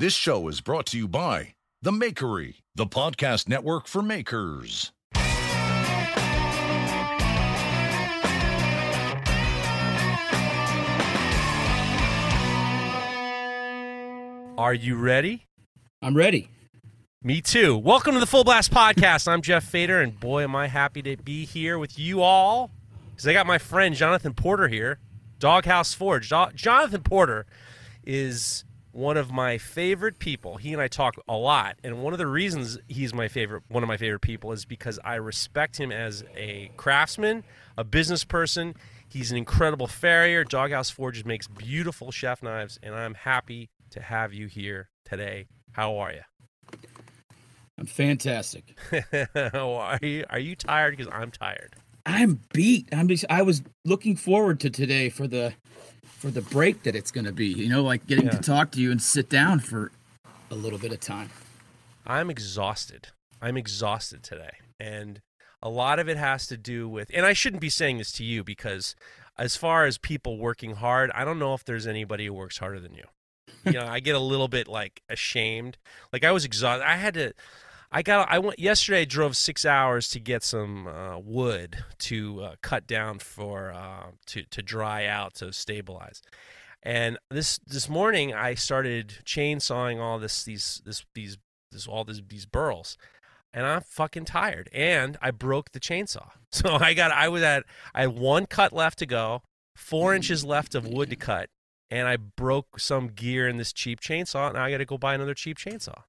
This show is brought to you by The Makery, the podcast network for makers. Are you ready? I'm ready. Me too. Welcome to the Full Blast Podcast. I'm Jeff Fader, and boy, am I happy to be here with you all because I got my friend Jonathan Porter here, Doghouse Forge. Do- Jonathan Porter is one of my favorite people. He and I talk a lot, and one of the reasons he's my favorite, one of my favorite people, is because I respect him as a craftsman, a business person. He's an incredible farrier. Doghouse Forges makes beautiful chef knives, and I'm happy to have you here today. How are you? I'm fantastic. How are you? Are you tired? Because I'm tired. I'm beat. I'm just, I was looking forward to today for the for the break that it's going to be. You know, like getting Yeah. to talk to you and sit down for a little bit of time. I'm exhausted. I'm exhausted today. And a lot of it has to do with, and I shouldn't be saying this to you because as far as people working hard, I don't know if there's anybody who works harder than you. You know, I get a little bit like ashamed. Like I was exhausted. I had to, I got, I went, yesterday I drove six hours to get some uh, wood to uh, cut down for, uh, to, to dry out, to stabilize. And this, this morning I started chainsawing all this, these, this, these this all this, these burls and i'm fucking tired and i broke the chainsaw so i got i was at i had one cut left to go four inches left of wood to cut and i broke some gear in this cheap chainsaw and i gotta go buy another cheap chainsaw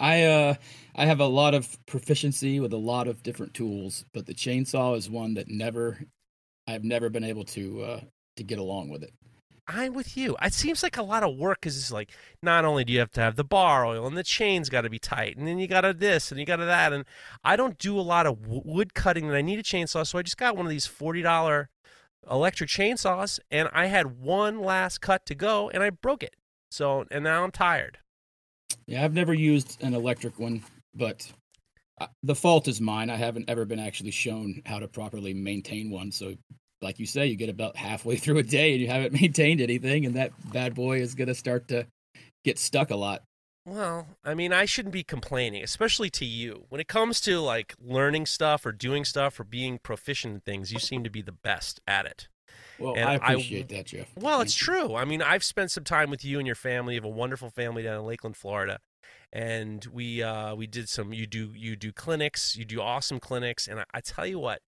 I uh I have a lot of proficiency with a lot of different tools, but the chainsaw is one that never I've never been able to uh to get along with it. i'm with you it seems like a lot of work because it's like not only do you have to have the bar oil and the chain's got to be tight and then you got to this and you got to that and i don't do a lot of wood cutting and i need a chainsaw so i just got one of these $40 electric chainsaws and I had one last cut to go and I broke it. So and now I'm tired. Yeah, I've never used an electric one, but uh, the fault is mine. I haven't ever been actually shown how to properly maintain one. So, like you say, you get about halfway through a day and you haven't maintained anything, and that bad boy is going to start to get stuck a lot. Well, I mean, I shouldn't be complaining, especially to you. When it comes to like learning stuff or doing stuff or being proficient in things, you seem to be the best at it. Well, And I I- appreciate that, Jeff. Well, it's true. I mean, I've spent some time with you and your family. You have a wonderful family down in Lakeland, Florida, and we uh, we did some. You do you do clinics. You do awesome clinics, and I, I tell you what,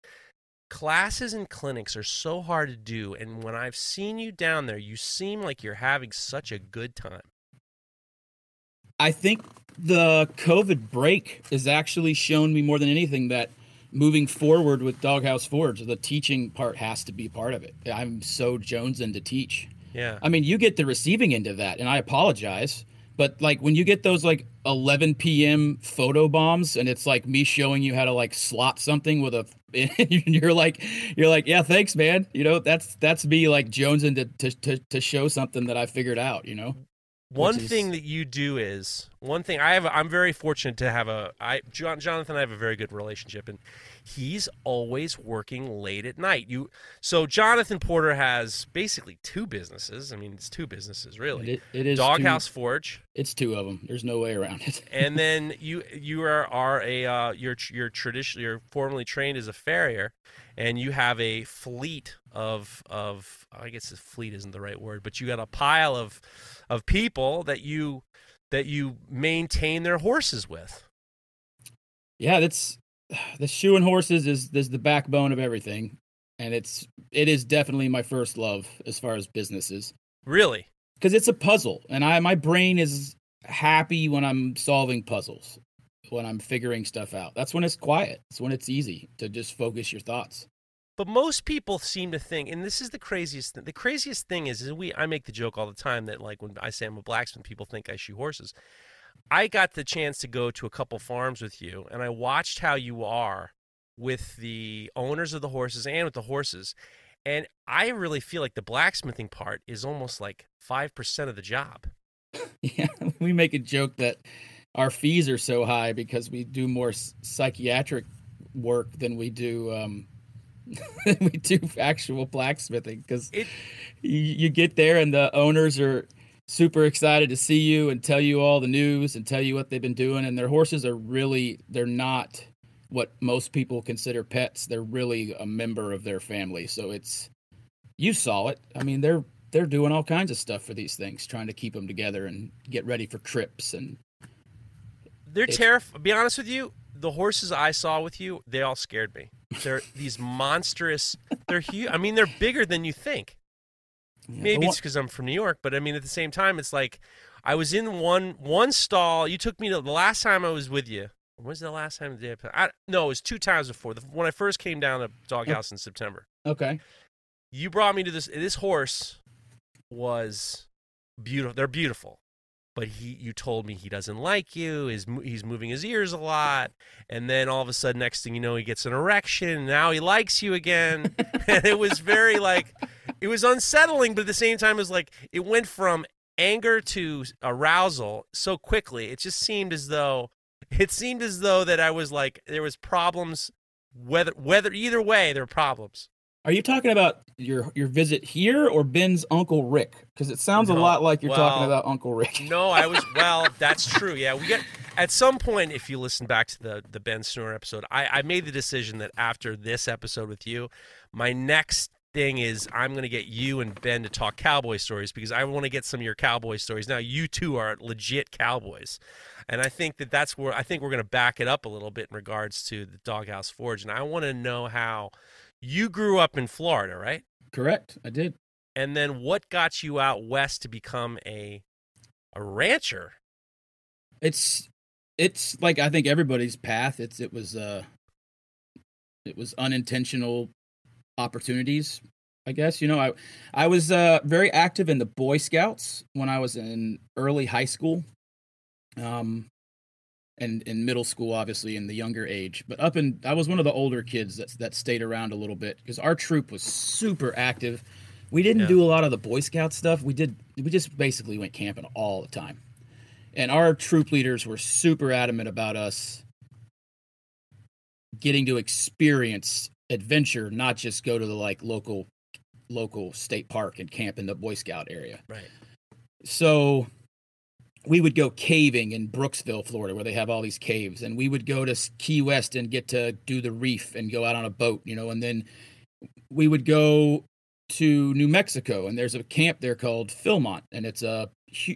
classes and clinics are so hard to do. And when I've seen you down there, you seem like you're having such a good time. I think the COVID break has actually shown me more than anything that moving forward with Doghouse Forge, the teaching part has to be part of it. I'm so jonesing to teach. Yeah. I mean, you get the receiving end of that, and I apologize. But like when you get those like 11 p.m. photo bombs, and it's like me showing you how to like slot something with a, you're like, you're like, yeah, thanks, man. You know, that's that's me like jonesing to to to, to show something that I figured out. You know, One is- thing that you do is one thing I have. I'm very fortunate to have a. I John, Jonathan I have a very good relationship, and he's always working late at night. You so Jonathan Porter has basically two businesses. I mean, it's two businesses really. it, it is Doghouse Two, Forge, it's two of them. There's no way around it. and then you you are are a uh, you're you're tradition you're formally trained as a farrier, and you have a fleet of of I guess fleet isn't the right word, but you got a pile of of people that you that you maintain their horses with. yeah, that's the shoeing horses is is the backbone of everything, and it's it is definitely my first love as far as businesses. Really? because it's a puzzle and i my brain is happy when i'm solving puzzles when i'm figuring stuff out that's when it's quiet it's when it's easy to just focus your thoughts But most people seem to think, and this is the craziest thing. The craziest thing is, is we. I make the joke all the time that like when I say I'm a blacksmith, people think I shoe horses. I got the chance to go to a couple farms with you, and I watched how you are with the owners of the horses and with the horses. And I really feel like the blacksmithing part is almost like five percent of the job. yeah we make a joke that our fees are so high because we do more psychiatric work than we do um we do actual blacksmithing because you, you get there and the owners are super excited to see you and tell you all the news and tell you what they've been doing. And their horses are really, they're not what most people consider pets. They're really a member of their family. So it's, you saw it. I mean, they're, they're doing all kinds of stuff for these things, trying to keep them together and get ready for trips. And they're terrified. Be honest with you, the horses I saw with you, they all scared me. They're these monstrous. They're huge. I mean, they're bigger than you think. Yeah, Maybe the it's because I'm from New York, but I mean, at the same time, it's like I was in one one stall. You took me to the last time I was with you. When was the last time? Did I, I, no, it was two times before. The, when I first came down to Doghouse in September, okay. you brought me to this. This horse was beautiful. They're beautiful, but he. You told me he doesn't like you. Is he's moving his ears a lot, and then all of a sudden, next thing you know, he gets an erection. Now he likes you again, and it was very like, it was unsettling, but at the same time, it was like it went from anger to arousal so quickly. It just seemed as though it seemed as though that I was like there was problems. Whether whether either way, there were problems. Are you talking about your your visit here or Ben's Uncle Rick? Because it sounds a lot like you're talking about Uncle Rick. No, I was well. That's true. Yeah, we get at some point. If you listen back to the the Ben Snore episode, I, I made the decision that after this episode with you, my next thing is I'm going to get you and Ben to talk cowboy stories because I want to get some of your cowboy stories. Now you two are legit cowboys, and I think that that's where I think we're going to back it up a little bit in regards to the Doghouse Forge, and I want to know how you grew up in Florida, right? Correct. I did. And then what got you out west to become a a rancher? It's it's like I think everybody's path. It's it was uh it was unintentional opportunities. I guess you know I I was uh very active in the Boy Scouts when I was in early high school, um, and in middle school, obviously in the younger age. But up in I was one of the older kids that that stayed around a little bit because our troop was super active. We didn't Yeah. do a lot of the Boy Scout stuff. We did we just basically went camping all the time and our troop leaders were super adamant about us getting to experience adventure not just go to the like local local state park and camp in the boy scout area Right. so we would go caving in brooksville florida where they have all these caves and we would go to key west and get to do the reef and go out on a boat you know and then we would go to new mexico and there's a camp there called philmont and it's a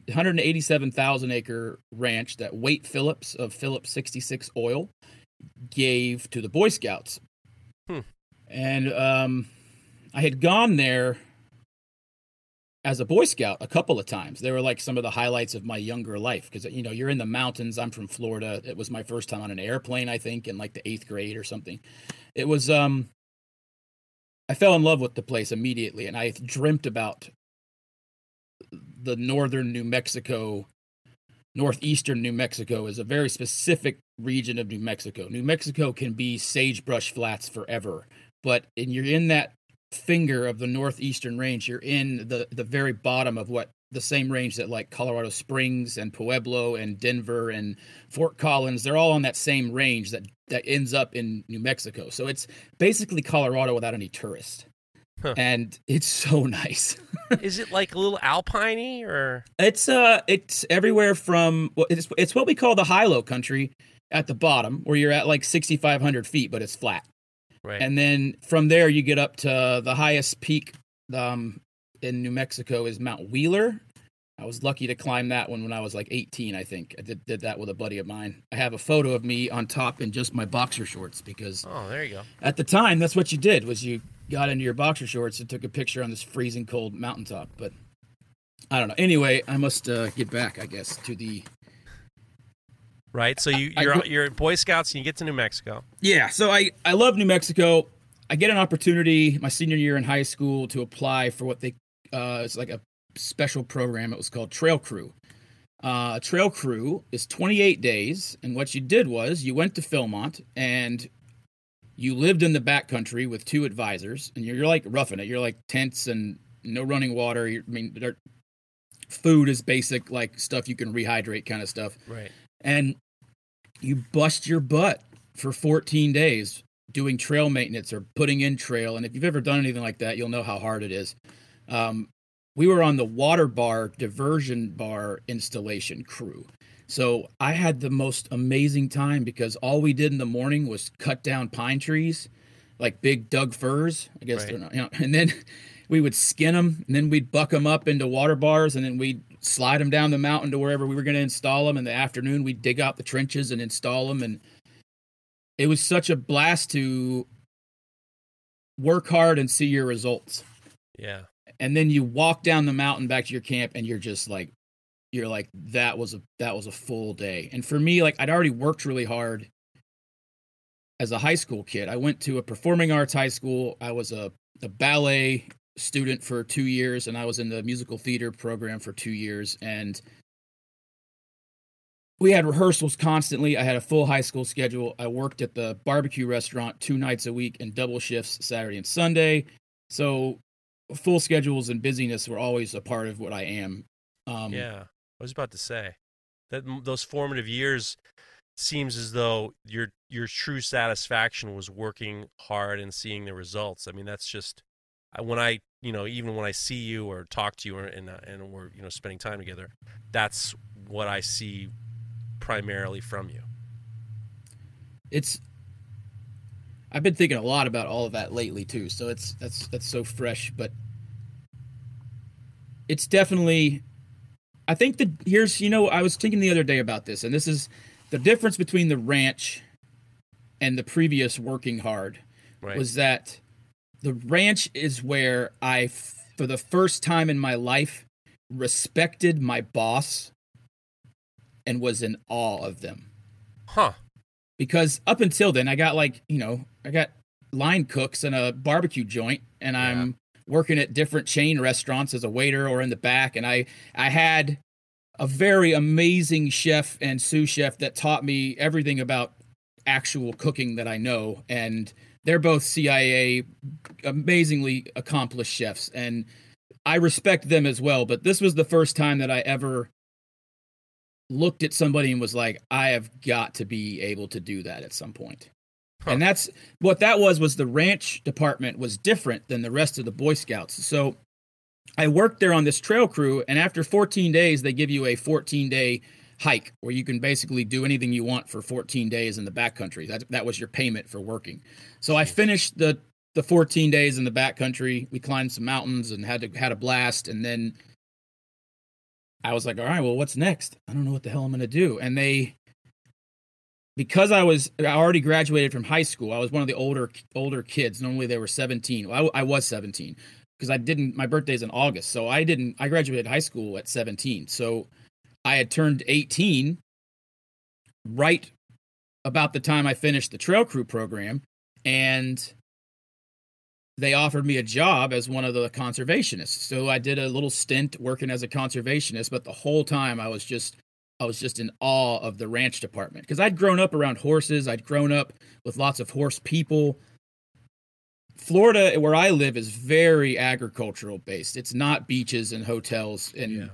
187,000 acre ranch that Waite Phillips of Phillips 66 Oil gave to the Boy Scouts. And um, I had gone there as a Boy Scout a couple of times. They were like some of the highlights of my younger life because, you know, you're in the mountains. I'm from Florida. It was my first time on an airplane, I think, in like the eighth grade or something. It was, um, I fell in love with the place immediately and I dreamt about the northern New Mexico, northeastern New Mexico is a very specific region of New Mexico. New Mexico can be sagebrush flats forever, but and you're in that finger of the northeastern range. You're in the the very bottom of what the same range that like Colorado Springs and Pueblo and Denver and Fort Collins. They're all on that same range that that ends up in New Mexico. So it's basically Colorado without any tourists. Huh. And it's so nice. Is it like a little alpiney or It's uh, it's everywhere from well, it's it's what we call the high low country at the bottom, where you're at like 6,500 feet, but it's flat. right? And then from there, you get up to the highest peak um, in New Mexico is Mount Wheeler. I was lucky to climb that one when I was like 18, I think. I did, did that with a buddy of mine. I have a photo of me on top in just my boxer shorts because oh, there you go. at the time that's what you did was you got into your boxer shorts and took a picture on this freezing cold mountaintop. But I don't know. Anyway, I must uh, get back, I guess, to the Right. So you, you're, grew- you're Boy Scouts and you get to New Mexico. Yeah, so I I love New Mexico. I get an opportunity my senior year in high school to apply for what they uh it's like a special program. It was called Trail Crew. Uh, Trail Crew is 28 days, and what you did was you went to Philmont and you lived in the backcountry with two advisors, and you're, you're like roughing it. You're like tents and no running water. you I mean, food is basic, like stuff you can rehydrate kind of stuff Right. and you bust your butt for 14 days doing trail maintenance or putting in trail. And if you've ever done anything like that, you'll know how hard it is. Um, we were on the water bar diversion bar installation crew. So I had the most amazing time because all we did in the morning was cut down pine trees, like big Doug firs. I guess Right. they're not, you know, and then we would skin them and then we'd buck them up into water bars and then we'd slide them down the mountain to wherever we were going to install them. In the afternoon, we'd dig out the trenches and install them. And it was such a blast to work hard and see your results Yeah. and then you walk down the mountain back to your camp and you're just like you're like that was a that was a full day. And for me like i'd already worked really hard as a high school kid. I went to a performing arts high school. I was a, a ballet student for two years and i was in the musical theater program for two years. And we had rehearsals constantly. I had a full high school schedule. I worked at the barbecue restaurant two nights a week and double shifts saturday and sunday. So full schedules and busyness were always a part of what I am. Um, yeah. I was about to say that those formative years seems as though your your true satisfaction was working hard and seeing the results. I mean, that's just when I you know even when I see you or talk to you or, and uh, and we're you know spending time together, that's what I see primarily from you. It's. I've been thinking a lot about all of that lately too, so it's that's that's so fresh, but it's definitely. I think that here's you know I was thinking the other day about this, and this is the difference between the ranch and the previous working hard Right. was that the ranch is where I, for the first time in my life, respected my boss and was in awe of them. huh. Because up until then, I got like, you know, I got line cooks in a barbecue joint and I'm working at different chain restaurants as a waiter or in the back. And I, I had a very amazing chef and sous chef that taught me everything about actual cooking that I know. And they're both CIA amazingly accomplished chefs. And I respect them as well. But this was the first time that I ever looked at somebody and was like, I have got to be able to do that at some point. Huh. And that's what that was was the ranch department was different than the rest of the Boy Scouts. So I worked there on this trail crew, and after 14 days, they give you a 14 day hike where you can basically do anything you want for 14 days in the backcountry. That that was your payment for working. So I hmm. finished the the 14 days in the backcountry. We climbed some mountains and had to had a blast, and then I was like, all right, well, what's next? I don't know what the hell I'm gonna do. And they because I was I already graduated from high school. I was one of the older older kids. Normally they were 17. Well, I, I was 17 because I didn't. My birthday's in August, so I didn't. I graduated high school at 17. So I had turned 18 right about the time I finished the trail crew program, and they offered me a job as one of the conservationists. So I did a little stint working as a conservationist, but the whole time I was just I was just in awe of the ranch department because I'd grown up around horses. I'd grown up with lots of horse people. Florida, where I live, is very agricultural based. It's not beaches and hotels, and Yeah.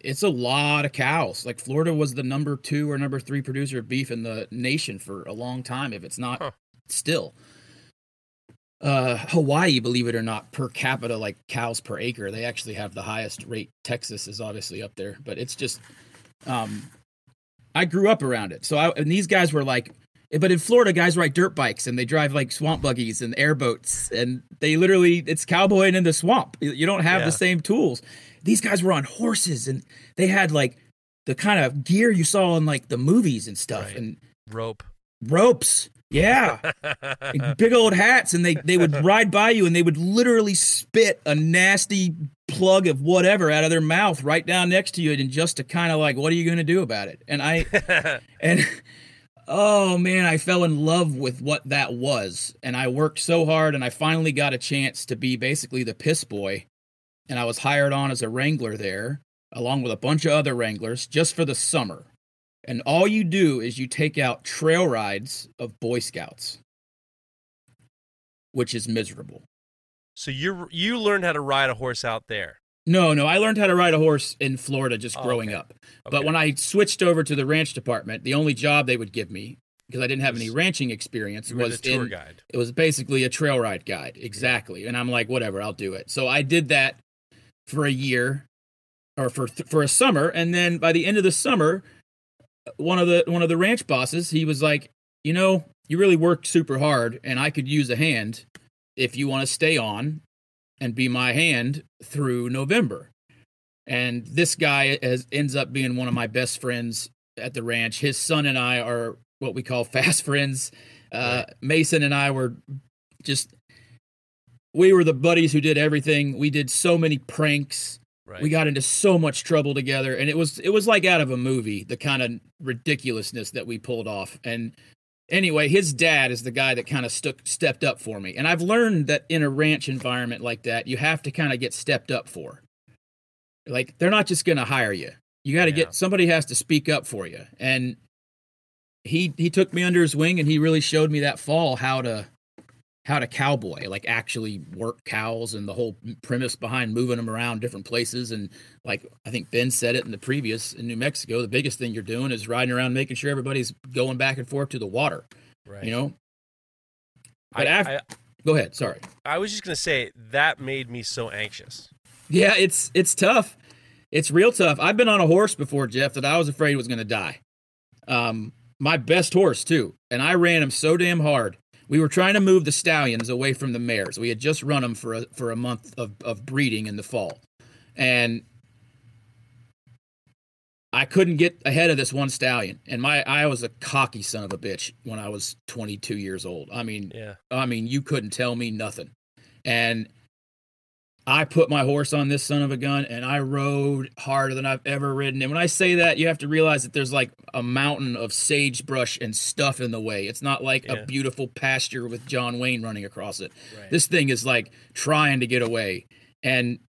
it's a lot of cows. Like Florida was the number two or number three producer of beef in the nation for a long time, if it's not Huh. still. Uh, Hawaii, believe it or not, per capita, like cows per acre, they actually have the highest rate. Texas is obviously up there, but it's just um, I grew up around it. So I, and these guys were like, but in Florida, guys ride dirt bikes and they drive like swamp buggies and airboats, and they literally it's cowboying in the swamp. You- don't have Yeah. the same tools. These guys were on horses and they had like the kind of gear you saw in like the movies and stuff, Right. and Rope. ropes. Yeah, big old hats, and they they would ride by you, and they would literally spit a nasty plug of whatever out of their mouth right down next to you, and just to kind of like, what are you going to do about it? And I and oh man, I fell in love with what that was, and I worked so hard, and I finally got a chance to be basically the piss boy, and I was hired on as a wrangler there, along with a bunch of other wranglers, just for the summer. And all you do is you take out trail rides of Boy Scouts, which is miserable. so you you learned how to ride a horse out there. No, no, I learned how to ride a horse in Florida just Oh, growing okay. up. But Okay. when I switched over to the ranch department, the only job they would give me, because I didn't have any ranching experience, was tour in guide. it was basically a trail ride guide exactly and i'm like whatever i'll do it so i did that for a year or for for a summer and then by the end of the summer one of the one of the ranch bosses he was like you know you really worked super hard and i could use a hand if you want to stay on and be my hand through november. And this guy has ends up being one of my best friends at the ranch. His son and i are what we call fast friends. Uh, Right. mason and i were just we were the buddies who did everything. We did so many pranks Right. we got into so much trouble together and it was it was like out of a movie the kind of ridiculousness that we pulled off. And anyway his dad is the guy that kind of stuck stepped up for me. And i've learned that in a ranch environment like that you have to kind of get stepped up for. Like they're not just going to hire you. You got to Yeah. get somebody has to speak up for you. And he he took me under his wing and he really showed me that fall how to how to cowboy like actually work cows and the whole premise behind moving them around different places. And like i think ben said it in the previous in new mexico the biggest thing you're doing is riding around making sure everybody's going back and forth to the water right. you know? But I, af- I, go ahead sorry. I was just gonna say that made me so anxious. yeah it's it's tough. It's real tough. I've been on a horse before jeff that i was afraid was going to die. Um my best horse too. And i ran him so damn hard we were trying to move the stallions away from the mares we had just run them for a for a month of, of breeding in the fall and I couldn't get ahead of this one stallion, and my I was a cocky son of a bitch when I was 22 years old. I mean, Yeah. I mean, you couldn't tell me nothing. And I put my horse on this son of a gun and I rode harder than I've ever ridden. And when I say that, you have to realize that there's like a mountain of sagebrush and stuff in the way. It's not like Yeah. a beautiful pasture with John Wayne running across it. Right. This thing is like trying to get away. And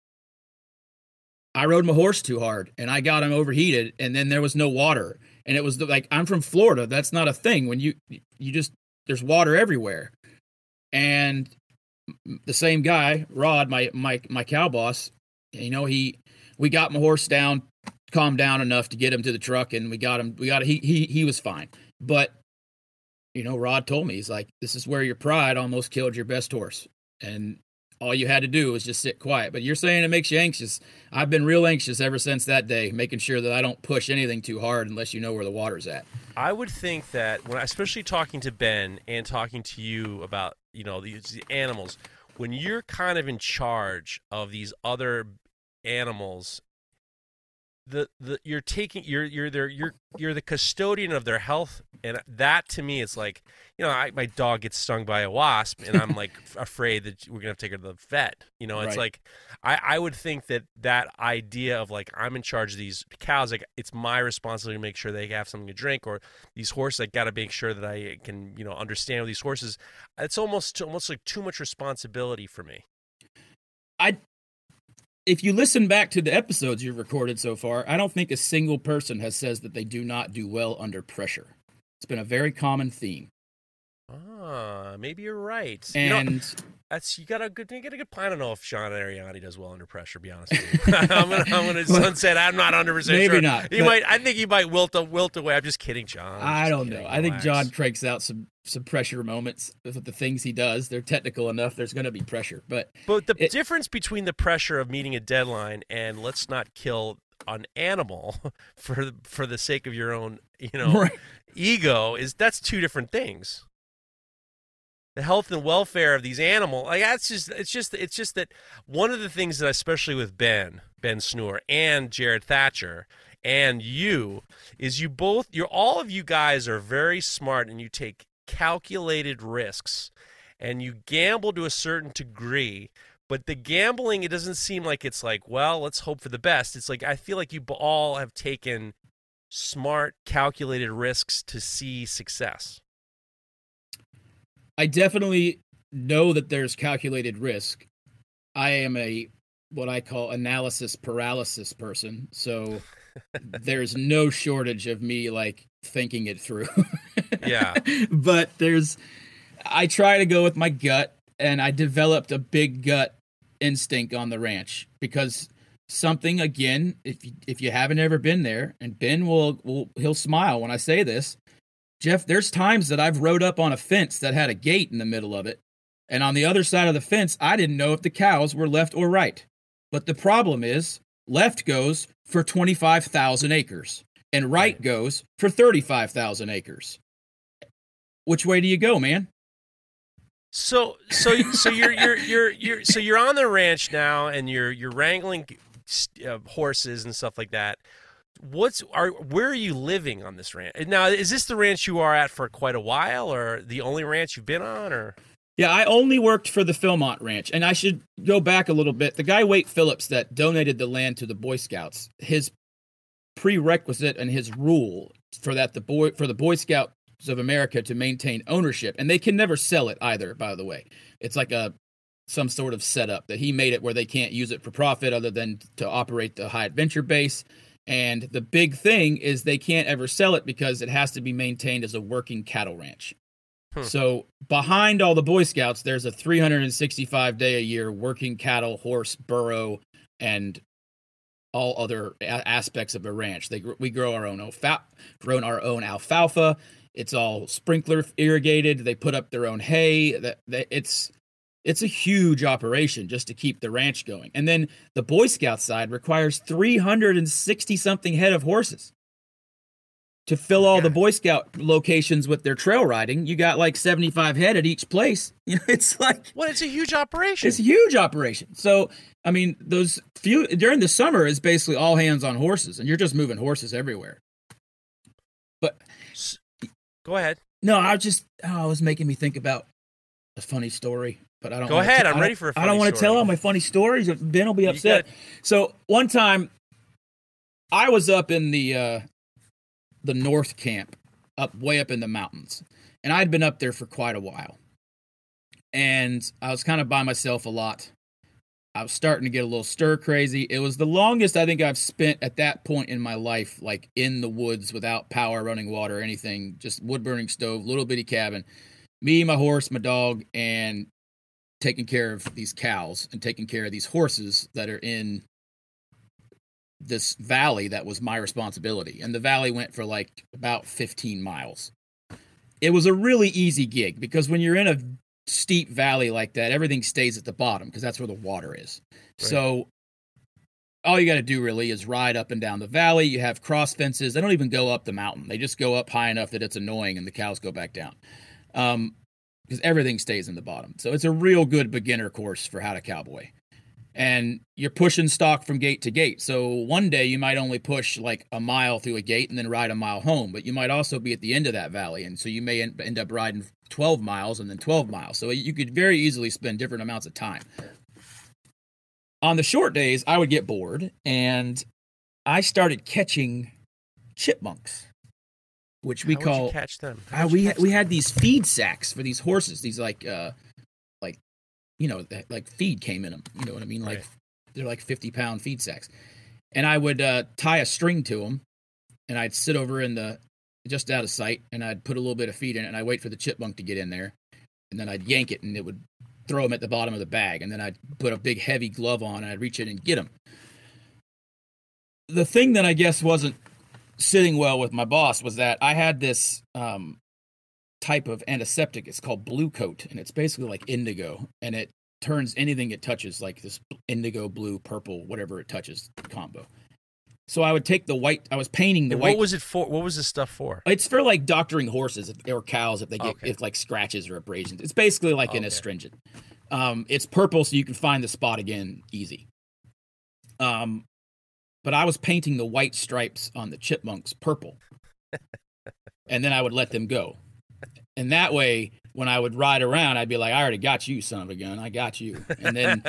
I rode my horse too hard and I got him overheated and then there was no water. And it was the, like I'm from Florida. That's not a thing when you you just there's water everywhere. And the same guy, Rod, my my my cow boss, you know, he we got my horse down, calmed down enough to get him to the truck and we got him we got he he he was fine. But you know, Rod told me he's like this is where your pride almost killed your best horse. And all you had to do was just sit quiet. But you're saying it makes you anxious. I've been real anxious ever since that day, making sure that I don't push anything too hard unless you know where the water's at. I would think that when, especially talking to Ben and talking to you about you know these the animals, when you're kind of in charge of these other animals, the the you're taking you're you're their you're you're the custodian of their health, and that to me is like you know I, my dog gets stung by a wasp, and I'm like afraid that we're gonna have to take her to the vet. You know, it's Right. like I, I would think that that idea of like I'm in charge of these cows, like it's my responsibility to make sure they have something to drink, or these horses, I got to make sure that I can you know understand with these horses. It's almost almost like too much responsibility for me. If you listen back to the episodes you've recorded so far, I don't think a single person has says that they do not do well under pressure. It's been a very common theme. Ah, maybe you're right. You know, And that's you got a good you got a good plan. I don't know if Sean Ariani does well under pressure. Be honest with you, I'm gonna I'm gonna sunset. I'm not under percent maybe sure. not, He might. I think he might wilt wilt away. I'm just kidding, John. I'm I don't kidding. know. I think John cranks out some some pressure moments with the things he does. They're technical enough. There's going to be pressure, but But the It- difference between the pressure of meeting a deadline and let's not kill an animal for for the sake of your own, you know, right. ego is that's two different things. The health and welfare of these animals, like that's just it's just it's just that one of the things that especially with Ben, Ben Snore and Jared Thatcher and you is you both you're all of you guys are very smart and you take calculated risks and you gamble to a certain degree but the gambling it doesn't seem like it's like well let's hope for the best. It's like i feel like you all have taken smart calculated risks to see success I definitely know that there's calculated risk. I am a what I call analysis paralysis person, so there's no shortage of me like thinking it through. Yeah. but there's I try to go with my gut and I developed a big gut instinct on the ranch because something again if you, if you haven't ever been there and Ben will will he'll smile when I say this Jeff there's times that I've rode up on a fence that had a gate in the middle of it and on the other side of the fence I didn't know if the cows were left or right But the problem is left goes for 25,000 acres and right goes for 35,000 acres. Which way do you go, man? So so so you're you're you're you're so you're on the ranch now and you're you're wrangling uh, horses and stuff like that. What's are where are you living on this ranch? Now is this the ranch you are at for quite a while or the only ranch you've been on or Yeah, I only worked for the Philmont Ranch, and I should go back a little bit. The guy Waite Phillips that donated the land to the Boy Scouts, his prerequisite and his rule for that the boy for the Boy Scouts of America to maintain ownership, and they can never sell it either. By the way, it's like a some sort of setup that he made it where they can't use it for profit other than to operate the high adventure base. And the big thing is they can't ever sell it because it has to be maintained as a working cattle ranch. Hmm. So behind all the Boy Scouts, there's a 365 day a year working cattle, horse, burro, and all other a- aspects of a ranch. They we grow our own alfalfa, grown our own alfalfa. It's all sprinkler irrigated. They put up their own hay. That- it's it's a huge operation just to keep the ranch going. And then the Boy Scout side requires 360 something head of horses to fill all the Boy Scout locations with their trail riding. You got like 75 head at each place. You know, it's like Well, It's a huge operation. it's a huge operation. So, I mean, those few during the summer is basically all hands on horses, and you're just moving horses everywhere. But Go ahead. No, I was just oh, it was making me think about a funny story, but I don't. Go ahead, I'm ready for a I don't want to tell all my funny stories. Ben will be upset. So one time, I was up in the uh, the North Camp, up way up in the mountains, and I'd been up there for quite a while, and I was kind of by myself a lot. I was starting to get a little stir crazy. It was the longest I think I've spent at that point in my life, like in the woods without power, running water, anything, just wood burning stove, little bitty cabin, me, my horse, my dog, and taking care of these cows and taking care of these horses that are in this valley that was my responsibility. And the valley went for like about 15 miles. It was a really easy gig because when you're in a steep valley like that, everything stays at the bottom because that's where the water is. Right. So all you got to do really is ride up and down the valley. You have cross fences. They don't even go up the mountain. They just go up high enough that it's annoying and the cows go back down. Um, because everything stays in the bottom. So it's a real good beginner course for how to cowboy. And you're pushing stock from gate to gate. So one day you might only push like a mile through a gate and then ride a mile home, but you might also be at the end of that valley. And so you may end up riding 12 miles and then 12 miles. So you could very easily spend different amounts of time. On the short days, I would get bored and I started catching chipmunks, which we How call catch them. uh, we catch we them? had these feed sacks for these horses. These like uh like you know like feed came in them. You know what I mean? Like Right. they're like fifty pound feed sacks, and I would uh, tie a string to them, and I'd sit over in the just out of sight, and I'd put a little bit of feed in it, and I'd wait for the chipmunk to get in there, and then I'd yank it, and it would throw them at the bottom of the bag, and then I'd put a big heavy glove on, and I'd reach in and get them. The thing that I guess wasn't sitting well with my boss was that I had this um, type of antiseptic. It's called Blu-Kote, and it's basically like indigo, and it turns anything it touches like this indigo, blue, purple, whatever it touches combo. So I would take the white. I was painting the And white. what was it for? What was this stuff for? It's for like doctoring horses if, or cows if they get Okay. if like scratches or abrasions. It's basically like an astringent. Um, it's purple, so you can find the spot again easy. Um, but I was painting the white stripes on the chipmunks purple, and then I would let them go, and that way, when I would ride around, I'd be like, "I already got you, son of a gun. I got you," and then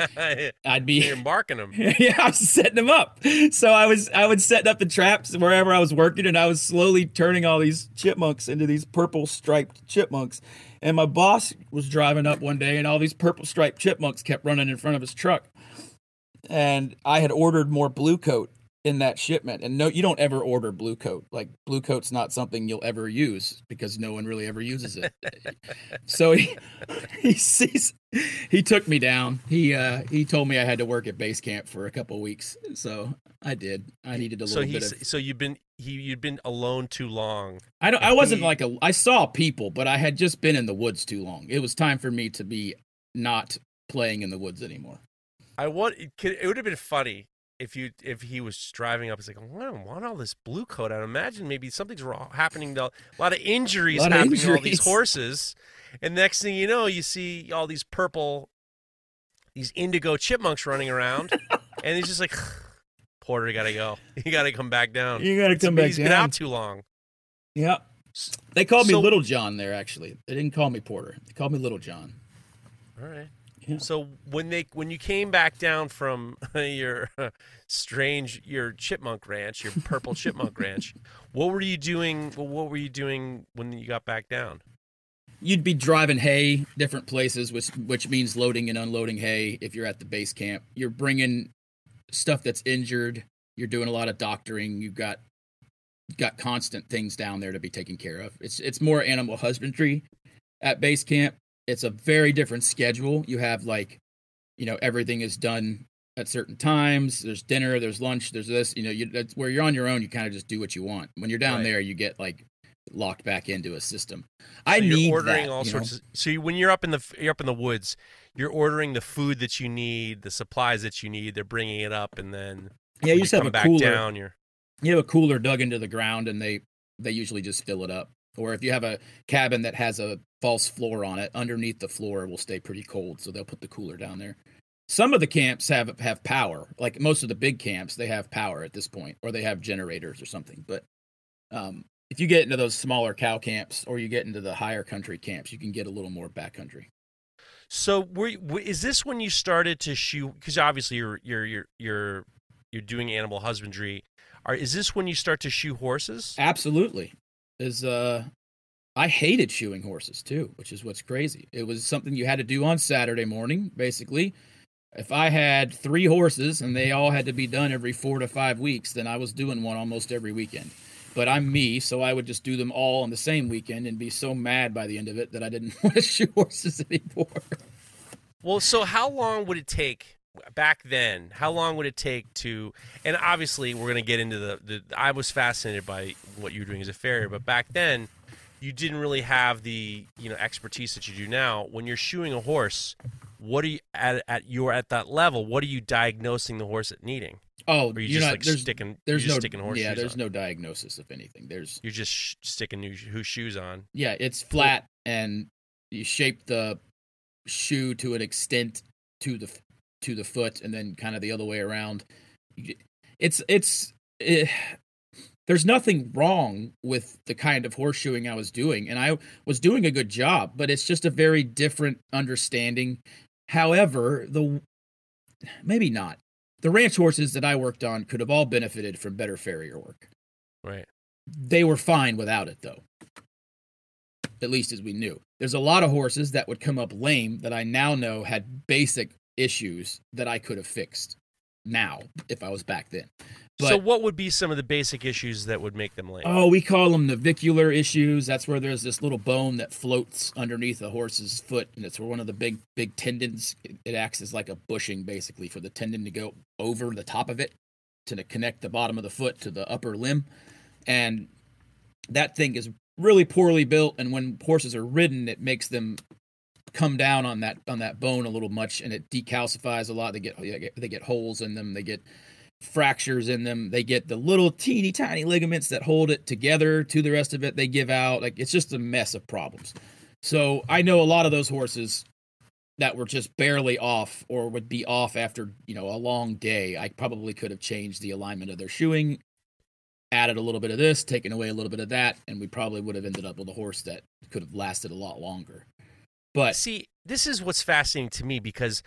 I'd be You're marking them. yeah, I was setting them up. So I was I would set up the traps wherever I was working, and I was slowly turning all these chipmunks into these purple striped chipmunks. And my boss was driving up one day, and all these purple striped chipmunks kept running in front of his truck. And I had ordered more Blu-Kote in that shipment. And no, you don't ever order Blu-Kote. Like Blu-Kote's not something you'll ever use because no one really ever uses it. so he he sees he took me down. He uh he told me I had to work at base camp for a couple weeks. So I did. I needed a So little bit of so you've been he you'd been alone too long. I don't I wasn't he- like a I saw people, but I had just been in the woods too long. It was time for me to be not playing in the woods anymore. I want it, could, it would have been funny if you if he was driving up. He's like, I don't want all this Blu-Kote. I imagine maybe something's wrong happening. To, a lot of injuries Lot of happening to all these horses, and next thing you know, you see all these purple, these indigo chipmunks running around, and he's just like, Porter, you gotta go. You gotta come back down. You got to It's come been- back He's been down. out too long. Yeah. They called me Little John there. Actually, they didn't call me Porter. They called me Little John. All right. Yeah. So when they when you came back down from your strange your chipmunk ranch, your purple chipmunk ranch, what were you doing? What were you doing when you got back down? You'd be driving hay different places, which which means loading and unloading hay. If you're at the base camp, you're bringing stuff that's injured. You're doing a lot of doctoring. You've got got constant things down there to be taken care of. It's it's more animal husbandry at base camp. It's a very different schedule. You have like, you know, everything is done at certain times. There's dinner, there's lunch, there's this. You know, you, that's where you're on your own. You kind of just do what you want. When you're down Right. there, you get like locked back into a system. I So need ordering that, all sorts know? of. So when you're up in the you're up in the woods, you're ordering the food that you need, the supplies that you need. They're bringing it up, and then Yeah, you just have come a back cooler. down. You have a cooler dug into the ground, and they they usually just fill it up. Or if you have a cabin that has a false floor on it, underneath the floor will stay pretty cold, so they'll put the cooler down there. Some of the camps have have power, like most of the big camps, they have power at this point, or they have generators or something. But um, if you get into those smaller cow camps, or you get into the higher country camps, you can get a little more backcountry. So, were, is this when you started to shoot? Because obviously, you're you're you're you're you're doing animal husbandry. Are, is this when you start to shoe horses? Absolutely. Is uh I hated shoeing horses too, which is what's crazy. It was something you had to do on Saturday morning, basically. If I had three horses and they all had to be done every four to five weeks, then I was doing one almost every weekend. But I'm me, so I would just do them all on the same weekend and be so mad by the end of it that I didn't want to shoe horses anymore. Well, so how long would it take back then? How long would it take to? And obviously, we're going to get into the, the. I was fascinated by what you were doing as a farrier, but back then, you didn't really have the you know expertise that you do now. When you're shoeing a horse, what are you at? At you're at that level. What are you diagnosing the horse at needing? Oh, Or you you're just not like there's sticking? there's no sticking horseshoes. yeah, there's on. no diagnosis of anything. There's You're just sh- sticking new who shoes on. Yeah, it's flat and you shape the shoe to an extent to the to the foot and then kind of the other way around. It's it's eh, there's nothing wrong with the kind of horseshoeing I was doing and I was doing a good job, but it's just a very different understanding. However, the maybe not. The ranch horses that I worked on could have all benefited from better farrier work Right. they were fine without it though at least as we knew there's a lot of horses that would come up lame that i now know had basic issues that i could have fixed now if i was back then. But so, what would be some of the basic issues that would make them lame? oh we call them navicular issues. That's where there's this little bone that floats underneath a horse's foot and it's where one of the big big tendons. It, it acts as like a bushing basically for the tendon to go over the top of it to connect the bottom of the foot to the upper limb. And that thing is really poorly built and when horses are ridden it makes them come down on that on that bone a little much and it decalcifies a lot. They get oh, they get, holes in them. They get fractures in them. They get the little teeny tiny ligaments that hold it together to the rest of it. They give out like it's just a mess of problems. So i know a lot of those horses that were just barely off or would be off after you know a long day. I probably could have changed the alignment of their shoeing added a little bit of this taken away a little bit of that and we probably would have ended up with a horse that could have lasted a lot longer but See, this is what's fascinating to me because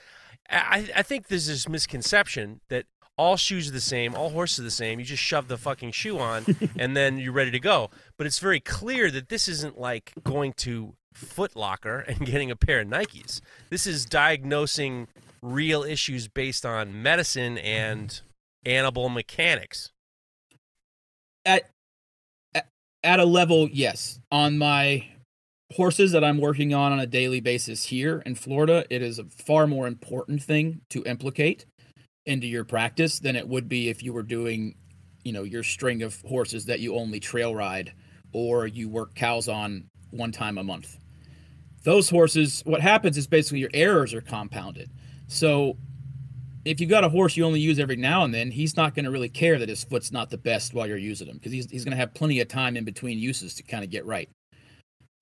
I, I think there's this misconception that all shoes are the same, all horses are the same. You just shove the fucking shoe on and then you're ready to go. But it's very clear that this isn't like going to Foot Locker and getting a pair of Nikes. This is diagnosing real issues based on medicine and animal mechanics. at at- at a level yes on my horses that i'm working on on a daily basis here in florida it is a far more important thing to implicate into your practice than it would be if you were doing you know your string of horses that you only trail ride or you work cows on one time a month those horses what happens is basically your errors are compounded so if you've got a horse you only use every now and then, he's not going to really care that his foot's not the best while you're using him because he's he's going to have plenty of time in between uses to kind of get right.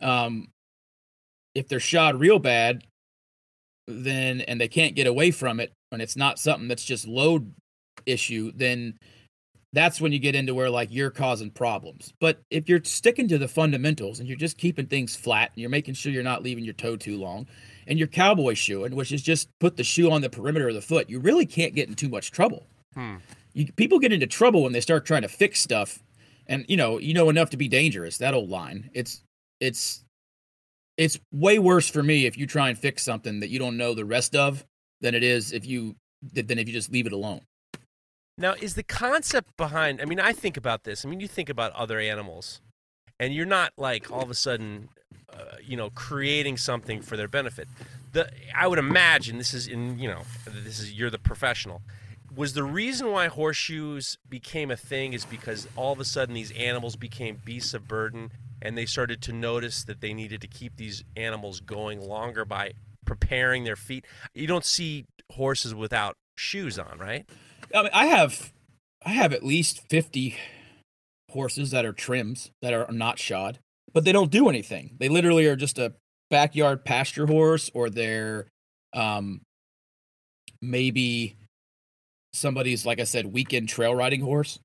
Um, if they're shod real bad, then and they can't get away from it, and it's not something that's just load issue, then that's when you get into where like you're causing problems. But if you're sticking to the fundamentals and you're just keeping things flat and you're making sure you're not leaving your toe too long, and your cowboy shoeing, which is just put the shoe on the perimeter of the foot, you really can't get in too much trouble. Hmm. You, people get into trouble when they start trying to fix stuff, and you know you know enough to be dangerous. That old line. It's it's it's way worse for me if you try and fix something that you don't know the rest of than it is if you than if you just leave it alone. Now, is the concept behind? I mean, I think about this. I mean, you think about other animals, and you're not like all of a sudden, uh, you know, creating something for their benefit. The I would imagine this is in you know this is you're the professional. Was the reason why horseshoes became a thing is because all of a sudden these animals became beasts of burden, and they started to notice that they needed to keep these animals going longer by preparing their feet. You don't see horses without shoes on, right? I mean, I have I have at least fifty horses that are trims that are not shod, but they don't do anything. They literally are just a backyard pasture horse, or they're um, maybe somebody's like I said weekend trail riding horse.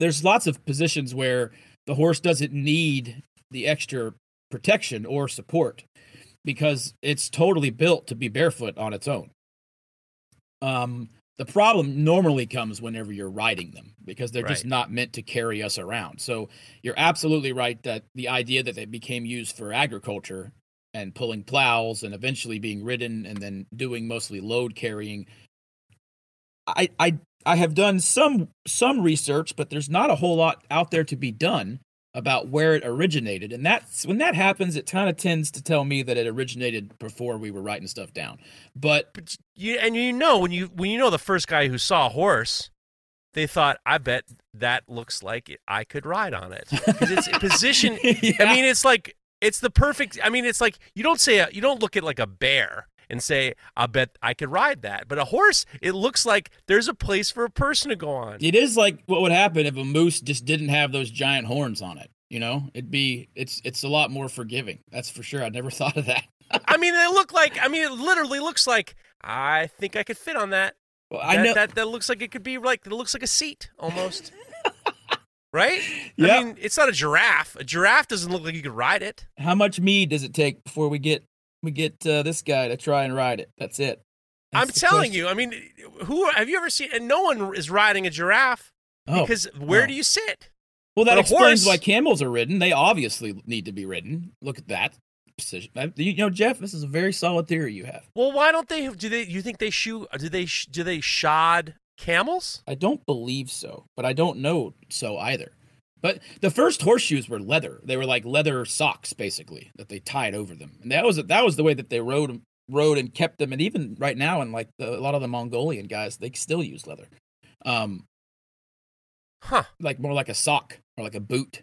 There's lots of positions where the horse doesn't need the extra protection or support because it's totally built to be barefoot on its own. Um, the problem normally comes whenever you're riding them because they're just not meant to carry us around. So you're absolutely right that the idea that they became used for agriculture and pulling plows and eventually being ridden and then doing mostly load carrying. I I I have done some some research, but there's not a whole lot out there to be done about where it originated. And that's when that happens, it kind of tends to tell me that it originated before we were writing stuff down. But But you and you know when you when you know the first guy who saw a horse, they thought, "I bet that looks like it, I could ride on it." Because it's position. Yeah. I mean, it's like it's the perfect. I mean, it's like you don't say a, you don't look at like a bear and say, "I bet I could ride that." But a horse, it looks like there's a place for a person to go on. It is like what would happen if a moose just didn't have those giant horns on it. You know, it'd be it's it's a lot more forgiving. That's for sure. I never thought of that. I mean, they look like. I mean, it literally looks like. I think I could fit on that. Well, I that, know. that that looks like it could be like it looks like a seat almost. right? Yep. I mean, it's not a giraffe. A giraffe doesn't look like you could ride it. How much mead does it take before we get we get uh, this guy to try and ride it? That's it. I'm telling question. you. I mean, who have you ever seen? And no one is riding a giraffe Oh, because where no. do you sit? well, that but explains horse- why camels are ridden. They obviously need to be ridden. Look at that position. Uh, You know, Jeff, this is a very solid theory you have. Well, why don't they? Do they? You think they shoe? Do they? Do they shod camels? I don't believe so, but I don't know so either. But the first horseshoes were leather. They were like leather socks, basically, that they tied over them, and that was that was the way that they rode rode and kept them. And even right now, and like the, a lot of the Mongolian guys, they still use leather, um, Huh? like more like a sock or like a boot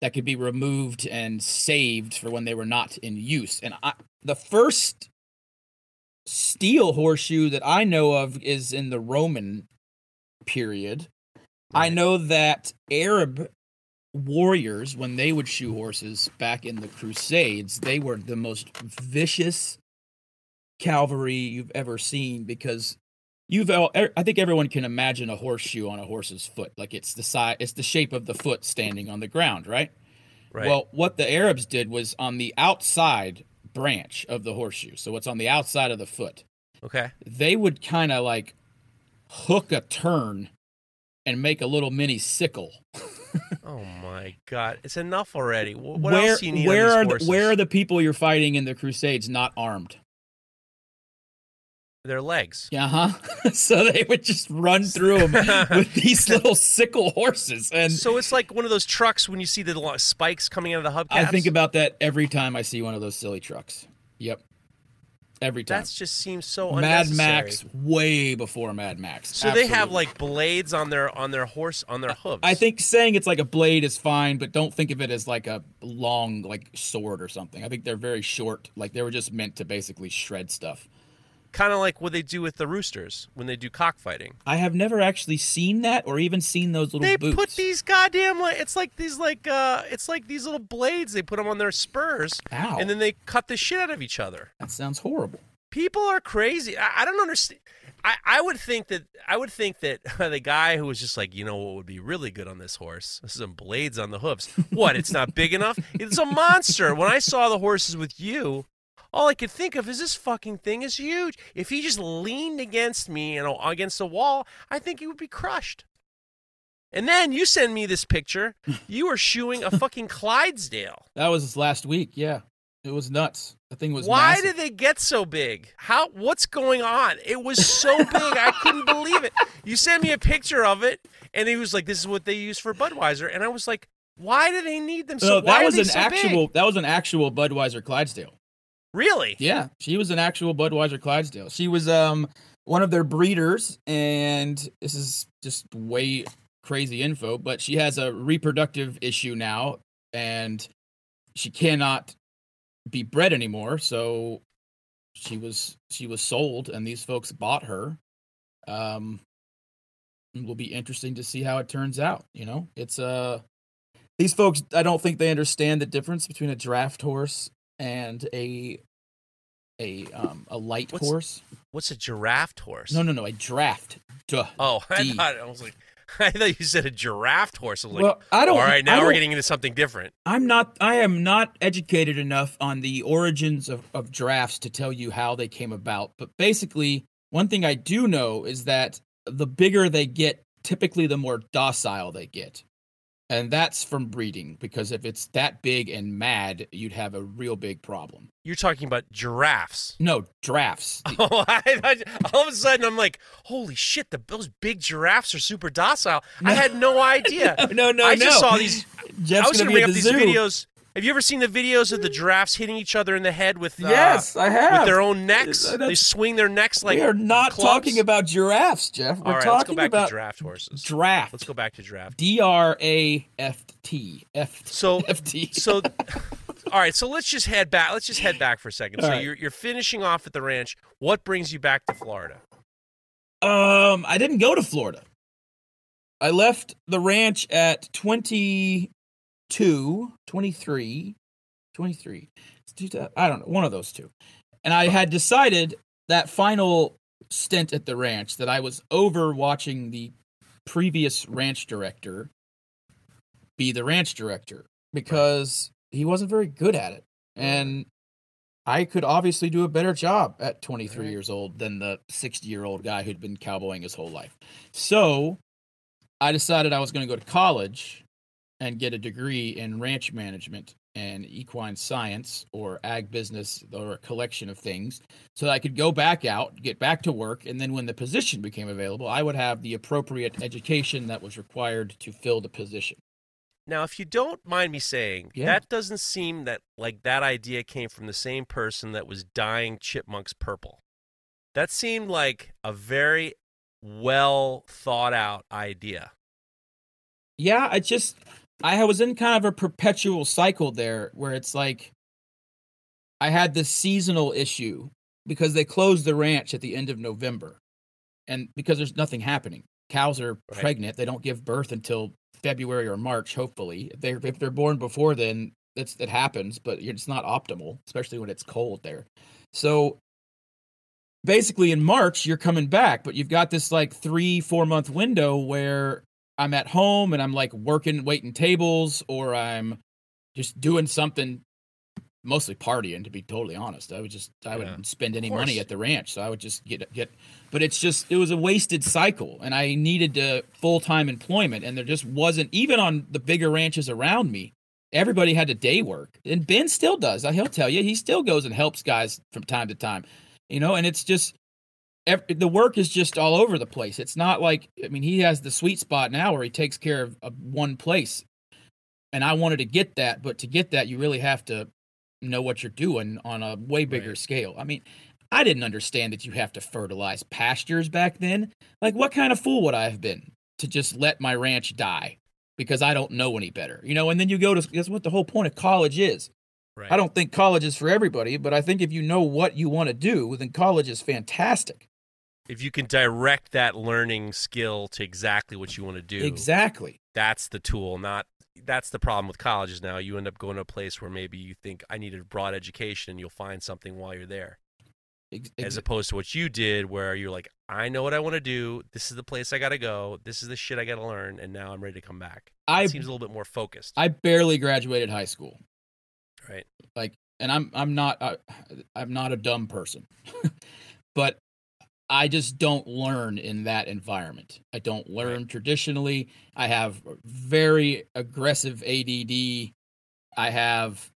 that could be removed and saved for when they were not in use. And I, the first steel horseshoe that I know of is in the Roman period. I know that Arab warriors, when they would shoe horses back in the Crusades, they were the most vicious cavalry you've ever seen because you've er, I think everyone can imagine a horseshoe on a horse's foot, like it's the size, it's the shape of the foot standing on the ground, right? Right. Well, what the Arabs did was on the outside branch of the horseshoe, so what's on the outside of the foot okay. they would kind of like hook a turn and make a little mini sickle. Oh my God! It's enough already. What where else do you need? where on are the, where are the people you're fighting in the Crusades not armed? their legs? Uh huh. so they would just run through them with these little sickle horses, and so it's like one of those trucks when you see the spikes coming out of the hubcaps. I think about that every time I see one of those silly trucks. Yep, every time. that just seems so Mad. Max, way before Mad Max. So they have like blades on their on their horse on their hooves. I think saying it's like a blade is fine, but don't think of it as like a long like sword or something. I think they're very short. Like they were just meant to basically shred stuff. Kind of like what they do with the roosters when they do cockfighting. I have never actually seen that or even seen those little They boots. put these goddamn like it's like these like uh it's like these little blades they put them on their spurs Ow. and then they cut the shit out of each other. that sounds horrible. People are crazy. I, I don't understand. I, I would think that I would think that the guy who was just like, you know what would be really good on this horse? Some blades on the hooves. What? It's not big enough? It's a monster. When I saw the horses with you, all I could think of is this fucking thing is huge. If he just leaned against me and against the wall, I think he would be crushed. And then you send me this picture. You were shoeing a fucking Clydesdale. That was last week. Yeah, it was nuts. The thing was. Why massive. did they get so big? How? What's going on? It was so big, I couldn't believe it. You sent me a picture of it, and he was like, "This is what they use for Budweiser," and I was like, "Why do they need them so?" No, that was an so actual. big? That was an actual Budweiser Clydesdale. Really? Yeah, she was an actual Budweiser Clydesdale. She was um one of their breeders, and this is just way crazy info, but she has a reproductive issue now, and she cannot be bred anymore. So she was she was sold, and these folks bought her. Um, it will be interesting to see how it turns out. You know, it's uh these folks. I don't think they understand the difference between a draft horse and a a um a light What's- horse. What's a giraffe horse? No, no, no, a draft. Duh. Oh, I D. thought I was like, I thought you said a giraffe horse. I was like, well, I don't. all right, now we're getting into something different. I'm not. I am not educated enough on the origins of, of drafts to tell you how they came about. But basically, one thing I do know is that the bigger they get, typically the more docile they get, and that's from breeding. Because if it's that big and mad, you'd have a real big problem. You're talking about giraffes. No drafts. Oh, I, I- all of a sudden I'm like, holy shit! The, those big giraffes are super docile. I had no idea. no, no, I no. just saw these. Jeff's I was going bring up the these zoo. videos. Have you ever seen the videos of the giraffes hitting each other in the head with uh, Yes, I have. with their own necks? Uh, They swing their necks like we are not clubs. talking about giraffes, Jeff. We're All right, let's go talking back about to draft horses. draft. Let's go back to draft. D R A F T F So F T. so all right, so let's just head back. Let's just head back for a second. All so right. you're you're finishing off at the ranch. What brings you back to Florida? Um, I didn't go to Florida. I left the ranch at 22, 23, 23. It's two I don't know, one of those two. And I had decided that final stint at the ranch that I was over watching the previous ranch director be the ranch director because he wasn't very good at it. And I could obviously do a better job at 23 Right. years old than the 60 year old guy who'd been cowboying his whole life. So I decided I was going to go to college and get a degree in ranch management and equine science or ag business or a collection of things so that I could go back out, get back to work, and then when the position became available, I would have the appropriate education that was required to fill the position. Now, if you don't mind me saying, Yeah. that doesn't seem that like that idea came from the same person that was dyeing chipmunks purple. That seemed like a very well thought out idea. yeah, I just I was in kind of a perpetual cycle there where it's like I had this seasonal issue because they closed the ranch at the end of November. And because there's nothing happening. Cows are Right. pregnant, they don't give birth until February or March, hopefully. If they're if they're born before then, that's that happens, but it's not optimal, especially when it's cold there. So basically in March you're coming back, but you've got this like 3 4 month window where I'm at home and I'm like working, waiting tables, or I'm just doing something, mostly partying. To be totally honest, I would just I Yeah. wouldn't spend any money at the ranch, so I would just get get. But it's just it was a wasted cycle, and I needed uh, full time employment, and there just wasn't even on the bigger ranches around me. Everybody had to day work, and Ben still does. He'll tell you he still goes and helps guys from time to time, you know. And it's just ev- the work is just all over the place. It's not like I mean he has the sweet spot now where he takes care of, of one place, and I wanted to get that, but to get that you really have to know what you're doing on a way bigger Right. scale. I mean, I didn't understand that you have to fertilize pastures back then. Like what kind of fool would I have been to just let my ranch die because I don't know any better, you know? And then you go to that's what the whole point of college is. Right. I don't think college is for everybody, but I think if you know what you want to do, then college is fantastic. If you can direct that learning skill to exactly what you want to do, Exactly. that's the tool. Not that's the problem with colleges now. You end up going to a place where maybe you think I need a broad education, and you'll find something while you're there. Ex- as opposed to what you did where you're like i know what i want to do this is the place i gotta go this is the shit i gotta learn and now i'm ready to come back I it seems a little bit more focused I barely graduated high school. right like and i'm i'm not I, i'm not a dumb person but i just don't learn in that environment. I don't learn traditionally. I have very aggressive add i have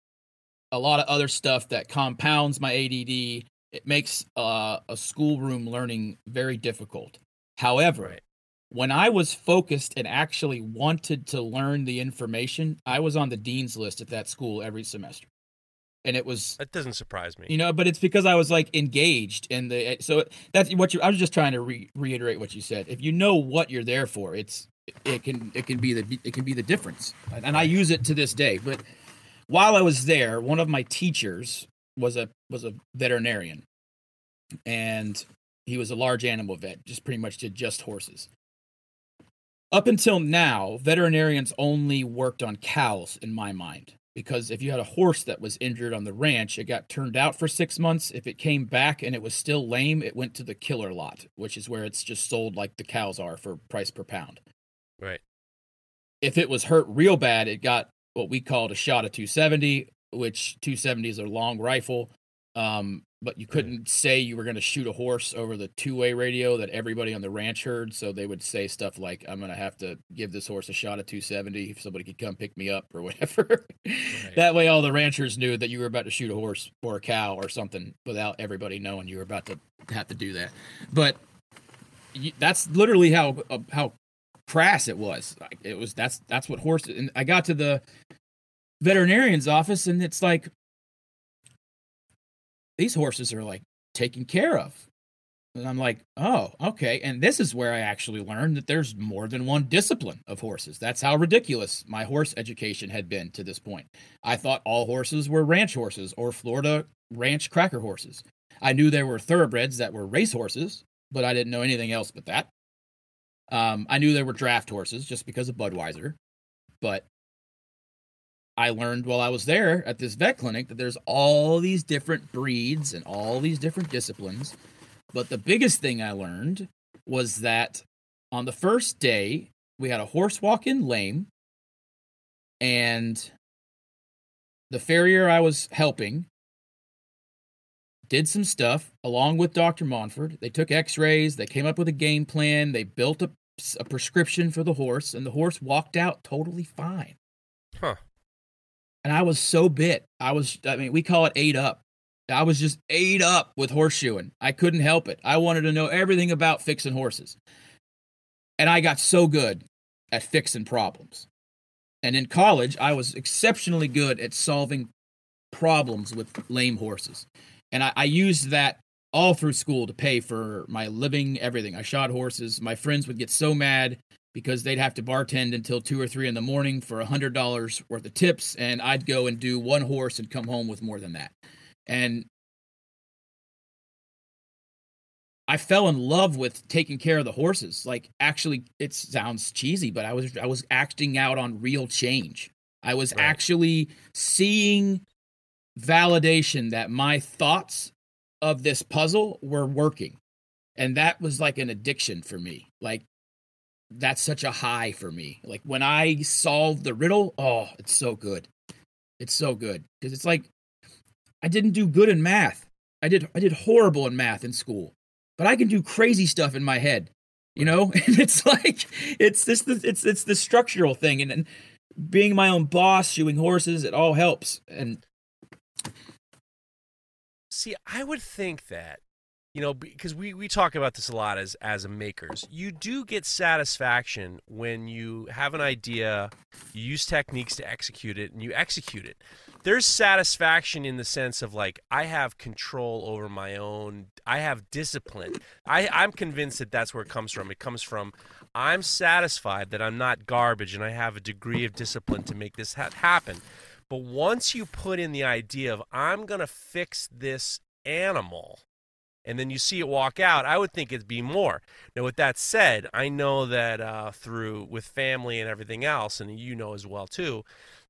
a lot of other stuff that compounds my add it makes uh, a schoolroom learning very difficult. However right. when I was focused and actually wanted to learn the information, I was on the dean's list at that school every semester. And it was, that doesn't surprise me you know, but it's because I was like engaged in the, eh, so that's what you, I was just trying to re- reiterate what you said. If you know what you're there for, it's, it can, it can be the, it can be the difference. And I use it to this day. But while I was there, one of my teachers was a, was a veterinarian and he was a large animal vet, just pretty much did just horses up until now, veterinarians only worked on cows in my mind. Because if you had a horse that was injured on the ranch, it got turned out for six months. If it came back and it was still lame, it went to the killer lot, which is where it's just sold like the cows are for price per pound. right If it was hurt real bad, it got what we called a shot of 270, which 270 is a long rifle. Um, but you couldn't say you were going to shoot a horse over the two-way radio that everybody on the ranch heard. So they would say stuff like, "I'm going to have to give this horse a shot at 270 if somebody could come pick me up or whatever." That way, all the ranchers knew that you were about to shoot a horse or a cow or something without everybody knowing you were about to have to do that. But that's literally how uh, how crass it was. It was that's that's what horses. And I got to the veterinarian's office, and it's like these horses are like taken care of. And I'm like, oh, okay. And this is where I actually learned that there's more than one discipline of horses. That's how ridiculous my horse education had been to this point. I thought all horses were ranch horses or Florida ranch cracker horses. I knew there were thoroughbreds that were race horses, but I didn't know anything else but that. Um, I knew there were draft horses just because of Budweiser, but I learned while I was there at this vet clinic that there's all these different breeds and all these different disciplines. But the biggest thing I learned was that on the first day, we had a horse walk in lame, and the farrier I was helping did some stuff along with Dr. Monford. They took x rays, they came up with a game plan, they built a, a prescription for the horse, and the horse walked out totally fine. Huh. And I was so bit. I was, I mean, we call it ate up. I was just ate up with horseshoeing. I couldn't help it. I wanted to know everything about fixing horses. And I got so good at fixing problems. And in college, I was exceptionally good at solving problems with lame horses. And I, I used that all through school to pay for my living, everything. I shot horses. My friends would get so mad because they'd have to bartend until two or three in the morning for a hundred dollars worth of tips, and I'd go and do one horse and come home with more than that. And I fell in love with taking care of the horses. Like actually, it sounds cheesy, but I was I was acting out on real change. I was Right. actually seeing validation that my thoughts of this puzzle were working. And that was like an addiction for me. Like that's such a high for me. Like when I solve the riddle, oh, it's so good. It's so good because it's like I didn't do good in math. I did I did horrible in math in school, but I can do crazy stuff in my head. You know, and it's like it's this it's it's the structural thing, and, and being my own boss, shoeing horses, it all helps. And See, I would think that, you know, because we, we talk about this a lot as as makers. You do get satisfaction when you have an idea, you use techniques to execute it, and you execute it. There's satisfaction in the sense of like I have control over my own. I have discipline. I I'm convinced that that's where it comes from. It comes from I'm satisfied that I'm not garbage and I have a degree of discipline to make this ha- happen. But once you put in the idea of I'm to fix this animal and then you see it walk out, I would think it'd be more. Now, with that said, I know that uh, through with family and everything else, and you know as well too,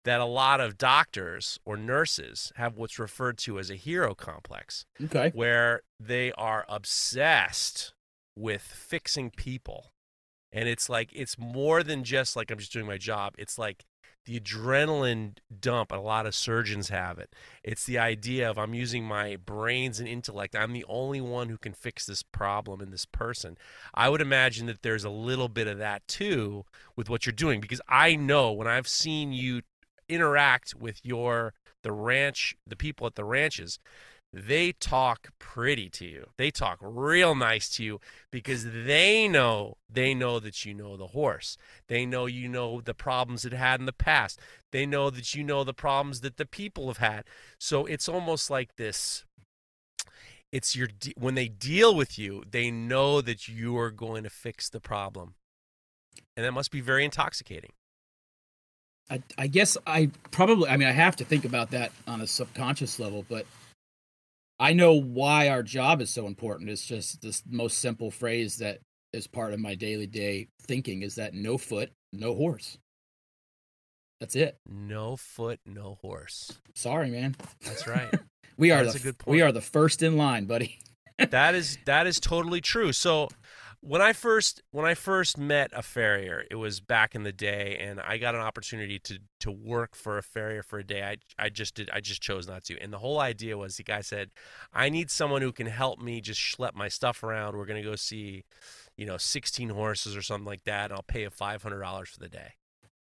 that a lot of doctors or nurses have what's referred to as a hero complex, Okay. where they are obsessed with fixing people. And it's like, it's more than just like I'm just doing my job. It's like the adrenaline dump, a lot of surgeons have it. It's the idea of I'm using my brains and intellect. I'm the only one who can fix this problem in this person. I would imagine that there's a little bit of that too with what you're doing because I know when I've seen you interact with your the ranch, the people at the ranches, they talk pretty to you. They talk real nice to you because they know they know that you know the horse. They know you know the problems it had in the past. They know that you know the problems that the people have had. So it's almost like this it's your when they deal with you, they know that you are going to fix the problem. And that must be very intoxicating. I, I guess I probably, I mean, I have to think about that on a subconscious level, but I know why our job is so important. It's just this most simple phrase that is part of my daily day thinking is that no foot, no horse. That's it. No foot, no horse. Sorry, man. That's right. We are That's the a good we are the first in line, buddy. that is that is totally true. So when I first when I first met a farrier, it was back in the day, and I got an opportunity to to work for a farrier for a day. I I just did I just chose not to. And the whole idea was the guy said, I need someone who can help me just schlep my stuff around. We're gonna go see, you know, 16 horses or something like that, and I'll pay you five hundred dollars for the day.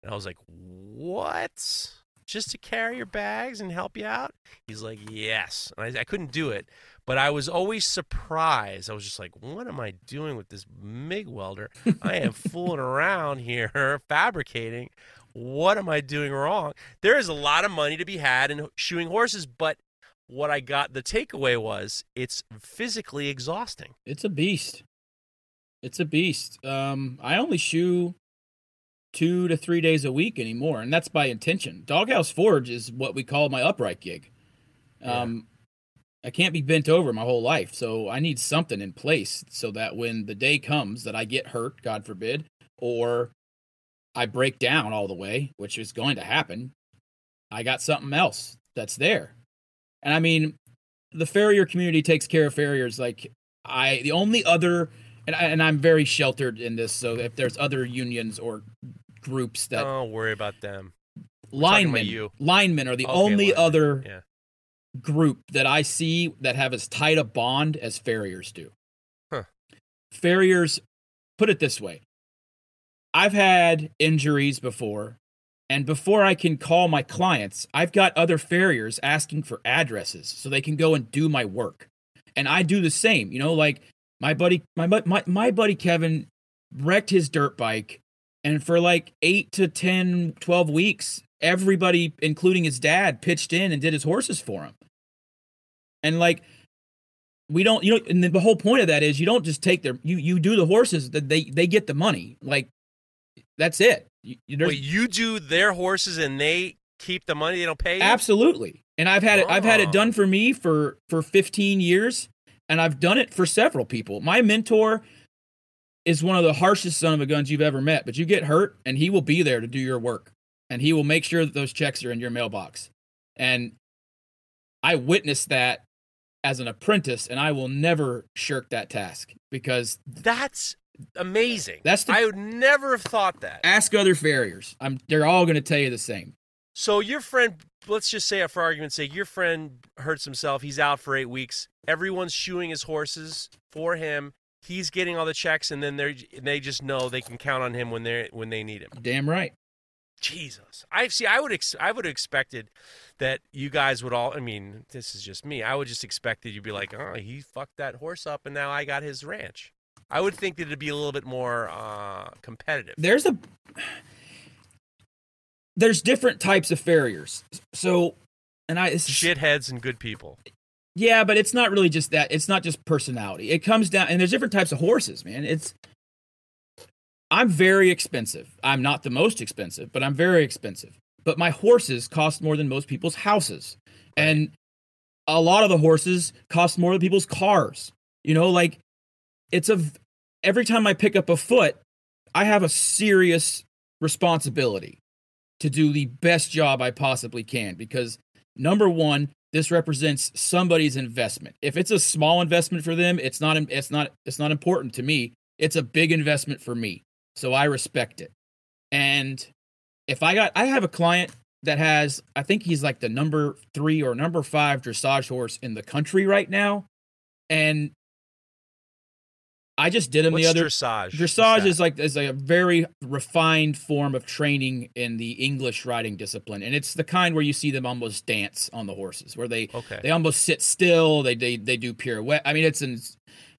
And I was like, what? Just to carry your bags and help you out? He's like, yes. And I, I couldn't do it, but I was always surprised. I was just like, what am I doing with this MIG welder? I am fooling around here fabricating. What am I doing wrong? There is a lot of money to be had in shoeing horses, but what I got the takeaway was it's physically exhausting. It's a beast. It's a beast. Um, I only shoe two to three days a week anymore, and that's by intention. Doghouse Forge is what we call my upright gig. Um, I can't be bent over my whole life, so I need something in place so that when the day comes that I get hurt, God forbid, or I break down all the way, which is going to happen, I got something else that's there. And I mean, the farrier community takes care of farriers like I the only other and I, and I'm very sheltered in this so if there's other unions or groups that Don't worry about them. linemen you. linemen are the Okay, only linemen, other yeah. Group that I see that have as tight a bond as farriers do. Huh. Farriers put it this way. I've had injuries before and before I can call my clients, I've got other farriers asking for addresses so they can go and do my work. And I do the same, you know, like my buddy my my, my buddy Kevin wrecked his dirt bike and for like 8 to 10 12 weeks everybody including his dad pitched in and did his horses for him. And like we don't you know and the whole point of that is you don't just take their you you do the horses that they they get the money. Like that's it. You, Wait, you do their horses and they keep the money they don't pay you? Absolutely. And I've had it I've had it Oh. done for me for for 15 years and I've done it for several people. My mentor is one of the harshest son of a guns you've ever met, but you get hurt and he will be there to do your work and he will make sure that those checks are in your mailbox. And I witnessed that as an apprentice and I will never shirk that task because That's amazing. That's the- I would never have thought that. ask other farriers. I'm they're all going to tell you the same. So your friend, let's just say, for argument's sake, your friend hurts himself. He's out for eight weeks. Everyone's shoeing his horses for him. He's getting all the checks, and then they they just know they can count on him when they when they need him. Damn right. Jesus, I see. I would ex- I would have expected that you guys would all. I mean, this is just me. I would just expect that you'd be like, oh, he fucked that horse up, and now I got his ranch. I would think that it'd be a little bit more uh, competitive. there's a there's different types of farriers. So, and I it's, Shitheads and good people. yeah, but it's not really just that. It's not just personality. It comes down, and there's different types of horses, man. It's I'm very expensive. I'm not the most expensive, but I'm very expensive. but my horses cost more than most people's houses. And a lot of the horses cost more than people's cars. You know, like it's a every time I pick up a foot, I have a serious responsibility to do the best job I possibly can because number one, this represents somebody's investment. If it's a small investment for them, it's not it's not it's not important to me. It's a big investment for me. So I respect it. And if I got I have a client that has I think he's like the number 3 or number 5 dressage horse in the country right now. And I just did him What's the other dressage? Dressage is like is a very refined form of training in the English riding discipline, and it's the kind where you see them almost dance on the horses, where they okay. they almost sit still, they they they do pirouette. I mean, it's an,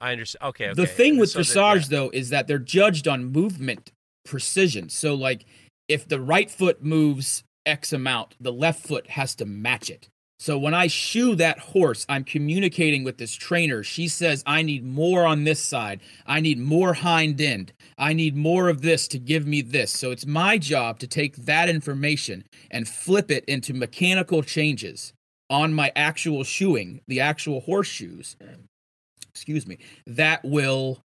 I understand. Okay, okay. the thing with So dressage yeah. though is that they're judged on movement precision. So like if the right foot moves X amount, the left foot has to match it. So when I shoe that horse, I'm communicating with this trainer. She says, I need more on this side. I need more hind end. I need more of this to give me this. So it's my job to take that information and flip it into mechanical changes on my actual shoeing, the actual horseshoes. Excuse me. That will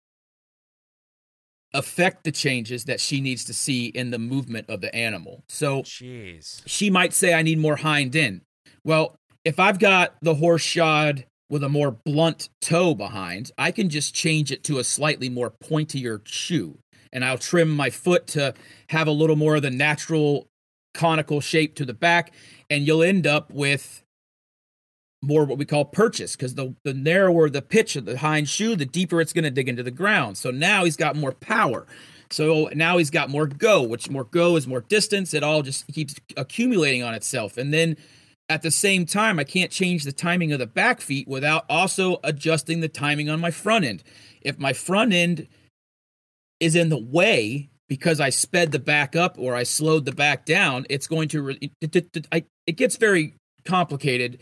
affect the changes that she needs to see in the movement of the animal. So Jeez. she might say I need more hind end. Well, if I've got the horse shod with a more blunt toe behind, I can just change it to a slightly more pointier shoe. And I'll trim my foot to have a little more of the natural conical shape to the back. And you'll end up with more what we call purchase because the, the narrower the pitch of the hind shoe, the deeper it's going to dig into the ground. So now he's got more power. So now he's got more go, which more go is more distance. It all just keeps accumulating on itself. And then at the same time, I can't change the timing of the back feet without also adjusting the timing on my front end. If my front end is in the way because I sped the back up or I slowed the back down, it's going to re- it, it, it, it gets very complicated.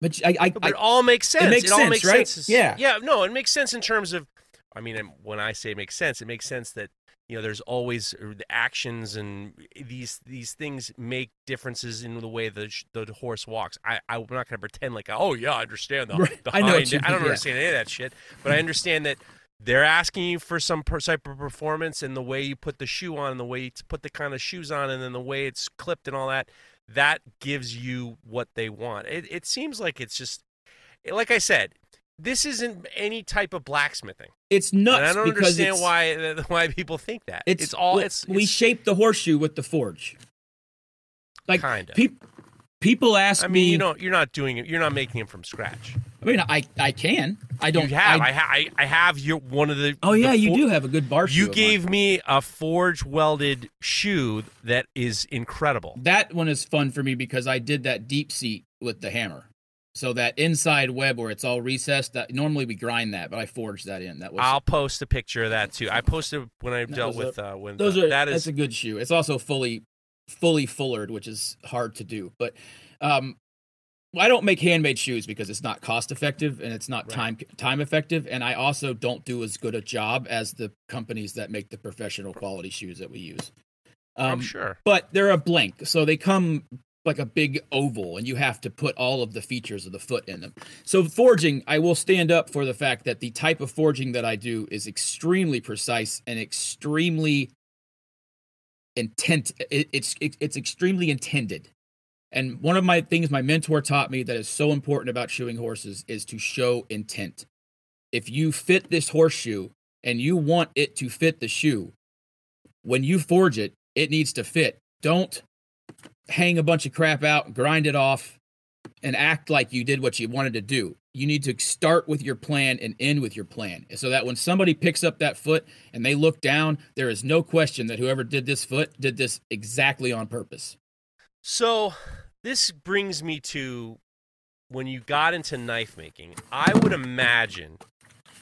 But I, I, But it all makes sense. It makes all sense, makes right? sense. Yeah. Yeah. No, it makes sense in terms of. I mean, when I say it makes sense, it makes sense that you know there's always uh, the actions and these these things make differences in the way the the horse walks. I I'm not going to pretend like oh yeah I understand the, Right. the I know hind- I don't yeah. understand any of that shit, but I understand that they're asking you for some per- type of performance and the way you put the shoe on and the way you put the kind of shoes on and then the way it's clipped and all that that gives you what they want. It it seems like it's just like I said, this isn't any type of blacksmithing. it's nuts and I don't understand why why people think that. it's, It's, all it's, we it's shape the horseshoe with the forge. Like kind of. peop, people ask I me mean, you know, you're not doing it. You're not making it from scratch. I mean, I I can. I don't you have. I, I, ha- I, I have your one of the. oh yeah, the you for- do have a good bar shoe. You gave me a forge welded shoe that is incredible. that one is fun for me because I did that deep seat with the hammer. So that inside web where it's all recessed, that normally we grind that, but I forged that in. That was I'll post a picture of that too. I posted when I dealt was with uh, when those uh, are that that's a good shoe. It's also fully fully fullered, which is hard to do. But um I don't make handmade shoes because it's not cost effective and it's not Right. time time effective and I also don't do as good a job as the companies that make the professional quality shoes that we use. Um, I'm sure. but they're a blank, so they come like a big oval, and you have to put all of the features of the foot in them. So forging, I will stand up for the fact that the type of forging that I do is extremely precise and extremely intent. It, it's it, it's extremely intended. And one of my things my mentor taught me that is so important about shoeing horses is to show intent. If you fit this horseshoe and you want it to fit the shoe, when you forge it, it needs to fit. Don't hang a bunch of crap out, grind it off, and act like you did what you wanted to do. You need to start with your plan and end with your plan so that when somebody picks up that foot and they look down, there is no question that whoever did this foot did this exactly on purpose. So this brings me to when you got into knife making. I would imagine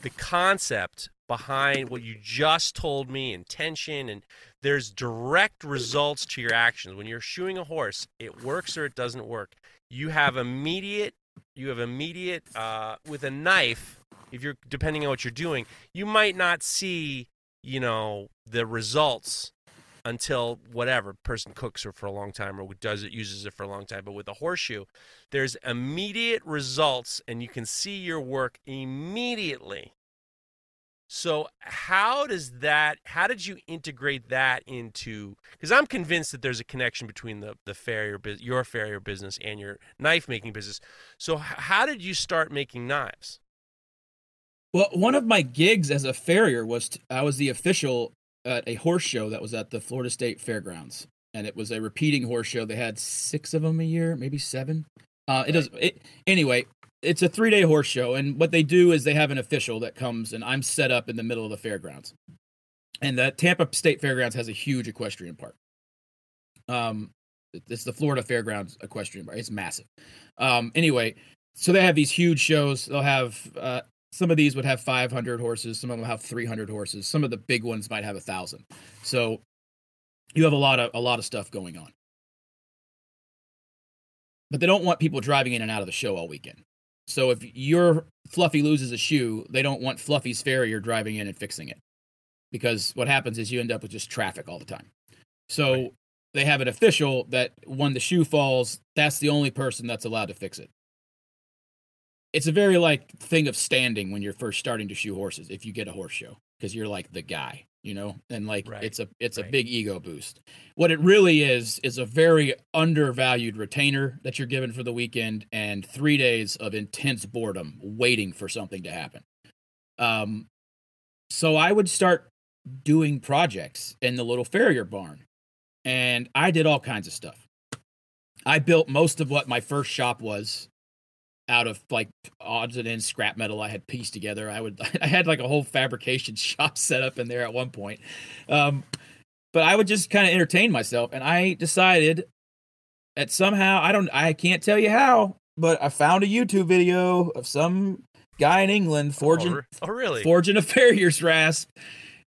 the concept behind what you just told me, intention, and there's direct results to your actions. When you're shoeing a horse, it works or it doesn't work. You have immediate, you have immediate uh, with a knife. If you're depending on what you're doing, you might not see, you know, the results until whatever person cooks it for a long time or does it uses it for a long time. But with a horseshoe, there's immediate results, and you can see your work immediately. So how does that? How did you integrate that into? Because I'm convinced that there's a connection between the the farrier your farrier business and your knife making business. So how did you start making knives? Well, one of my gigs as a farrier was I was the official at a horse show that was at the Florida State Fairgrounds, and it was a repeating horse show. They had six of them a year, maybe seven. Uh, it does. It, anyway, it's a three day horse show, and what they do is they have an official that comes, and I'm set up in the middle of the fairgrounds, and the Tampa State Fairgrounds has a huge equestrian park. Um, it's the Florida Fairgrounds equestrian park. It's massive. Um, anyway, so they have these huge shows. They'll have uh, some of these would have 500 horses. Some of them have 300 horses. Some of the big ones might have a thousand. So you have a lot of a lot of stuff going on. But they don't want people driving in and out of the show all weekend. So if your Fluffy loses a shoe, they don't want Fluffy's farrier driving in and fixing it. Because what happens is you end up with just traffic all the time. So right. they have an official that when the shoe falls, that's the only person that's allowed to fix it. It's a very like thing of standing when you're first starting to shoe horses if you get a horse show because you're like the guy you know and like right. it's a it's right. a big ego boost what it really is is a very undervalued retainer that you're given for the weekend and three days of intense boredom waiting for something to happen um so i would start doing projects in the little farrier barn and i did all kinds of stuff i built most of what my first shop was out of like odds and ends scrap metal I had pieced together. I would I had like a whole fabrication shop set up in there at one point. Um, but I would just kind of entertain myself and I decided that somehow I don't I can't tell you how, but I found a YouTube video of some guy in England forging oh, oh really? forging a farrier's rasp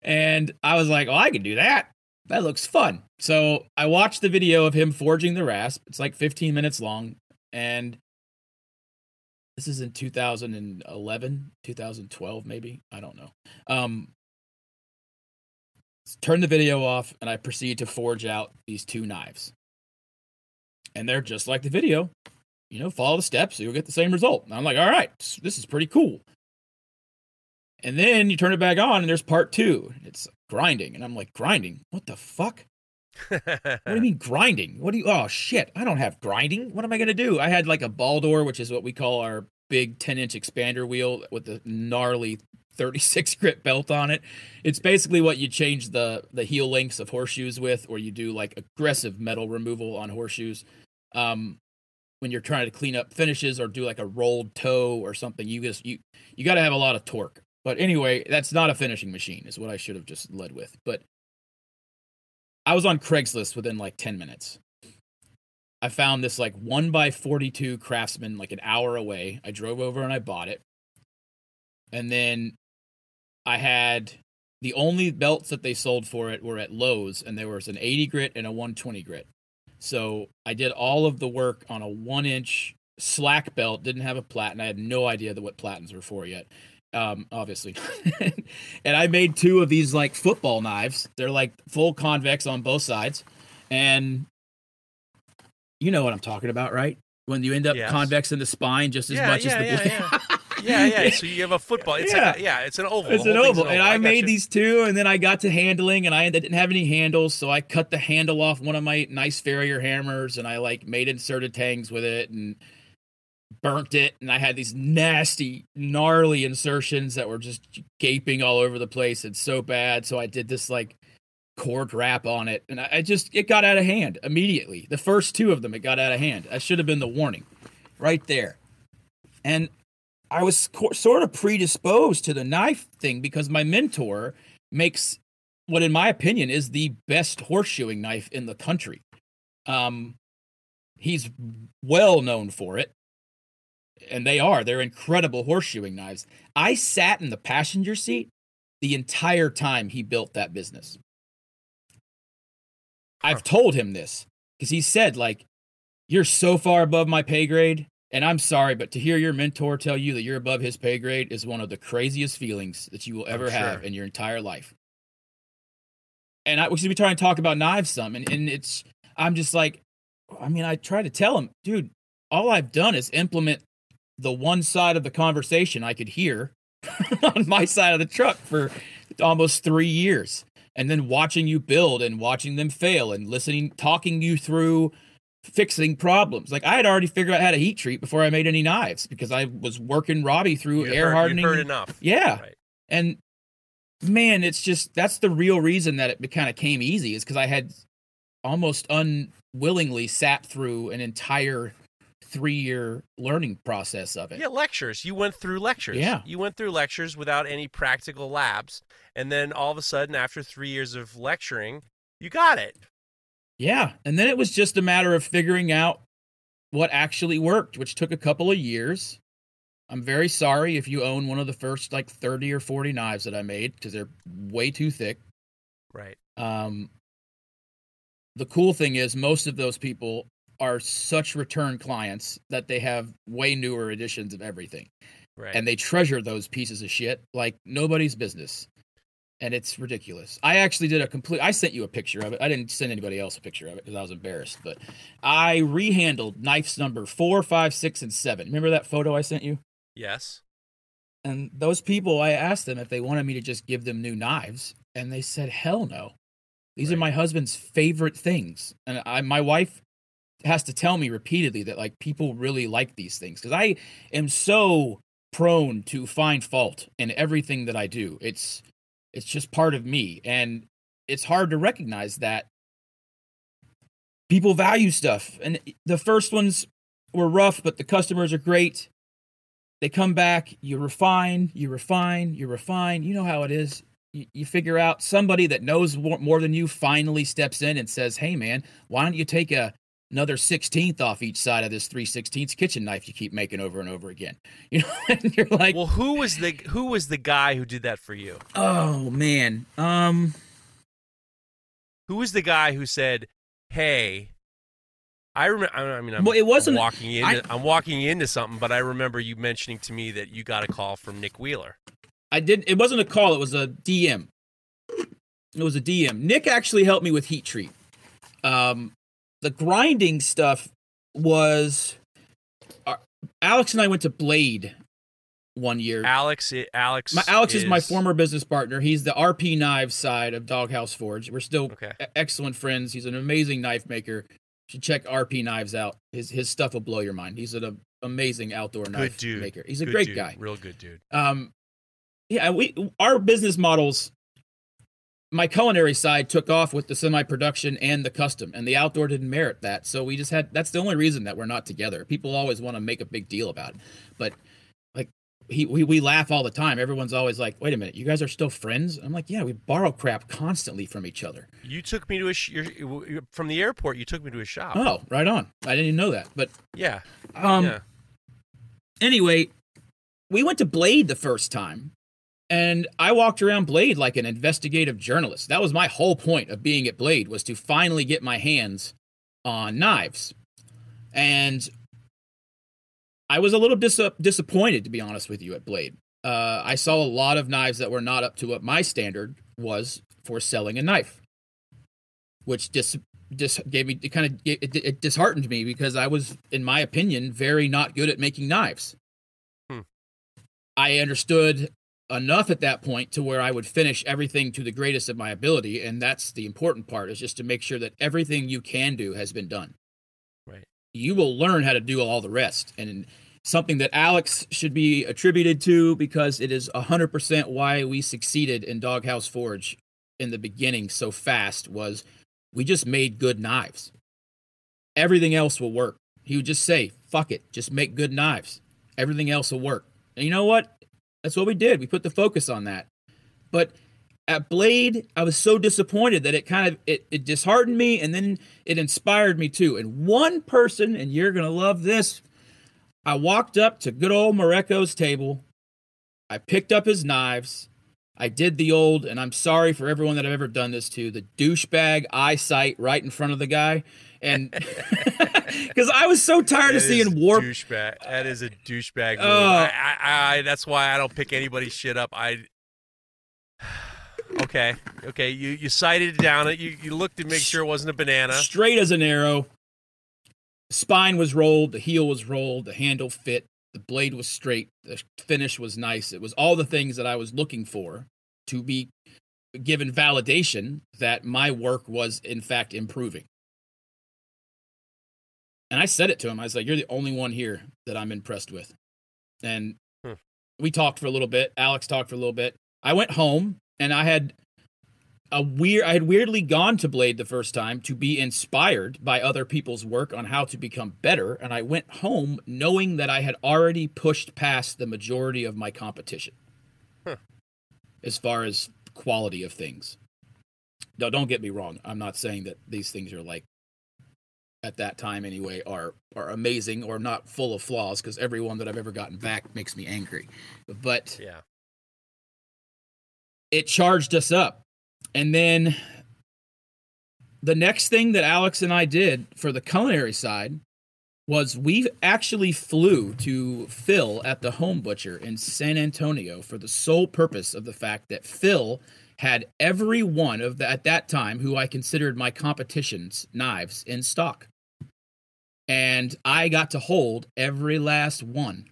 and I was like, "Oh, I can do that." That looks fun. So I watched the video of him forging the rasp. It's like 15 minutes long and this is in 2011 2012 maybe i don't know. Um turn the video off and i proceed to forge out these two knives. And they're just like the video. You know follow the steps you'll get the same result. And i'm like all right this is pretty cool. And then you turn it back on and there's part two. It's grinding and i'm like grinding? What the fuck what do you mean grinding? What do you? Oh shit! I don't have grinding. What am I gonna do? I had like a Baldor, which is what we call our big 10 inch expander wheel with the gnarly 36 grit belt on it. It's basically what you change the the heel lengths of horseshoes with, or you do like aggressive metal removal on horseshoes. Um, when you're trying to clean up finishes or do like a rolled toe or something, you just you you got to have a lot of torque. But anyway, that's not a finishing machine, is what I should have just led with. But I was on Craigslist within like 10 minutes. I found this like 1 by 42 craftsman like an hour away. I drove over and I bought it. And then I had the only belts that they sold for it were at Lowe's and there was an 80 grit and a 120 grit. So I did all of the work on a 1 inch slack belt, didn't have a platen. I had no idea what platens were for yet um obviously and i made two of these like football knives they're like full convex on both sides and you know what i'm talking about right when you end up yes. convex in the spine just as yeah, much yeah, as the yeah, yeah. yeah yeah so you have a football it's yeah, a, yeah it's an oval it's an oval. an oval and i, I made you. these two and then i got to handling and i didn't have any handles so i cut the handle off one of my nice farrier hammers and i like made inserted tangs with it and burnt it and I had these nasty, gnarly insertions that were just gaping all over the place. It's so bad. So I did this like cord wrap on it and I, just, it got out of hand immediately. The first two of them, it got out of hand. I should have been the warning right there. And I was co- sort of predisposed to the knife thing because my mentor makes what, in my opinion, is the best horseshoeing knife in the country. Um, he's well known for it and they are. They're incredible horseshoeing knives. I sat in the passenger seat the entire time he built that business. I've told him this because he said, like, you're so far above my pay grade. And I'm sorry, but to hear your mentor tell you that you're above his pay grade is one of the craziest feelings that you will ever sure. have in your entire life. and I we should be trying to talk about knives some, and, and it's I'm just like, I mean, I try to tell him, dude, all I've done is implement the one side of the conversation I could hear on my side of the truck for almost three years, and then watching you build and watching them fail and listening, talking you through fixing problems. Like I had already figured out how to heat treat before I made any knives because I was working Robbie through You air heard, hardening. You heard enough. Yeah. Right. And man, it's just that's the real reason that it kind of came easy is because I had almost unwillingly sat through an entire three year learning process of it. Yeah, lectures. You went through lectures. Yeah. You went through lectures without any practical labs. And then all of a sudden, after three years of lecturing, you got it. Yeah. And then it was just a matter of figuring out what actually worked, which took a couple of years. I'm very sorry if you own one of the first like 30 or 40 knives that I made because they're way too thick. Right. Um, the cool thing is, most of those people are such return clients that they have way newer editions of everything. Right. and they treasure those pieces of shit like nobody's business. And it's ridiculous. I actually did a complete i sent you a picture of it. I didn't send anybody else a picture of it because i was embarrassed but i rehandled knives number four five six and seven. Remember that photo i sent you? Yes. and those people i asked them if they wanted me to just give them new knives and they said hell no. These are my husband's favorite things. And i my wife has to tell me repeatedly that like people really like these things because i am so prone to find fault in everything that i do. It's it's just part of me and it's hard to recognize that people value stuff and the first ones were rough but the customers are great. They come back you refine you refine you refine. You know how it is. You, figure out somebody that knows more than you finally steps in and says hey man why don't you take a another 16th off each side of this 3 16ths kitchen knife you keep making over and over again you know and you're like Well, who was the who was the guy who did that for you? oh man um Who was the guy who said, "Hey, I remember." I mean, I'm, Well, it wasn't- I'm walking into. I, am walking into something, but I remember you mentioning to me that you got a call from Nick Wheeler. I did. It wasn't a call. It was a DM. It was a DM. Nick actually helped me with heat treat. Um, the grinding stuff was. Uh, Alex and I went to Blade one year. Alex. Alex. My, Alex is, my former business partner. He's the RP Knives side of Doghouse Forge. We're still Okay. excellent friends. He's an amazing knife maker. You should check RP Knives out. His his stuff will blow your mind. He's an amazing outdoor Good knife dude. maker. He's a Good great dude. guy. Real good dude. um yeah we our business models my culinary side took off with the semi production and the custom and the outdoor didn't merit that so we just had that's the only reason that we're not together people always want to make a big deal about it but like he, we, we laugh all the time everyone's always like wait a minute you guys are still friends i'm like yeah we borrow crap constantly from each other You took me to a sh- from the airport. You took me to a shop. oh right on i didn't even know that but Yeah. um yeah. anyway, we went to Blade the first time, and I walked around Blade like an investigative journalist. That was my whole point of being at Blade was to finally get my hands on knives. And I was a little dis- disappointed, to be honest with you, at Blade. Uh, I saw a lot of knives that were not up to what my standard was for selling a knife, which dis- dis- gave me it kind of it, it disheartened me because I was, in my opinion, very not good at making knives. Hmm. I understood enough at that point to where I would finish everything to the greatest of my ability, and that's the important part is just to make sure that everything you can do has been done. Right. You will learn how to do all the rest, and something that Alex should be attributed to because it is 100% why we succeeded in Doghouse Forge in the beginning so fast was we just made good knives. Everything else will work. He would just say, fuck it, just make good knives. Everything else will work. And you know what? That's what we did. We put the focus on that. But at Blade, I was so disappointed that it kind of it, it disheartened me and then it inspired me too. And one person, and you're gonna love this, I walked up to good old Mareko's table. I picked up his knives. I did the old, and I'm sorry for everyone that I've ever done this to, the douchebag eyesight right in front of the guy. And because I was so tired of That seeing is warp. Douchebag. That is a douchebag move. Oh. I, I, I, that's why I don't pick anybody's shit up. I. Okay, okay. You you sighted down it. You you looked to make sure it wasn't a banana. Straight as an arrow. Spine was rolled, the heel was rolled, the handle fit, the blade was straight, the finish was nice. It was all the things that I was looking for to be given validation that my work was in fact improving. And I said it to him. I was like, "You're the only one here that I'm impressed with." And Hmm. we talked for a little bit. Alex talked for a little bit. I went home and I had a weird I had weirdly gone to Blade the first time to be inspired by other people's work on how to become better and I went home knowing that I had already pushed past the majority of my competition. Huh. As far as quality of things. Now don't get me wrong. I'm not saying that these things are like at that time anyway are are amazing or not full of flaws because every one that I've ever gotten back makes me angry. But Yeah. it charged us up. And then the next thing that Alex and I did for the culinary side was we actually flew to Phil at the Home Butcher in San Antonio for the sole purpose of the fact that Phil had every one of the, at that time who I considered my competition's knives in stock. And I got to hold every last one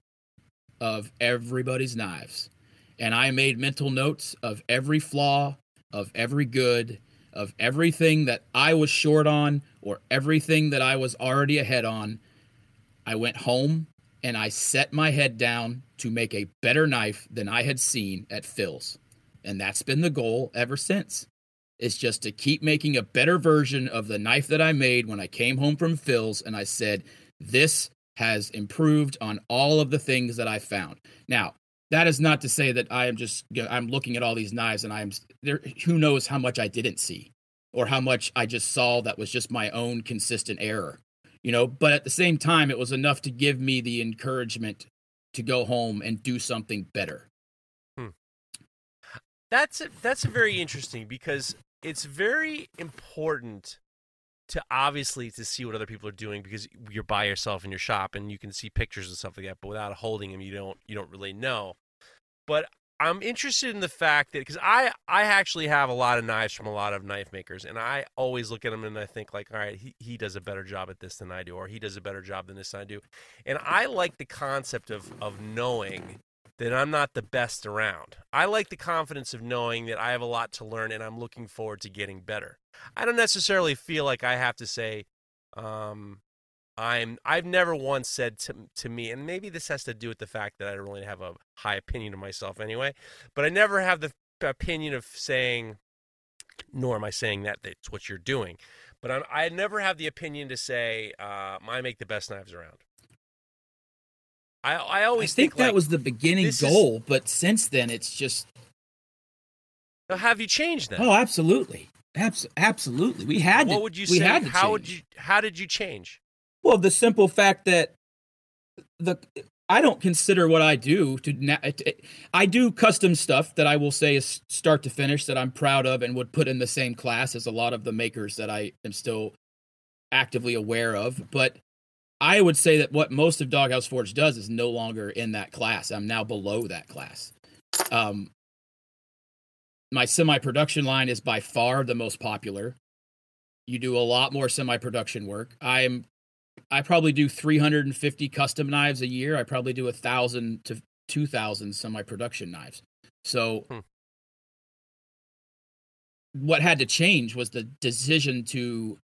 of everybody's knives and I made mental notes of every flaw, of every good, of everything that I was short on or everything that I was already ahead on. I went home and I set my head down to make a better knife than I had seen at Phil's. And that's been the goal ever since. It's just to keep making a better version of the knife that I made when I came home from Phil's and I said, this has improved on all of the things that I found. Now, that is not to say that I am just I'm looking at all these knives and I'm there who knows how much I didn't see or how much I just saw that was just my own consistent error. You know, but at the same time it was enough to give me the encouragement to go home and do something better. That's that's very interesting because it's very important to obviously to see what other people are doing because you're by yourself in your shop and you can see pictures and stuff like that, but without holding them, you don't you don't really know. But I'm interested in the fact that because I I actually have a lot of knives from a lot of knife makers, and I always look at them and I think like, all right, he he does a better job at this than I do, or he does a better job than this than I do, and I like the concept of of knowing that I'm not the best around. I like the confidence of knowing that I have a lot to learn and I'm looking forward to getting better. I don't necessarily feel like I have to say, um, I'm. I've never once said to to me, and maybe this has to do with the fact that I don't really have a high opinion of myself anyway. But I never have the opinion of saying, nor am I saying that that's what you're doing. But I'm, I never have the opinion to say uh, I make the best knives around. I I I always think, that like, was the beginning this is- goal, but since then it's just have you changed that? oh, absolutely. Abs- absolutely. We had to what would you we say? had to How would you? How did you change? Well, the simple fact that the I don't consider what I do to na- I do custom stuff that I will say is start to finish that I'm proud of and would put in the same class as a lot of the makers that I am still actively aware of, but I would say that what most of Doghouse Forge does is no longer in that class. I'm now below that class. Um, my semi-production line is by far the most popular. You do a lot more semi-production work. I'm I probably do 350 custom knives a year. I probably do a thousand to 2,000 semi-production knives. So, Hmm. what had to change was the decision to.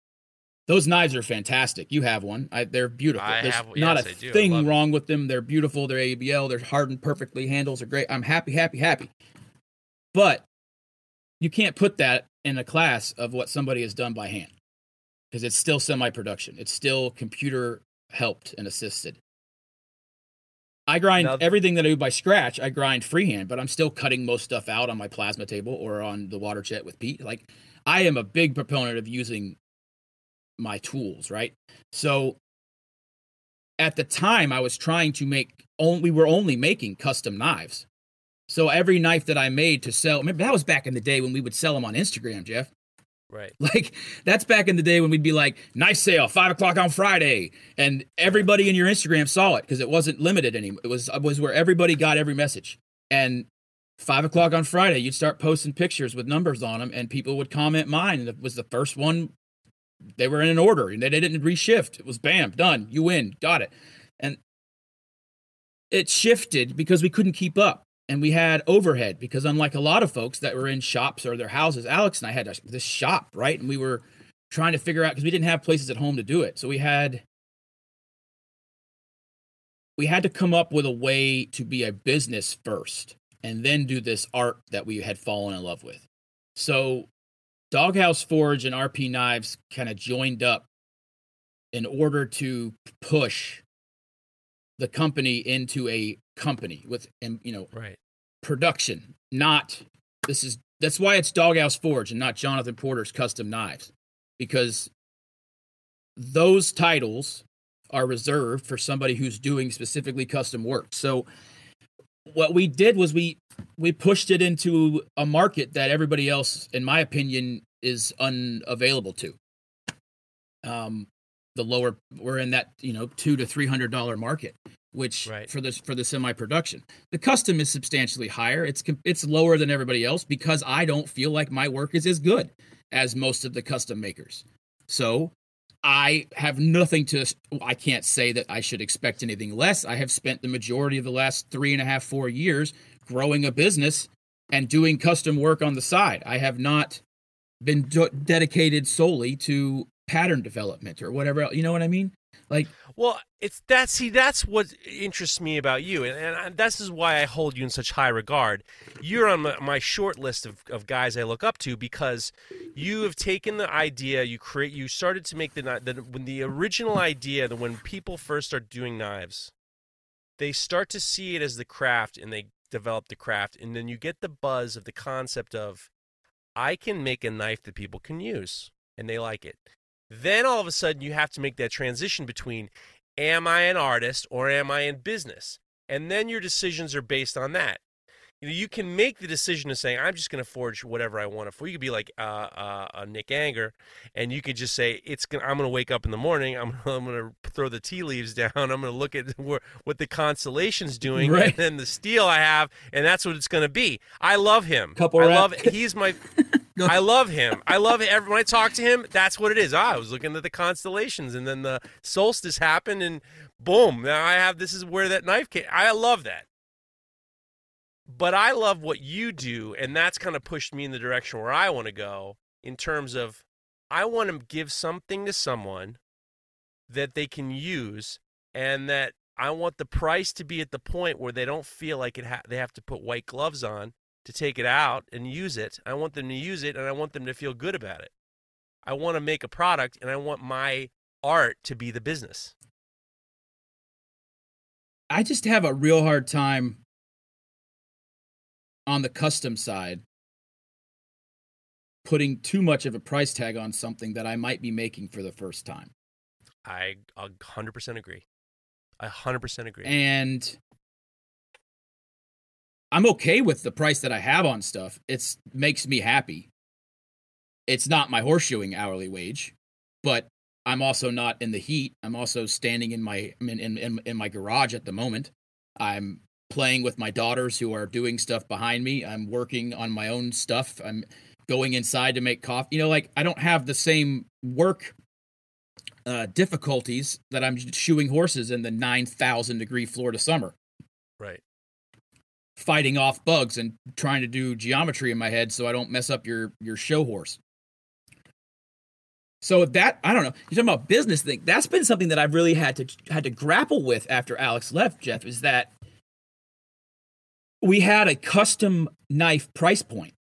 Those knives are fantastic. You have one. I, they're beautiful. I There's have- not yes, a I do. I thing love it. wrong with them. They're beautiful. They're ABL. They're hardened perfectly. Handles are great. I'm happy, happy, happy. But you can't put that in a class of what somebody has done by hand because it's still semi-production. It's still computer helped and assisted. I grind Now- everything that I do by scratch. I grind freehand, but I'm still cutting most stuff out on my plasma table or on the water jet with Pete. Like I am a big proponent of using my tools, right? So at the time I was trying to make only we were only making custom knives. So every knife that I made to sell, remember that was back in the day when we would sell them on Instagram, Jeff. Right. Like that's back in the day when we'd be like, knife sale, five o'clock on Friday, and everybody in your Instagram saw it because it wasn't limited anymore. It was was where everybody got every message. And five o'clock on Friday, you'd start posting pictures with numbers on them, and people would comment mine. And it was the first one. They were in an order, and they didn't reshift. It was bam, done. You win, got it. And it shifted because we couldn't keep up, and we had overhead because unlike a lot of folks that were in shops or their houses, Alex and I had this shop right, and we were trying to figure out because we didn't have places at home to do it, so we had we had to come up with a way to be a business first and then do this art that we had fallen in love with. So Doghouse Forge and RP Knives kind of joined up in order to push the company into a company with you know right. production not this is that's why it's doghouse forge and not jonathan porter's custom knives because those titles are reserved for somebody who's doing specifically custom work. So what we did was we we pushed it into a market that everybody else in my opinion is unavailable to um the lower we're in that you know two to three hundred dollar market which right. for this for the semi production the custom is substantially higher it's it's lower than everybody else because i don't feel like my work is as good as most of the custom makers so I have nothing to. I can't say that I should expect anything less. I have spent the majority of the last three and a half, four years growing a business and doing custom work on the side. I have not been dedicated solely to pattern development or whatever. Else, you know what I mean? Like, well, it's that. See, that's what interests me about you, and, and this is why I hold you in such high regard. You're on my, my short list of, of guys I look up to because you have taken the idea, you create, you started to make the the when the original idea that when people first start doing knives, they start to see it as the craft, and they develop the craft, and then you get the buzz of the concept of, I can make a knife that people can use, and they like it. Then all of a sudden, you have to make that transition between am I an artist or am I in business? And then your decisions are based on that. You know, you can make the decision of saying, I'm just going to forge whatever I want to forge. You could be like uh, uh, a Nick Anger, and you could just say, it's gonna, I'm going to wake up in the morning, I'm, I'm going to throw the tea leaves down, I'm going to look at where, what the constellation's doing, right. and then the steel I have, and that's what it's going to be. I love him. Couple I rap. love He's my I love him. I love. Every, when I talk to him, that's what it is. Ah, I was looking at the constellations, and then the solstice happened, and boom! Now I have this is where that knife came. I love that. But I love what you do, and that's kind of pushed me in the direction where I want to go in terms of I want to give something to someone that they can use, and that I want the price to be at the point where they don't feel like it ha- they have to put white gloves on to take it out and use it. I want them to use it and I want them to feel good about it. I want to make a product and I want my art to be the business. I just have a real hard time on the custom side putting too much of a price tag on something that I might be making for the first time. I 100% agree. I 100% agree. And I'm okay with the price that I have on stuff. It makes me happy. It's not my horseshoeing hourly wage, but I'm also not in the heat. I'm also standing in my in, in, in my garage at the moment. I'm playing with my daughters who are doing stuff behind me. I'm working on my own stuff. I'm going inside to make coffee. You know, like I don't have the same work uh, difficulties that I'm shoeing horses in the 9,000 degree Florida summer. Right fighting off bugs and trying to do geometry in my head so I don't mess up your your show horse. So that I don't know. You're talking about business thing. That's been something that I've really had to had to grapple with after Alex left. Jeff is that we had a custom knife price point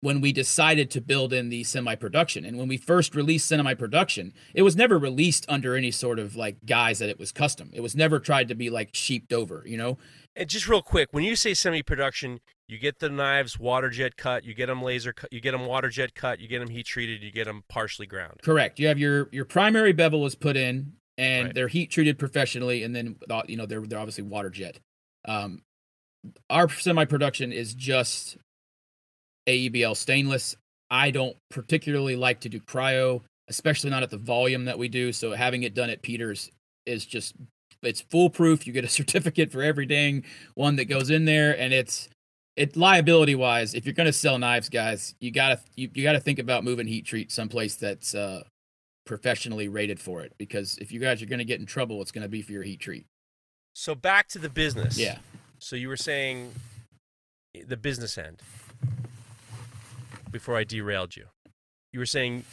when we decided to build in the semi production. And when we first released semi production, it was never released under any sort of like guise that it was custom. It was never tried to be like sheeped over, you know? And just real quick, when you say semi production, you get the knives water jet cut, you get them laser cut, you get them water jet cut, you get them heat treated, you get them partially ground. Correct. You have your your primary bevel is put in and right. they're heat treated professionally and then you know they're they're obviously water jet. Um our semi production is just AEBL stainless. I don't particularly like to do cryo, especially not at the volume that we do. So having it done at Peters is just it's foolproof. You get a certificate for every dang one that goes in there, and it's it liability wise, if you're going to sell knives, guys, you gotta you, you gotta think about moving heat treat someplace that's uh, professionally rated for it. Because if you guys are going to get in trouble, it's going to be for your heat treat. So back to the business. Yeah. So you were saying the business end before I derailed you. You were saying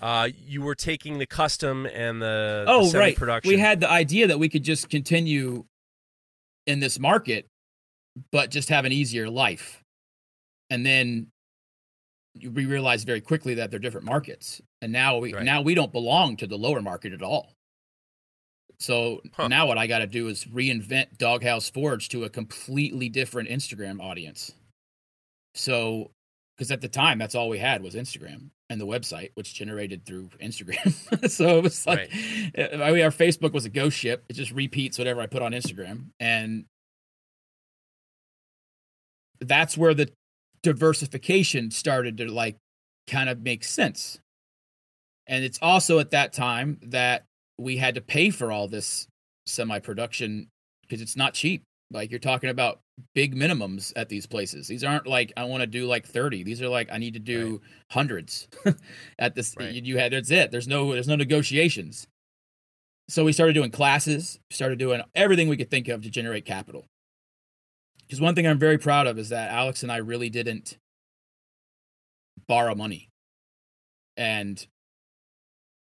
uh, you were taking the custom and the, the Oh, right. production. We had the idea that we could just continue in this market, but just have an easier life. And then we realized very quickly that they're different markets. And now we Right. now we don't belong to the lower market at all. So Huh. now what I got to do is reinvent Doghouse Forge to a completely different Instagram audience. So, because at the time that's all we had was Instagram and the website, which generated through Instagram. so it was like, uh, I mean, our Facebook was a ghost ship. It just repeats whatever I put on Instagram, and that's where the diversification started to like kind of make sense. And it's also at that time that we had to pay for all this semi production because it's not cheap. Like you're talking about big minimums at these places. These aren't like I want to do like 30. These are like I need to do hundreds at this Right. you, you had that's it. There's no there's no negotiations. So we started doing classes, started doing everything we could think of to generate capital. Because one thing I'm very proud of is that Alex and I really didn't borrow money. And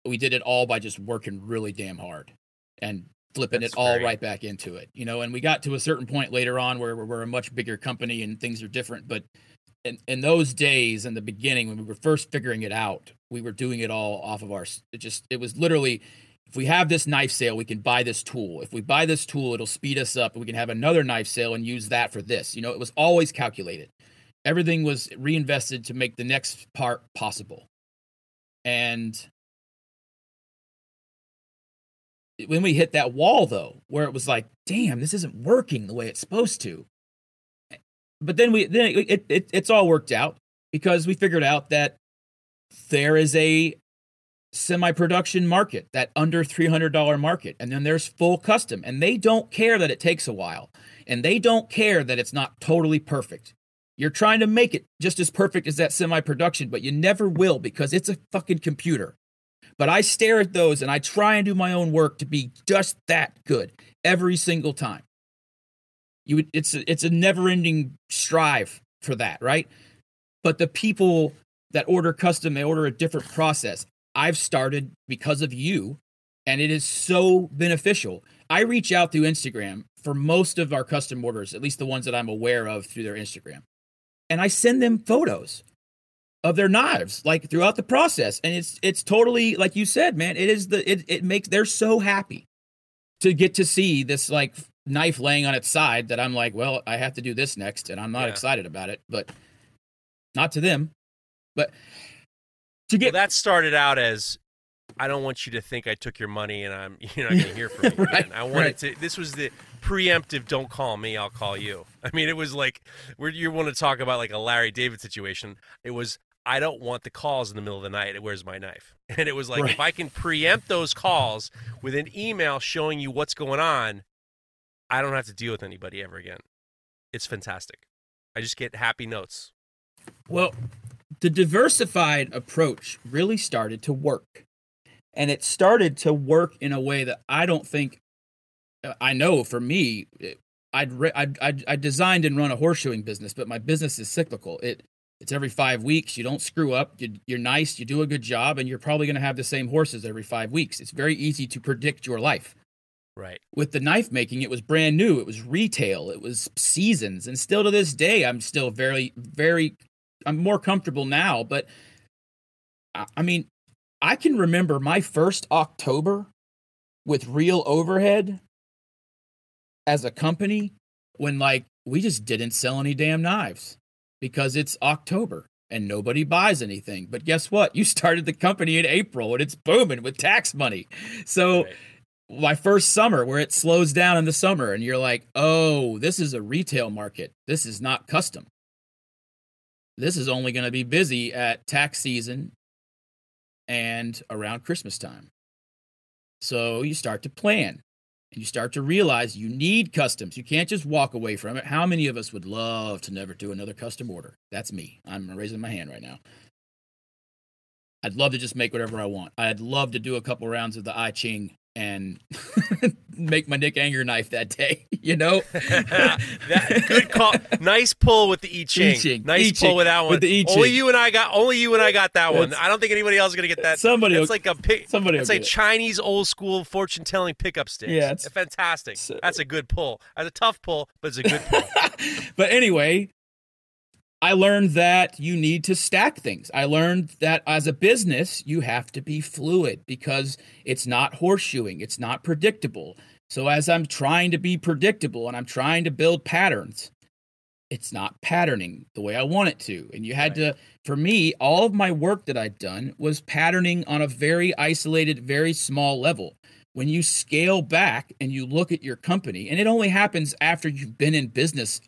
we did it all by just working really damn hard and flipping That's it all right great. back into it. You know, and we got to a certain point later on where we're, we're a much bigger company and things are different. But in, in those days, in the beginning, when we were first figuring it out, we were doing it all off of our, it just, it was literally, if we have this knife sale, we can buy this tool. If we buy this tool, it'll speed us up. We can have another knife sale and use that for this. You know, it was always calculated. Everything was reinvested to make the next part possible. And when we hit that wall, though, where it was like, damn, this isn't working the way it's supposed to. But then we, then it, it, it it's all worked out because we figured out that there is a semi-production market, that under $300 market, and then there's full custom, and they don't care that it takes a while, and they don't care that it's not totally perfect. You're trying to make it just as perfect as that semi-production, but you never will because it's a fucking computer. But I stare at those and I try and do my own work to be just that good every single time. You it's a, it's a never-ending strive for that, right? But the people that order custom, they order a different process. I've started because of you, and it is so beneficial. I reach out through Instagram for most of our custom orders, at least the ones that I'm aware of through their Instagram. And I send them photos of their knives like throughout the process and it's it's totally like you said man it is the it, it makes they're so happy to get to see this like knife laying on its side that i'm like well i have to do this next and i'm not Yeah. excited about it but not to them but to Well, get that started out as I don't want you to think I took your money and I'm you're not going to hear from me Right, again. I wanted right. to. This was the preemptive. Don't call me. I'll call you. I mean, it was like where you want to talk about like a Larry David situation. It was I don't want the calls in the middle of the night. Where's my knife? And it was like Right. if I can preempt those calls with an email showing you what's going on, I don't have to deal with anybody ever again. It's fantastic. I just get happy notes. Well, the diversified approach really started to work. And it started to work in a way that I don't think uh, I know for me it- I'd, re- I'd, I'd I designed and run a horseshoeing business, but my business is cyclical. It it's every 5 weeks, you don't screw up, you, you're nice, you do a good job and you're probably going to have the same horses every 5 weeks. It's very easy to predict your life. Right. with the knife making it was brand new. It was retail. It was seasons. And still to this day i'm still very very i'm more comfortable now. But i, I mean i can remember my first october with real overhead as a company when like we just didn't sell any damn knives because it's october and nobody buys anything but guess what you started the company in april and it's booming with tax money so Right. my first summer where it slows down in the summer and you're like, oh, this is a retail market. This is not custom. This is only going to be busy at tax season and around Christmas time. So you start to plan. And you start to realize you need customs. You can't just walk away from it. How many of us would love to never do another custom order? That's me. I'm raising my hand right now. I'd love to just make whatever I want. I'd love to do a couple rounds of the I Ching and make my Nick Anger knife that day. You know, that, good call. Nice pull with the I Ching. I-Ching. Nice I-Ching. pull with that one. With the I-Ching. only you and I got. Only you and I got that one. I don't think anybody else is gonna get that. Somebody It's like a pick. somebody It's like. Chinese old school fortune telling pickup sticks. Yeah, it's- fantastic. so- That's a good pull. That's a tough pull, but it's a good pull. but anyway, I learned that you need to stack things. I learned that as a business, you have to be fluid because it's not horseshoeing, it's not predictable. So as I'm trying to be predictable and I'm trying to build patterns, it's not patterning the way I want it to. And you had to, for me, all of my work that I'd done was patterning on a very isolated, very small level. When you scale back and you look at your company, and it only happens after you've been in business.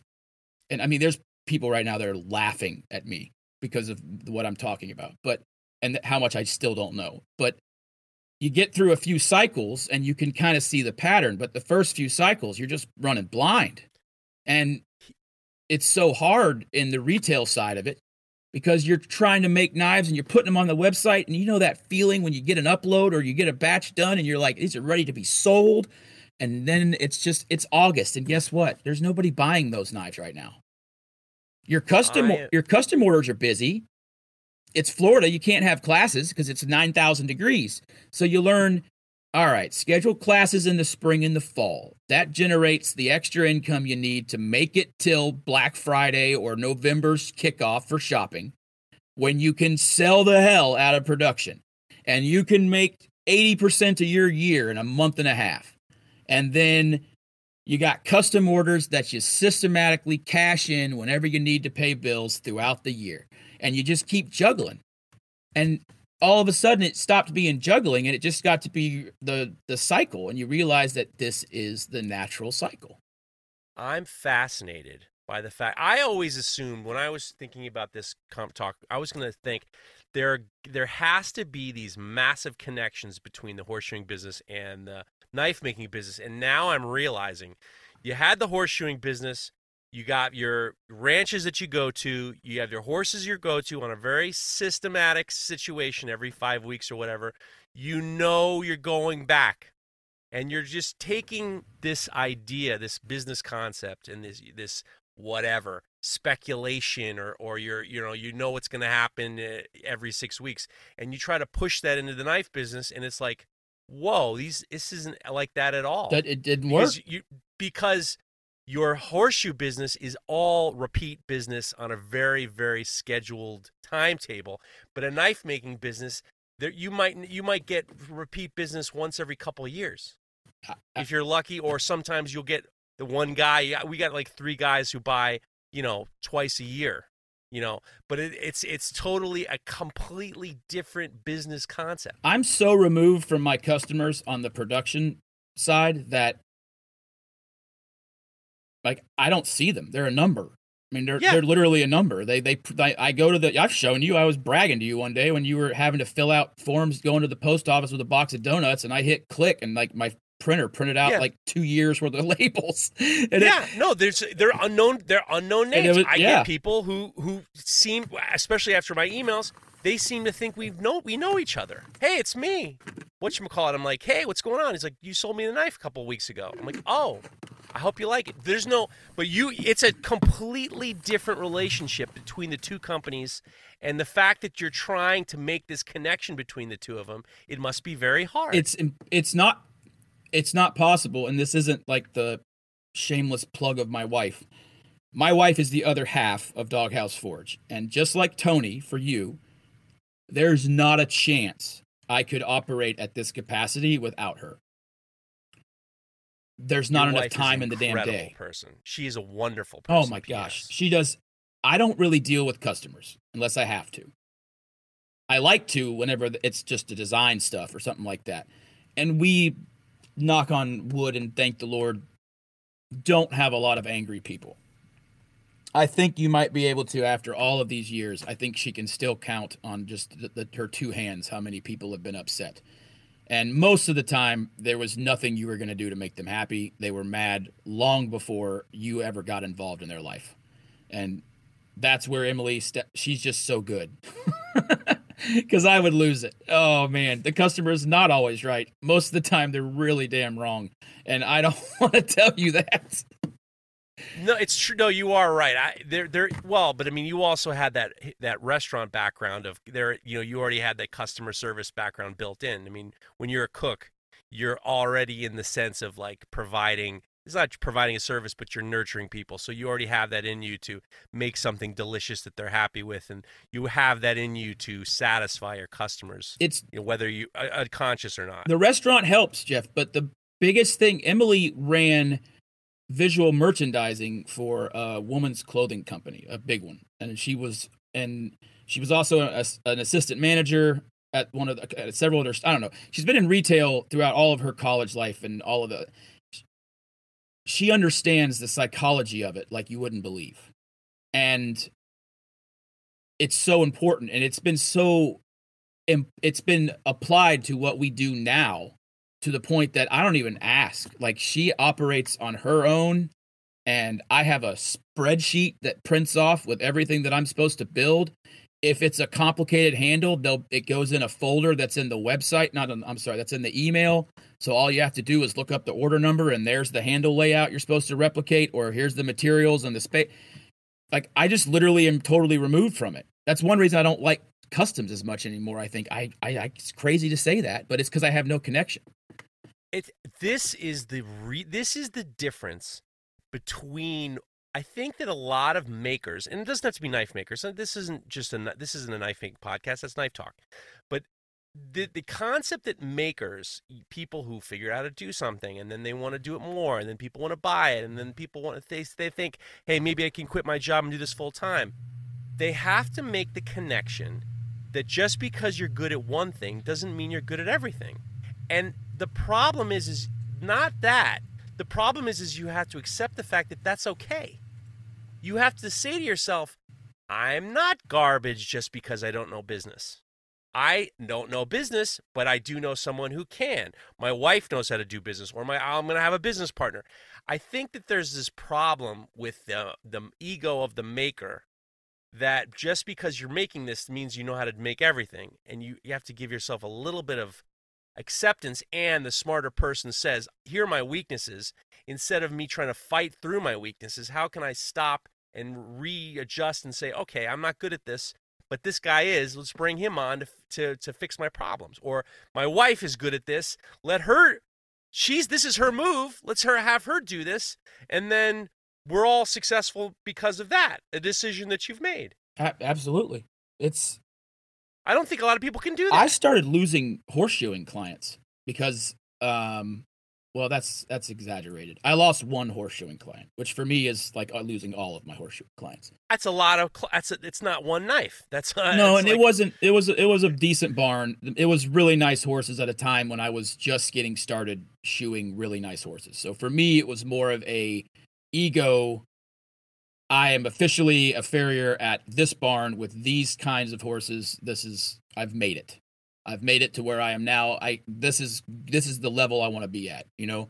And I mean, there's people right now that are laughing at me because of what I'm talking about, but and how much I still don't know. But you get through a few cycles and you can kind of see the pattern, but the first few cycles, you're just running blind. And it's so hard in the retail side of it because you're trying to make knives and you're putting them on the website and you know that feeling when you get an upload or you get a batch done and you're like these are ready to be sold and then it's just it's August and guess what there's nobody buying those knives right now your custom I- your custom orders are busy it's Florida you can't have classes because it's 9000 degrees so you learn all right, schedule classes in the spring and the fall. That generates the extra income you need to make it till Black Friday or November's kickoff for shopping when you can sell the hell out of production and you can make 80% of your year in a month and a half. And then you got custom orders that you systematically cash in whenever you need to pay bills throughout the year. And you just keep juggling. And all of a sudden it stopped being juggling and it just got to be the the cycle and you realize that this is the natural cycle I'm fascinated by the fact I always assumed when I was thinking about this comp talk, I was going to think there there has to be these massive connections between the horseshoeing business and the knife making business, and now I'm realizing you had the horseshoeing business. You got your ranches that you go to. You have your horses you go to on a very systematic situation every five weeks or whatever. You know you're going back and you're just taking this idea, this business concept, and this this whatever speculation, or or you're you know you know what's going to happen uh, every six weeks, and you try to push that into the knife business, and it's like, whoa, these this isn't uh, like that at all. that it didn't work because you because your horseshoe business is all repeat business on a very very scheduled timetable, but a knife making business. There, you might you might get repeat business once every couple of years if you're lucky, or sometimes you'll get the one guy. We got like three guys who buy, you know, twice a year. You know, but it, it's it's totally a completely different business concept. i'm so removed from my customers on the production side that like i don't see them they're a number I mean, they're Yeah. they're literally a number. They, they they I go to the. I've shown you. I was bragging to you one day when you were having to fill out forms going to the post office with a box of donuts, and I hit click, and like my printer printed out Yeah. like two years worth of labels. And it- yeah, no, there's they're unknown. They're unknown names. was- I yeah. get people who who seem, especially after my emails, they seem to think we know we know each other. Hey, it's me. What you call it? I'm like, hey, what's going on? He's like, you sold me the knife a couple weeks ago. I'm like, oh, I hope you like it. There's no, but you, it's a completely different relationship between the two companies, and the fact that you're trying to make this connection between the two of them, it must be very hard. it's it's not it's not possible and this isn't like the shameless plug of my wife. My wife is the other half of doghouse forge and just like tony for you there's not a chance i could operate at this capacity without her. There's not Your enough time in the damn day. Person, she is a wonderful oh person. oh my gosh. She does i don't really deal with customers unless i have to. I like to whenever it's just to design stuff or something like that. And we knock on wood and thank the lord don't have a lot of angry people i think you might be able to after all of these years i think she can still count on just the, the, her two hands how many people have been upset And most of the time, there was nothing you were going to do to make them happy. They were mad long before you ever got involved in their life. And that's where Emily, she's just so good. Because I would lose it. Oh, man. The customer is not always right. Most of the time, they're really damn wrong. And I don't want to tell you that. No, it's true. No, you are right. I there there well, but I mean, you also had that that restaurant background of there. You know, you already had that customer service background built in. I mean, when you're a cook, you're already in the sense of like providing. It's not providing a service, but you're nurturing people. So you already have that in you to make something delicious that they're happy with, and you have that in you to satisfy your customers. It's you know, whether you uh, conscious or not. The restaurant helps, Jeff, but the biggest thing Emily ran visual merchandising for a woman's clothing company, a big one, and she was and she was also a, an assistant manager at one of the, at several other. I don't know. She's been in retail throughout all of her college life and all of the. She understands the psychology of it like you wouldn't believe, and it's so important, and it's been so. It's been applied to what we do now to the point that I don't even ask. Like she operates on her own and I have a spreadsheet that prints off with everything that I'm supposed to build. If it's a complicated handle, they'll it goes in a folder that's in the website, not in, I'm sorry, that's in the email. So all you have to do is look up the order number and there's the handle layout you're supposed to replicate or here's the materials and the space. Like I just literally am totally removed from it. That's one reason I don't like customs as much anymore. I think I, I, I it's crazy to say that, but it's because I have no connection it this is the re, this is the difference between I think that a lot of makers, and it doesn't have to be knife makers. This isn't just a this isn't a knife making podcast. That's knife talk, but the the concept that makers, people who figure out how to do something, and then they want to do it more, and then people want to buy it, and then people want to they they think, hey, maybe I can quit my job and do this full time. They have to make the connection that just because you're good at one thing doesn't mean you're good at everything, and the problem is is not that. The problem is is you have to accept the fact that that's okay. You have to say to yourself, I'm not garbage just because I don't know business. I don't know business, but I do know someone who can. My wife knows how to do business, or my I'm going to have a business partner. I think that there's this problem with the the ego of the maker that just because you're making this means you know how to make everything, and you you have to give yourself a little bit of acceptance and the smarter person says, Here are my weaknesses. Instead of me trying to fight through my weaknesses, how can I stop and readjust and say, Okay, I'm not good at this, but this guy is. Let's bring him on to, to, to fix my problems. Or my wife is good at this. Let her, she's, this is her move. Let's her have her do this. And then we're all successful because of that, a decision that you've made. Absolutely. It's I don't think a lot of people can do that. I started losing horseshoeing clients because, um, well, that's that's exaggerated. I lost one horseshoeing client, which for me is like uh, losing all of my horseshoe clients. That's a lot of. Cl- that's a, it's not one knife. That's uh, no, and like... it wasn't. It was it was a decent barn. It was really nice horses at a time when I was just getting started shoeing really nice horses. So for me, it was more of a ego I am officially a farrier at this barn with these kinds of horses. This is I've made it. I've made it to where I am now. I this is this is the level I want to be at, you know.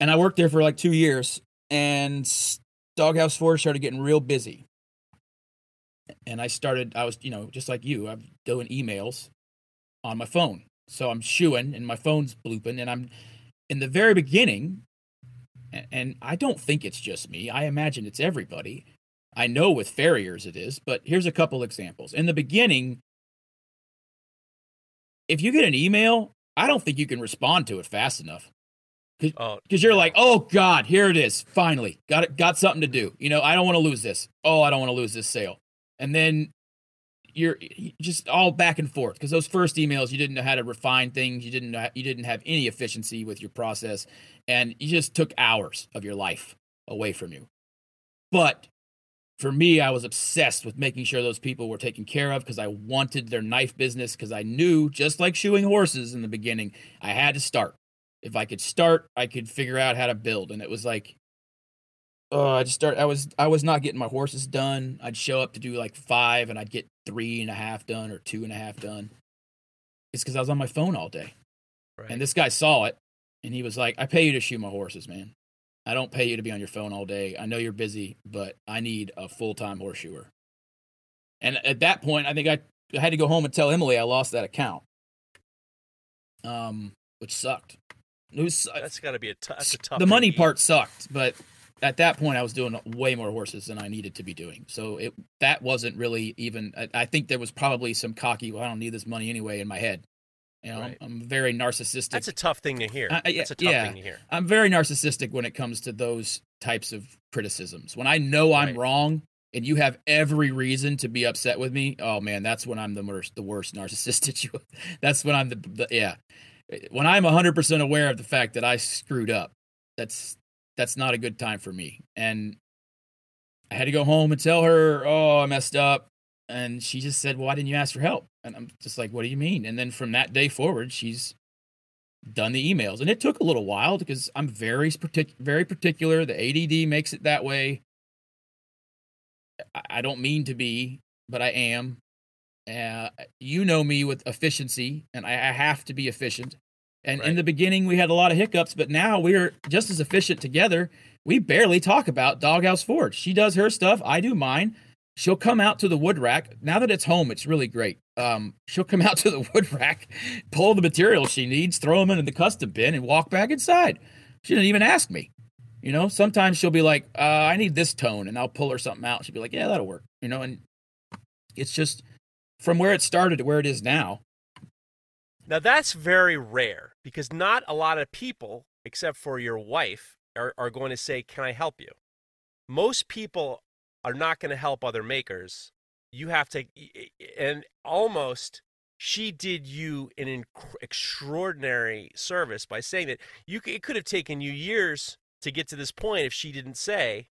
And I worked there for like 2 years and Doghouse Forge started getting real busy. And I started I was, you know, just like you, I'm doing emails on my phone. So I'm shoeing and my phone's blooping and I'm in the very beginning and I don't think it's just me. I imagine it's everybody. I know with farriers it is, but here's a couple examples. In the beginning, if you get an email, I don't think you can respond to it fast enough. Because oh, you're like, oh God, here it is. Finally, got it, got something to do. You know, I don't want to lose this. Oh, I don't want to lose this sale. And then you're just all back and forth. Because those first emails you didn't know how to refine things. You didn't know, you didn't have any efficiency with your process. And you just took hours of your life away from you. But for me i was obsessed with making sure those people were taken care of because i wanted their knife business because i knew just like shoeing horses in the beginning i had to start. If i could start i could figure out how to build. And it was like uh, I just start. I was I was not getting my horses done. I'd show up to do like five, and I'd get three and a half done or two and a half done. It's because I was on my phone all day. Right. And this guy saw it and he was like, I pay you to shoe my horses, man. I don't pay you to be on your phone all day. I know you're busy, but I need a full time horseshoer. And at that point, I think I, I had to go home and tell Emily I lost that account, um, which sucked. It was, that's got to be a, t- that's a tough. the money part sucked, but at that point, I was doing way more horses than I needed to be doing. So it that wasn't really even. I, I think there was probably some cocky. Well, I don't need this money anyway in my head. You know, Right. I'm very narcissistic. That's a tough thing to hear. Uh, yeah, that's a tough yeah. thing to hear. I'm very narcissistic when it comes to those types of criticisms. When I know I'm Right. wrong and you have every reason to be upset with me, oh man, that's when I'm the worst, the worst narcissist that you. That's when I'm the, the yeah. When I'm 100% aware of the fact that I screwed up, that's that's not a good time for me. And I had to go home and tell her, "Oh, I messed up." And she just said, "Why didn't you ask for help?" And I'm just like, "What do you mean?" And then from that day forward, she's done the emails, and it took a little while because I'm very partic- very particular. The ADD makes it that way. I- I don't mean to be, but I am. Uh, you know me with efficiency, and I, I have to be efficient. And in the beginning, we had a lot of hiccups, but now we're just as efficient together. We barely talk about Doghouse Forge. She does her stuff, I do mine. She'll come out to the wood rack. Now that it's home, it's really great. Um, she'll come out to the wood rack, pull the materials she needs, throw them into the custom bin, and walk back inside. She didn't even ask me. You know, sometimes she'll be like, uh, I need this tone, and I'll pull her something out. She'll be like, Yeah, that'll work. You know, and it's just from where it started to where it is now. Now that's very rare because not a lot of people, except for your wife, are, are going to say, "Can I help you?" Most people are not going to help other makers. You have to, and almost she did you an inc- extraordinary service by saying that you. It could have taken you years to get to this point if she didn't say,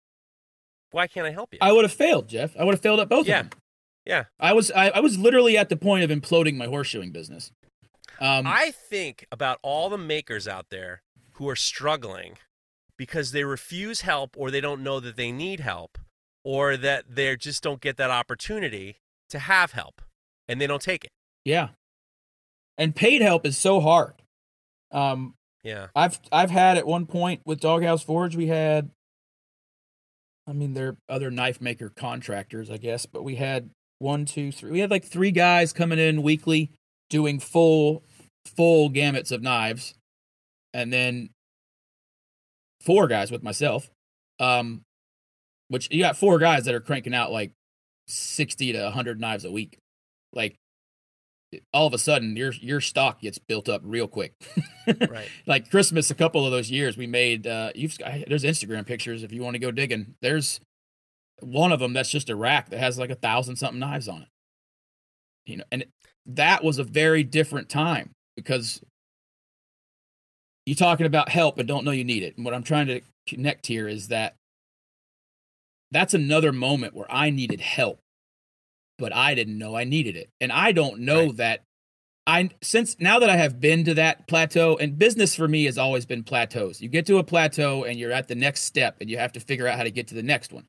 "Why can't I help you?" I would have failed, Jeff. I would have failed at both Yeah. of them. Yeah. I was I, I was literally at the point of imploding my horseshoeing business. Um, I think about all the makers out there who are struggling because they refuse help or they don't know that they need help or that they just don't get that opportunity to have help and they don't take it. yeah. And paid help is so hard. Um, Yeah. I've I've had at one point with Doghouse Forge, we had I mean they're other knife maker contractors, I guess, but we had one, two, three we had like three guys coming in weekly doing full full gamuts of knives. And then four guys with myself. Um which you got four guys that are cranking out like sixty to hundred knives a week. Like all of a sudden your your stock gets built up real quick. Right. like Christmas, a couple of those years we made. Uh, you've I- there's Instagram pictures if you want to go digging. There's one of them that's just a rack that has like a thousand something knives on it. You know, and that was a very different time because you're talking about help and don't know you need it. And what I'm trying to connect here is that that's another moment where I needed help, but I didn't know I needed it. And I don't know Right. that I since now that I have been to that plateau and business for me has always been plateaus. You get to a plateau and you're at the next step and you have to figure out how to get to the next one.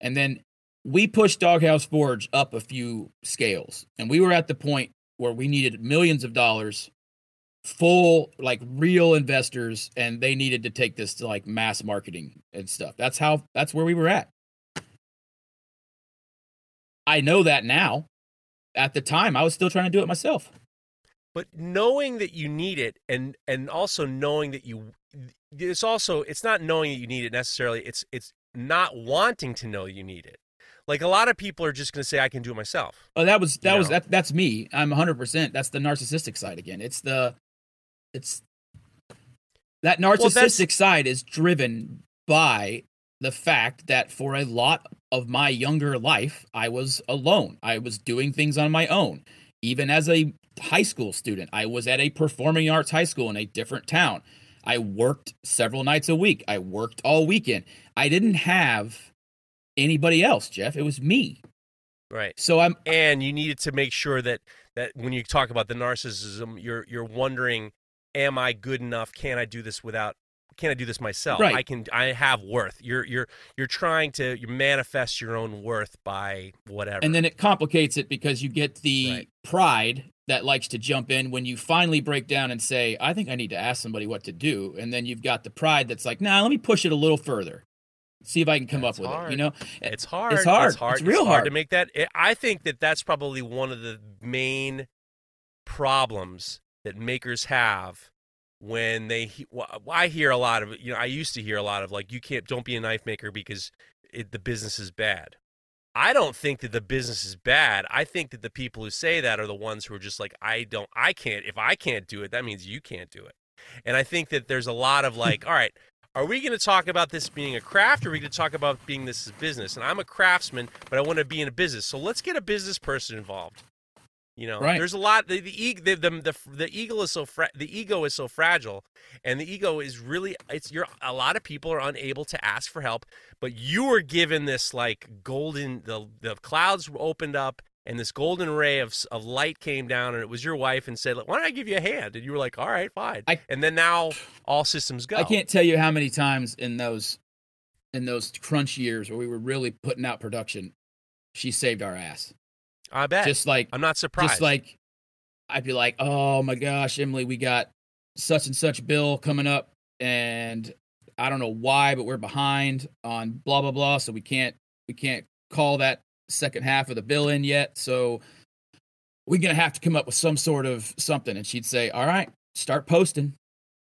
And then we pushed Doghouse Forge up a few scales and we were at the point where we needed millions of dollars full like real investors and they needed to take this to like mass marketing and stuff. That's how that's where we were at. I know that now. At the time, I was still trying to do it myself. But knowing that you need it and and also knowing that you it's also it's not knowing that you need it necessarily, it's it's not wanting to know you need it. Like a lot of people are just going to say I can do it myself. Oh, that was that You was know? that. That's me. I'm 100. percent That's the narcissistic side again. It's the, it's that narcissistic that's- side is driven by the fact that for a lot of my younger life, I was alone. I was doing things on my own. Even as a high school student, I was at a performing arts high school in a different town. I worked several nights a week. I worked all weekend. I didn't have anybody else, Jeff. It was me. Right. So I'm and you needed to make sure that that when you talk about the narcissism you're you're wondering am i good enough can i do this without can i do this myself Right. i can i have worth you're you're you're trying to you manifest your own worth by whatever and then it complicates it because you get the Right. pride that likes to jump in when you finally break down and say, I think I need to ask somebody what to do. And then you've got the pride that's like, nah, let me push it a little further. See if I can come That's up with it. You know, It's hard. It's hard. It's hard. It's real hard. hard. to make that. I think that that's probably one of the main problems that makers have when they. well, I hear a lot of. You know, I used to hear a lot of like, you can't, don't be a knife maker because it, the business is bad. I don't think that the business is bad. I think that the people who say that are the ones who are just like, I don't, I can't. If I can't do it, that means you can't do it. And I think that there's a lot of hmm. like, all right, are we going to talk about this being a craft or are we going to talk about being this business? And I'm a craftsman, but I want to be in a business. So let's get a business person involved. You know, Right. there's a lot. The the, the the the the ego is so fra- the ego is so fragile, and the ego is really it's you're a lot of people are unable to ask for help. But you were given this like golden the the clouds opened up and this golden ray of of light came down and it was your wife and said, "Why don't I give you a hand?" And you were like, "All right, fine." I- and then now all systems go. I can't tell you how many times in those in those crunch years where we were really putting out production, she saved our ass. I bet. Just like I'm not surprised. just like I'd be like, "Oh my gosh, Emily, we got such and such bill coming up, and I don't know why, but we're behind on blah blah blah, so we can't we can't call that second half of the bill in yet. So we're gonna have to come up with some sort of something." And she'd say, "All right, start posting,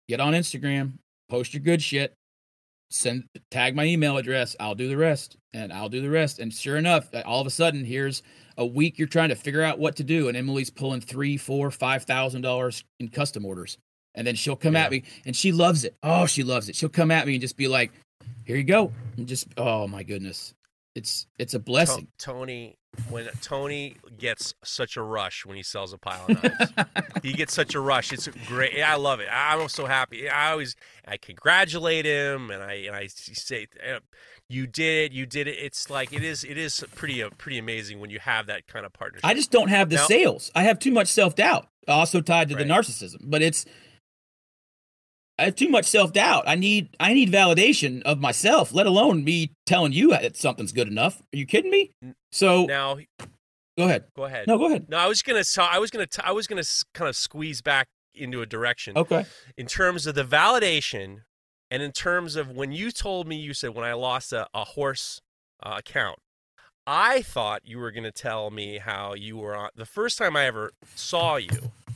get on Instagram, post your good shit." Send tag my email address. I'll do the rest, and I'll do the rest. And sure enough, all of a sudden, here's a week you're trying to figure out what to do, and Emily's pulling three, four, five thousand dollars in custom orders, and then she'll come Yeah. at me, and she loves it. Oh, she loves it. She'll come at me and just be like, "Here you go," and just, oh my goodness, it's it's a blessing. Tony, when Tony gets such a rush when he sells a pile of knives, he gets such a rush. It's great. I love it. I'm so happy. I always I congratulate him and I and I say you did it. You did it. It's like it is it is pretty uh, pretty amazing when you have that kind of partnership. I just don't have the Now- sales. I have too much self doubt, also tied to the narcissism. But it's I have too much self doubt. I need I need validation of myself, let alone me telling you that something's good enough. Are you kidding me? So now go ahead. go ahead. No, go ahead. No, I was gonna. I was gonna. t- I was gonna s- kind of squeeze back into a direction. Okay. in terms of the validation and in terms of when you told me you said when i lost a, a horse uh, account i thought you were going to tell me how you were on the first time i ever saw you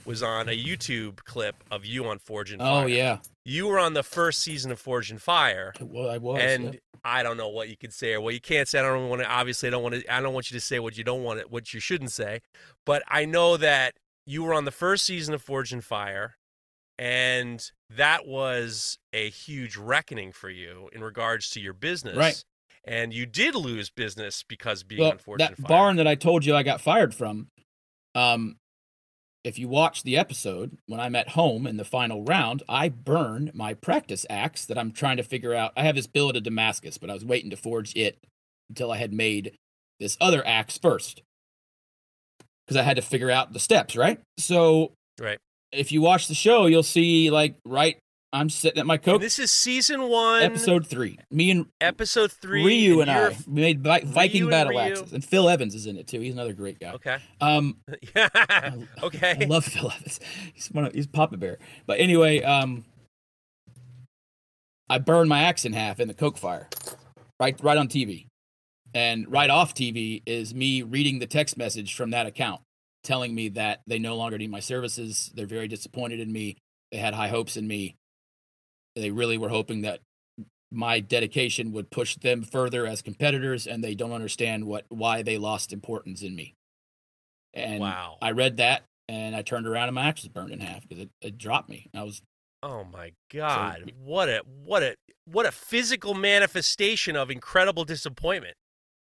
was on a youtube clip of you on forged in fire Oh yeah. you were on the first season of forged in fire Well, I was. and yeah. I don't know what you could say or what you can't say. I don't want to. Obviously, I don't want to. I don't want you to say what you don't want. to What you shouldn't say. But I know that you were on the first season of Forged in Fire, and that was a huge reckoning for you in regards to your business. Right. And you did lose business because being well, on Forge that and Fire. That barn that I told you I got fired from. Um, if you watch the episode when I'm at home in the final round, I burn my practice axe that I'm trying to figure out. I have this billet of Damascus, but I was waiting to forge it until I had made this other axe first because I had to figure out the steps, right? So, Right. If you watch the show, you'll see like right. I'm sitting at my coke. this is season one, Episode three. Me and episode three. Ryu and I made Vi- Viking battle Ryu. axes, and Phil Evans is in it too. He's another great guy. Okay. Um, Yeah. I okay. love Phil Evans. He's one of he's Papa Bear. But anyway, um, I burned my axe in half in the coke fire, right right on TV, and right off TV is me reading the text message from that account telling me that they no longer need my services. They're very disappointed in me. They had high hopes in me. They really were hoping that my dedication would push them further as competitors, and they don't understand what why they lost importance in me. And Wow. I read that, and I turned around and my axe was burned in half because it, it dropped me. I was Oh my God! what a what a what a physical manifestation of incredible disappointment.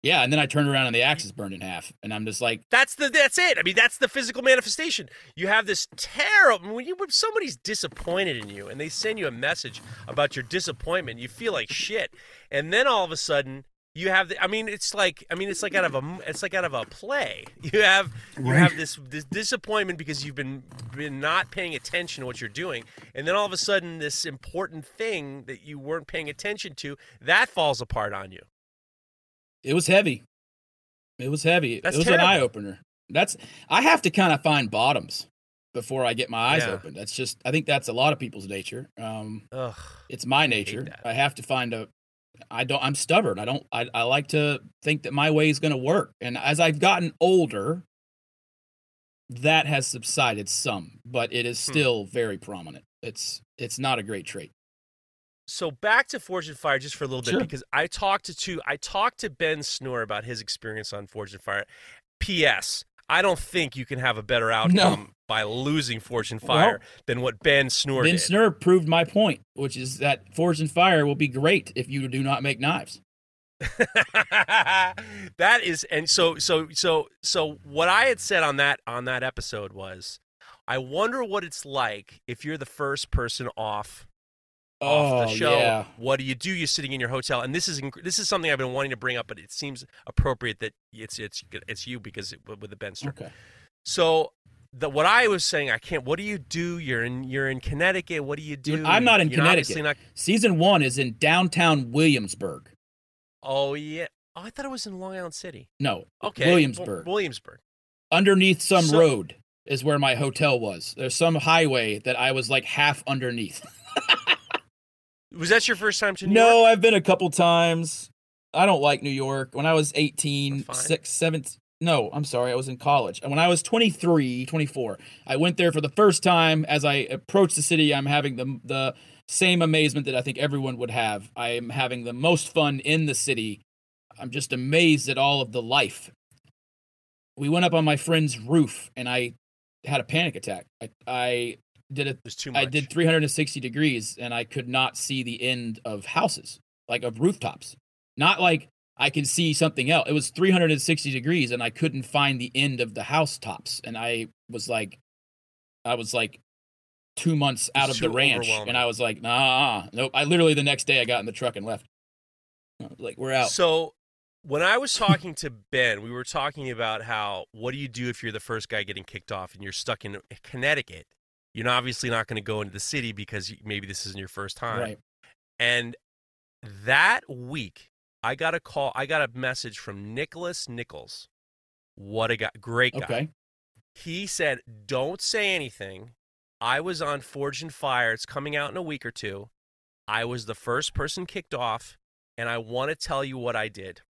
Yeah, and then I turned around and the axe is burned in half, and I'm just like, That's the that's it. I mean, that's the physical manifestation. You have this terrible when you when somebody's disappointed in you and they send you a message about your disappointment, you feel like shit, and then all of a sudden you have the. I mean, it's like I mean, it's like out of a it's like out of a play. You have you have this this disappointment because you've been been not paying attention to what you're doing, and then all of a sudden this important thing that you weren't paying attention to that falls apart on you. It was heavy. It was heavy. That's it was an eye opener. That's I have to kind of find bottoms before I get my eyes Yeah. open. That's just I think that's a lot of people's nature. Um, Ugh. it's my nature. that. I have to find a. I don't. I'm stubborn. I don't. I, I like to think that my way is going to work. And as I've gotten older, that has subsided some, but it is Hmm. still very prominent. It's it's not a great trait. So back to Forged in Fire just for a little bit Sure. because I talked to two, I talked to Ben Snore about his experience on Forged in Fire. P.S. I don't think you can have a better outcome by losing Forged in Fire than what Ben Snore did. Ben did. Snur proved my point, which is that Forged in Fire will be great if you do not make knives. that is and so so so so what I had said on that on that episode was I wonder what it's like if you're the first person off off the Oh, show. yeah. What do you do? You're sitting in your hotel, and this is this is something I've been wanting to bring up, but it seems appropriate that it's it's it's you because it, with the Ben Stern. Okay. So the what I was saying, I can't. What do you do? You're in you're in Connecticut. What do you do? Dude, I'm not in You're Connecticut. not- Season one is in downtown Williamsburg. oh yeah. Oh, I thought it was in Long Island City. No, Okay, Williamsburg. Wi- Williamsburg. underneath some So- road is where my hotel was. There's some highway that I was like half underneath. Was that your first time to New no, York? No, I've been a couple times. I don't like New York. When I was 18, Fine. 6, 7, no, I'm sorry, I was in college. And when I was 23, 24, I went there for the first time. As I approached the city, I'm having the the same amazement that I think everyone would have. I am having the most fun in the city. I'm just amazed at all of the life. We went up on my friend's roof and I had a panic attack. I, I did It was too much. I did 360 degrees and I could not see the end of houses, like of rooftops. Not like I could see something else. It was 360 degrees and I couldn't find the end of the housetops. And I was like, I was like two months out of the ranch. And I was like, nah, nope. I literally the next day I got in the truck and left. Uh, like, we're out. So when I was talking to Ben, we were talking about how what do you do if you're the first guy getting kicked off and you're stuck in Connecticut? You're obviously not going to go into the city because maybe this isn't your first time. Right. And that week, I got a call. I got a message from Nicholas Nichols. What a guy! Great guy. Okay. He said, "Don't say anything. I was on Forged in Fire. It's coming out in a week or two. I was the first person kicked off, and I want to tell you what I did."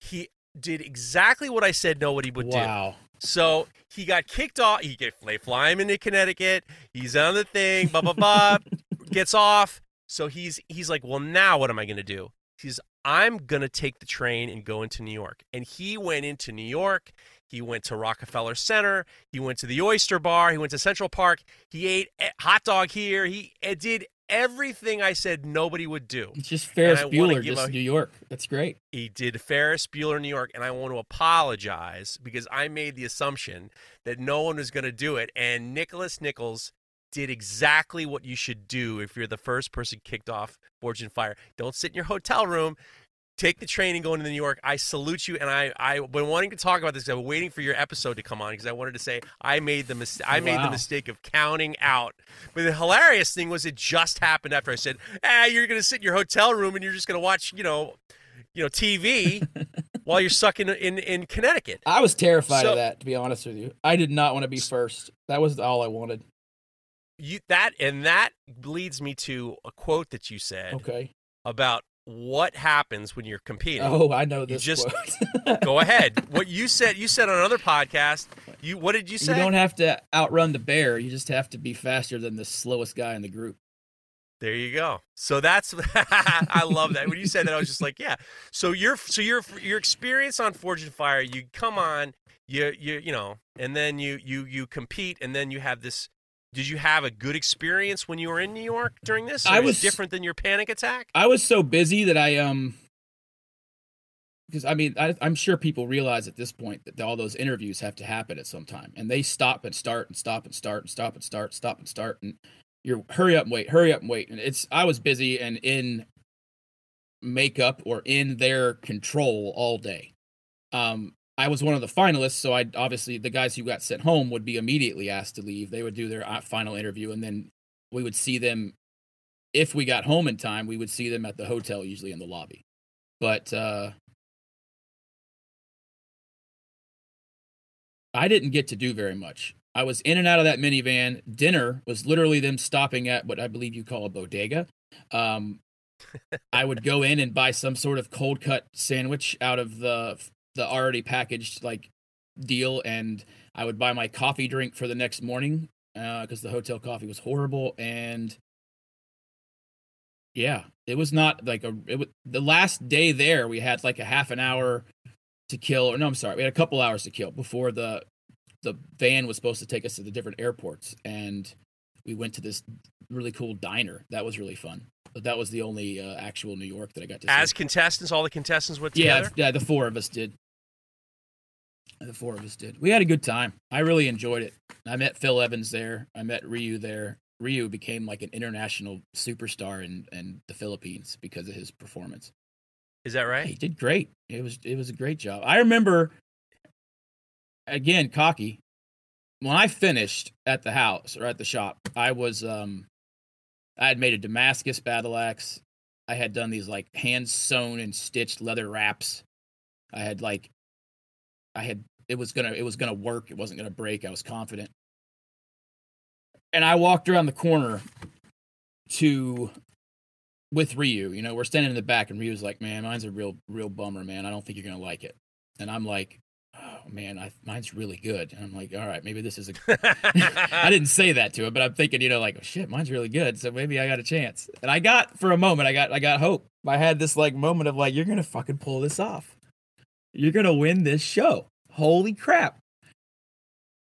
He did exactly what I said nobody would do. Wow. So he got kicked off. He get they fly him into Connecticut. He's on the thing. Blah blah blah. gets off. So he's he's like, well, now what am I gonna do? He's I'm gonna take the train and go into New York. And he went into New York. He went to Rockefeller Center. He went to the Oyster Bar. He went to Central Park. He ate a hot dog here. He uh, did everything I said nobody would do. It's just Ferris Bueller, just a- New York. That's great. He did Ferris Bueller New York, and I want to apologize because I made the assumption that no one was going to do it. And Nicholas Nichols did exactly what you should do if you're the first person kicked off Forged in Fire. Don't sit in your hotel room. Take the train and go into New York. I salute you, and I I've been wanting to talk about this. I've been waiting for your episode to come on because I wanted to say I made the mis- I made the mistake of counting out. But the hilarious thing was it just happened after I said, "Ah, you're going to sit in your hotel room and you're just going to watch, you know, you know, TV while you're stuck in in, in Connecticut." I was terrified So- of that, to be honest with you. I did not want to be first. That was all I wanted. You that and that leads me to a quote that you said Okay. about what happens when you're competing. Oh, I know this. just- quote. Go ahead. What you said, you said on another podcast. You what did you say? you don't have to outrun the bear. You just have to be faster than the slowest guy in the group. There you go. So that's I love that. When you said that, I was just like, yeah. So your so your your experience on Forged in Fire, you come on, you you you know, and then you you you compete, and then you have this. Did you have a good experience when you were in New York during this? I was different than your panic attack. I was so busy that I um because I mean I, I'm sure people realize at this point that all those interviews have to happen at some time, and they stop and start and stop and start and stop and start, stop and start, and you're hurry up and wait, hurry up and wait, and it's I was busy and in makeup or in their control all day. Um, I was one of the finalists, so I obviously the guys who got sent home would be immediately asked to leave. They would do their uh, final interview, and then we would see them. If we got home in time, we would see them at the hotel, usually in the lobby. But uh, I didn't get to do very much. I was in and out of that minivan. Dinner was literally them stopping at what I believe you call a bodega. Um, I would go in and buy some sort of cold cut sandwich out of the the already packaged like deal, and I would buy my coffee drink for the next morning because uh, the hotel coffee was horrible. And yeah, it was not like a. It was, the last day there, we had like a half an hour to kill, or no, I'm sorry, we had a couple hours to kill before the the van was supposed to take us to the different airports, and we went to this really cool diner. That was really fun. But that was the only uh, actual New York that I got to. As see. contestants, all the contestants went together. yeah, yeah, the four of us did. The four of us did. We had a good time. I really enjoyed it. I met Phil Evans there. I met Ryu there. Ryu became like an international superstar in, in the Philippines because of his performance. Is that right? He did great. It was it was a great job. I remember again, cocky. When I finished at the house or at the shop, I was um I had made a Damascus battle axe. I had done these like hand sewn and stitched leather wraps. I had like I had it was gonna it was gonna work. It wasn't gonna break. I was confident. And I walked around the corner to with Ryu. You know, we're standing in the back, and Ryu's like, "Man, mine's a real real bummer, man. I don't think you're gonna like it." And I'm like, "Oh man, I, mine's really good." And I'm like, "All right, maybe this is a." I didn't say that to it, but I'm thinking, you know, like, oh, "Shit, mine's really good, so maybe I got a chance." And I got for a moment, I got I got hope. I had this like moment of like, "You're gonna fucking pull this off. You're gonna win this show." Holy crap.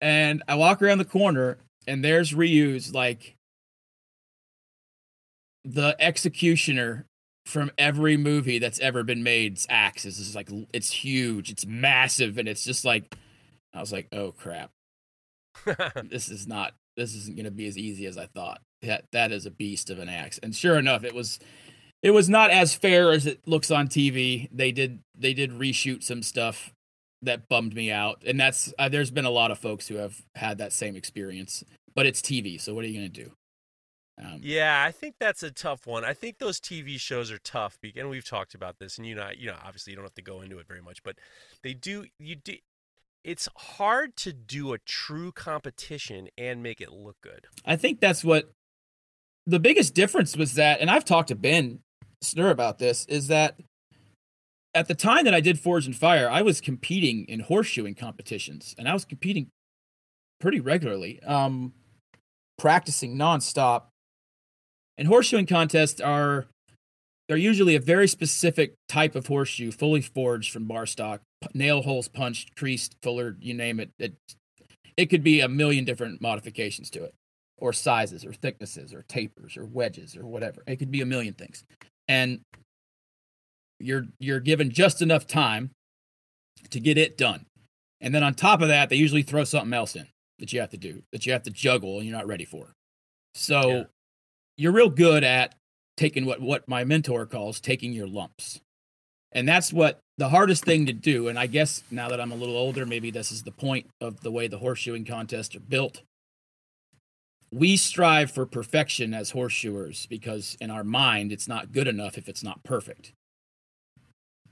And I walk around the corner and there's Ryu's like the executioner from every movie that's ever been made's axe is just like it's huge, it's massive, and it's just like I was like, oh crap. this is not this isn't gonna be as easy as I thought. That that is a beast of an axe. And sure enough, it was it was not as fair as it looks on TV. They did they did reshoot some stuff that bummed me out. And that's uh, there's been a lot of folks who have had that same experience, but it's TV, so what are you going to do? Um, yeah, I think that's a tough one. I think those TV shows are tough, and we've talked about this. And you know, you know, obviously you don't have to go into it very much, but they do. You do. It's hard to do a true competition and make it look good. I think that's what the biggest difference was that, and I've talked to Ben Snur about this, is that at the time that I did Forged in Fire, I was competing in horseshoeing competitions, and I was competing pretty regularly, um, practicing nonstop. And horseshoeing contests are they're usually a very specific type of horseshoe, fully forged from bar stock, nail holes punched, creased, fuller, you name it. It, it could be a million different modifications to it, or sizes, or thicknesses, or tapers, or wedges, or whatever. It could be a million things. And you're you're given just enough time to get it done. And then on top of that, they usually throw something else in that you have to do, that you have to juggle and you're not ready for. So yeah. you're real good at taking what what my mentor calls taking your lumps. And that's what the hardest thing to do. And I guess now that I'm a little older, maybe this is the point of the way the horseshoeing contests are built. We strive for perfection as horseshoers because in our mind, it's not good enough if it's not perfect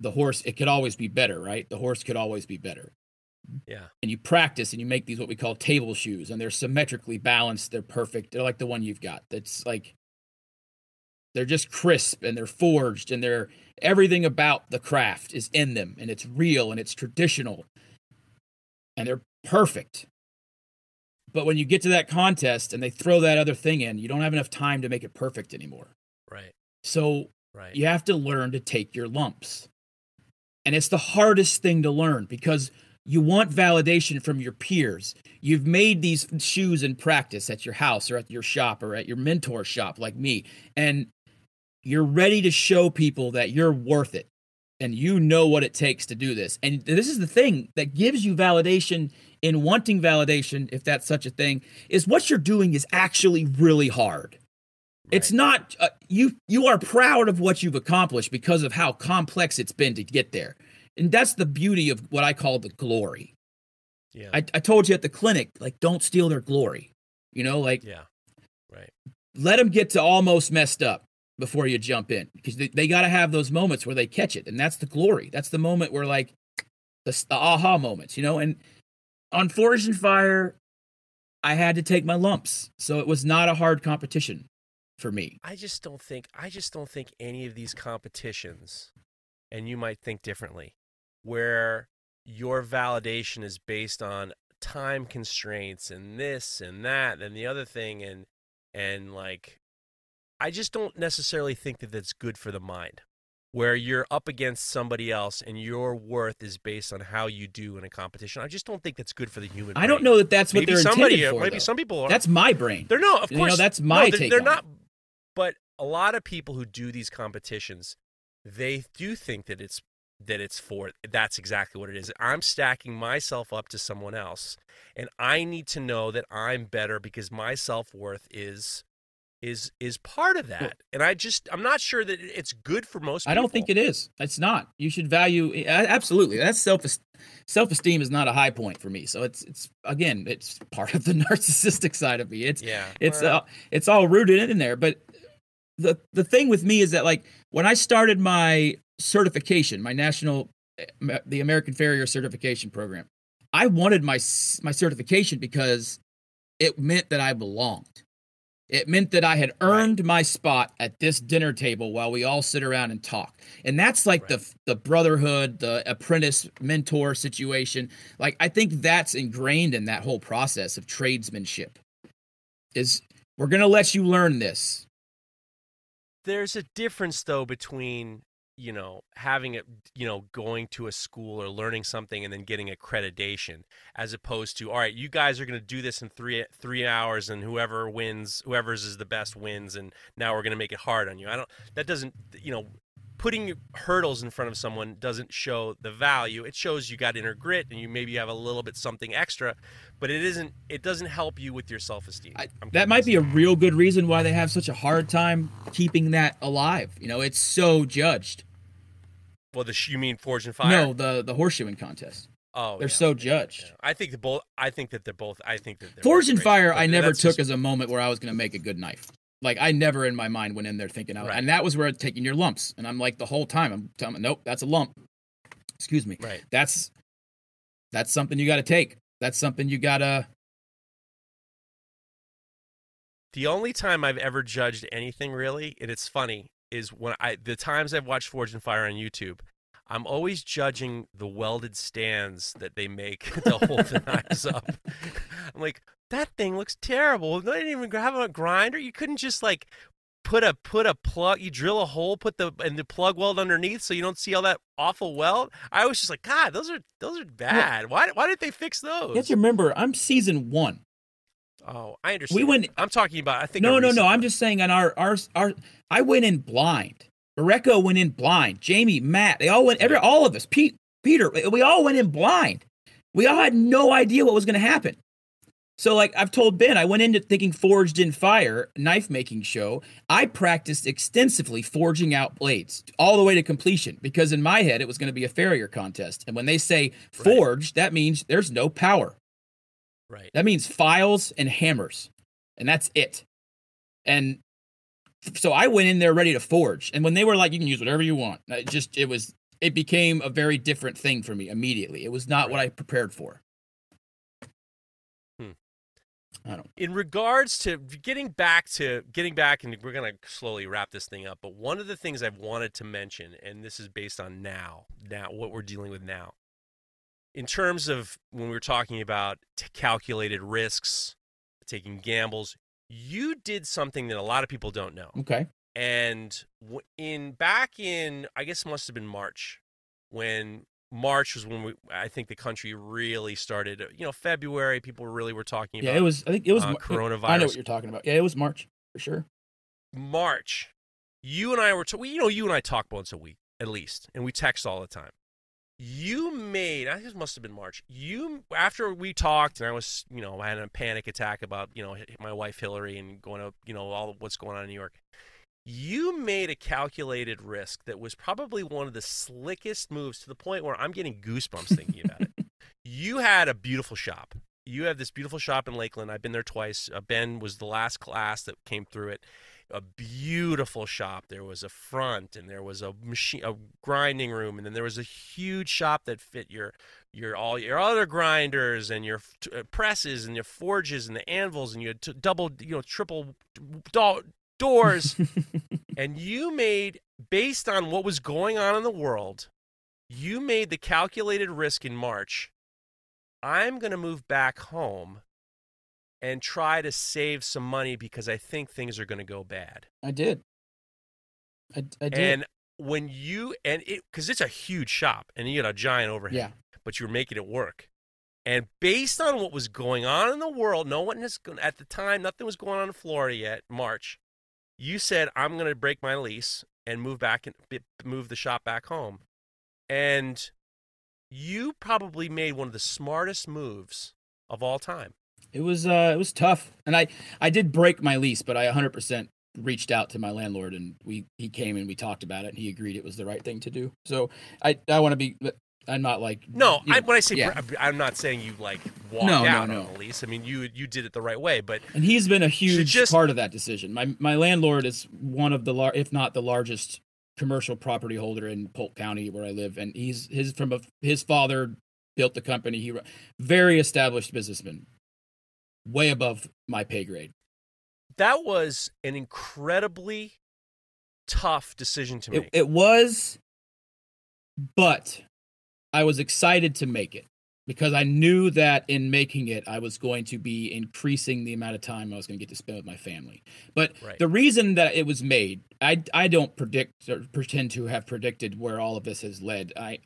the horse it could always be better right? The horse could always be better. Yeah. And you practice and you make these what we call table shoes and they're symmetrically balanced they're perfect they're like the one you've got that's like they're just crisp and they're forged and they're everything about the craft is in them and it's real and it's traditional. And they're perfect. But when you get to that contest and they throw that other thing in you don't have enough time to make it perfect anymore. Right. So right. you have to learn to take your lumps and it's the hardest thing to learn because you want validation from your peers. You've made these shoes in practice at your house or at your shop or at your mentor shop, like me, and you're ready to show people that you're worth it and you know what it takes to do this. And this is the thing that gives you validation in wanting validation, if that's such a thing, is what you're doing is actually really hard. It's not uh, you. You are proud of what you've accomplished because of how complex it's been to get there, and that's the beauty of what I call the glory. Yeah. I, I told you at the clinic, like, don't steal their glory. You know, like, yeah, right. Let them get to almost messed up before you jump in because they, they got to have those moments where they catch it, and that's the glory. That's the moment where like the, the aha moments, you know, and on Forged in Fire, I had to take my lumps, so it was not a hard competition for me. I just don't think I just don't think any of these competitions, and you might think differently, where your validation is based on time constraints and this and that and the other thing and and like I just don't necessarily think that that's good for the mind where you're up against somebody else and your worth is based on how you do in a competition. I just don't think that's good for the human. I don't know that that's what maybe they're somebody, intended uh, for. maybe though. some people are. That's my brain. they're no, of You course. know, that's no, my they're, take They're not. it. But a lot of people who do these competitions, they do think that it's that it's for that's exactly what it is. I'm stacking myself up to someone else, and I need to know that I'm better because my self worth is is is part of that. And I just I'm not sure that it's good for most. I don't think it is. It's not. You should value absolutely. That's self self esteem is not a high point for me. So it's it's again it's part of the narcissistic side of me. It's Yeah, it's well, uh, it's all rooted in there. But the the thing with me is that like when I started my certification, my national eh, the American Farrier certification program, I wanted my my certification because it meant that I belonged. It meant that I had earned my spot at this dinner table while we all sit around and talk. And that's like the the brotherhood, the apprentice mentor situation. Like I think that's ingrained in that whole process of tradesmanship. Is we're going to let you learn this. There's a difference though between you know having it you know going to a school or learning something and then getting accreditation as opposed to all right you guys are going to do this in three three hours and whoever wins whoever's is the best wins and now we're going to make it hard on you. I don't that doesn't you know putting hurdles in front of someone doesn't show the value it shows you got inner grit and you maybe have a little bit something extra but it isn't it doesn't help you with your self-esteem that might be a real good reason why they have such a hard time keeping that alive. You know, it's so judged. well the you mean forged in fire No, the the horseshoeing contest. Oh, They're yeah, so judged. yeah. I think the both. I think that they're both. I think that Forge and. Fire, I never took just- as a moment where I was going to make a good knife. Like I never in my mind went in there thinking, I, Right. and that was where taking your lumps, and I'm like the whole time I'm telling, them, nope, that's a lump. Excuse me. right. That's that's something you got to take. That's something you got to. The only time I've ever judged anything really, and it's funny, is when I the times I've watched Forged in Fire on YouTube. I'm always judging the welded stands that they make to hold the knives up. I'm like, that thing looks terrible. They didn't even have a grinder. You couldn't just like put a put a plug. You drill a hole, put the and the plug weld underneath, so you don't see all that awful weld. I was just like, God, those are those are bad. Why why did they fix those? You have to remember, I'm season one. Oh, I understand. We went- I'm talking about. I think. No, no, no. I'm just saying on our our our. I went in blind. Mareko went in blind. Jamie, Matt, they all went. Every all of us. Pete, Peter, we all went in blind. We all had no idea what was going to happen. So, like I've told Ben, I went into thinking Forged in Fire knife making show. I practiced extensively forging out blades all the way to completion because in my head it was going to be a farrier contest. And when they say Right. forged, that means there's no power. right. That means files and hammers, and that's it. And so I went in there ready to forge. And when they were like, "You can use whatever you want," it just it was it became a very different thing for me immediately. It was not what I prepared for. I don't. in regards to getting back to getting back and we're going to slowly wrap this thing up but one of the things i've wanted to mention and this is based on now now what we're dealing with now in terms of when we were talking about t- calculated risks taking gambles you did something that a lot of people don't know Okay. and in back in i guess it must have been march when march was when we i think the country really started you know february people really were talking about Yeah, it was. I think it was uh, coronavirus. I know what you're talking about. Yeah, it was March for sure. March, you and I were, t- we, you know, you and I talk once a week at least, and we text all the time. You made, I think it must have been March. You, after we talked, and I was, you know, I had a panic attack about, you know, my wife Hillary and going to, you know, all what's going on in New York. You made a calculated risk that was probably one of the slickest moves to the point where I'm getting goosebumps thinking about it. You had a beautiful shop. You have this beautiful shop in Lakeland. I've been there twice. Uh, ben was the last class that came through it a beautiful shop. There was a front, and there was a machine, a grinding room, and then there was a huge shop that fit your your all your other grinders and your uh, presses and your forges and the anvils and your t- double you know triple doors and you made based on what was going on in the world you made the calculated risk in march i'm going to move back home and try to save some money because i think things are going to go bad I did. I, I did. and when you and it because it's a huge shop and you got a giant overhead yeah. but you were making it work. And based on what was going on in the world, no one has at the time nothing was going on in Florida yet. March, you said I'm going to break my lease and move back and move the shop back home, and you probably made one of the smartest moves of all time. It was uh it was tough. And I I did break my lease, but I 100% reached out to my landlord and we he came and we talked about it and he agreed it was the right thing to do. So I I want to be I'm not like No, you I, when I say yeah. I'm not saying you like walked No, no, out no. on the lease. I mean you you did it the right way, but and he's been a huge just- part of that decision. My my landlord is one of the lar- if not the largest commercial property holder in Polk County where I live and he's his from a his father built the company. He very established businessman. Way above my pay grade. that was an incredibly tough decision to It, make. it was, but I was excited to make it because I knew that in making it, I was going to be increasing the amount of time I was going to get to spend with my family. But Right. the reason that it was made, I I don't predict or pretend to have predicted where all of this has led. I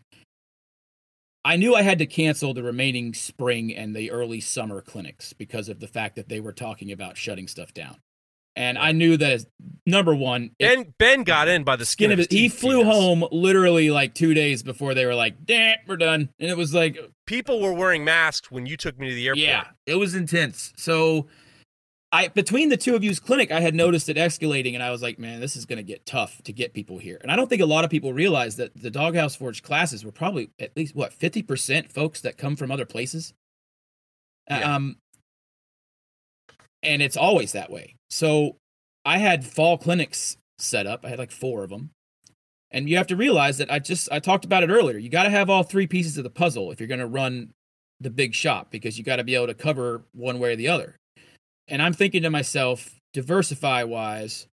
I knew I had to cancel the remaining spring and the early summer clinics because of the fact that they were talking about shutting stuff down. And I knew that as number one, it- Ben Ben got in by the skin, skin of his. He teeth, flew yes. home literally like two days before they were like, "Damn, we're done," and it was like, People were wearing masks when you took me to the airport. yeah, it was intense. So, I between the two of you's clinic, I had noticed it escalating, and I was like, "Man, this is going to get tough to get people here." And I don't think a lot of people realize that the Doghouse Forge classes were probably at least what fifty percent folks that come from other places. Yeah. Um, and it's always that way. So, I had fall clinics set up. I had like four of them. And you have to realize that I just I talked about it earlier. You got to have all three pieces of the puzzle if you're going to run the big shop because you got to be able to cover one way or the other. And I'm thinking to myself, diversify wise,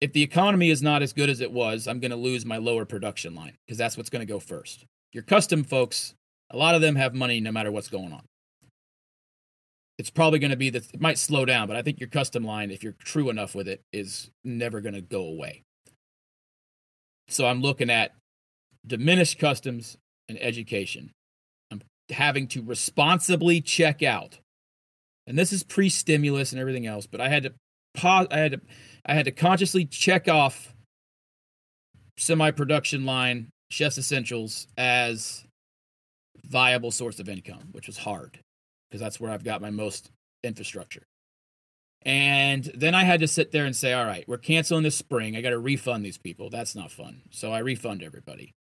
if the economy is not as good as it was, I'm going to lose my lower production line because that's what's going to go first. Your custom folks, a lot of them have money no matter what's going on. It's probably going to be that it might slow down, but I think your custom line, if you're true enough with it, is never going to go away. So I'm looking at diminished customs and education. I'm having to responsibly check out. And this is pre-stimulus and everything else, but I had to pause I had to I had to consciously check off semi-production line chef's essentials as viable source of income, which was hard because that's where I've got my most infrastructure. And then I had to sit there and say, all right, we're canceling this spring. I got to refund these people. That's not fun. So I refund everybody.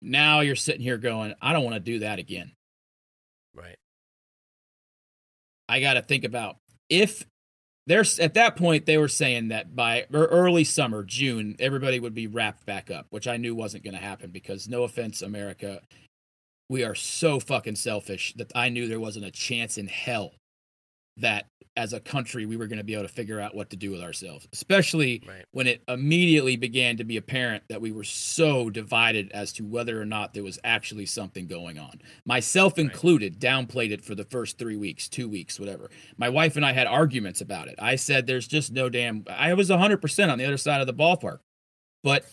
Now you're sitting here going, I don't want to do that again. Right. I got to think about if there's at that point they were saying that by early summer, June, everybody would be wrapped back up, which I knew wasn't going to happen because no offense, America, we are so fucking selfish that I knew there wasn't a chance in hell that as a country we were going to be able to figure out what to do with ourselves, especially Right. when it immediately began to be apparent that we were so divided as to whether or not there was actually something going on. Myself Right. included, downplayed it for the first three weeks, two weeks, whatever. My wife and I had arguments about it. I said, there's just no damn, I was 100% on the other side of the ballpark. But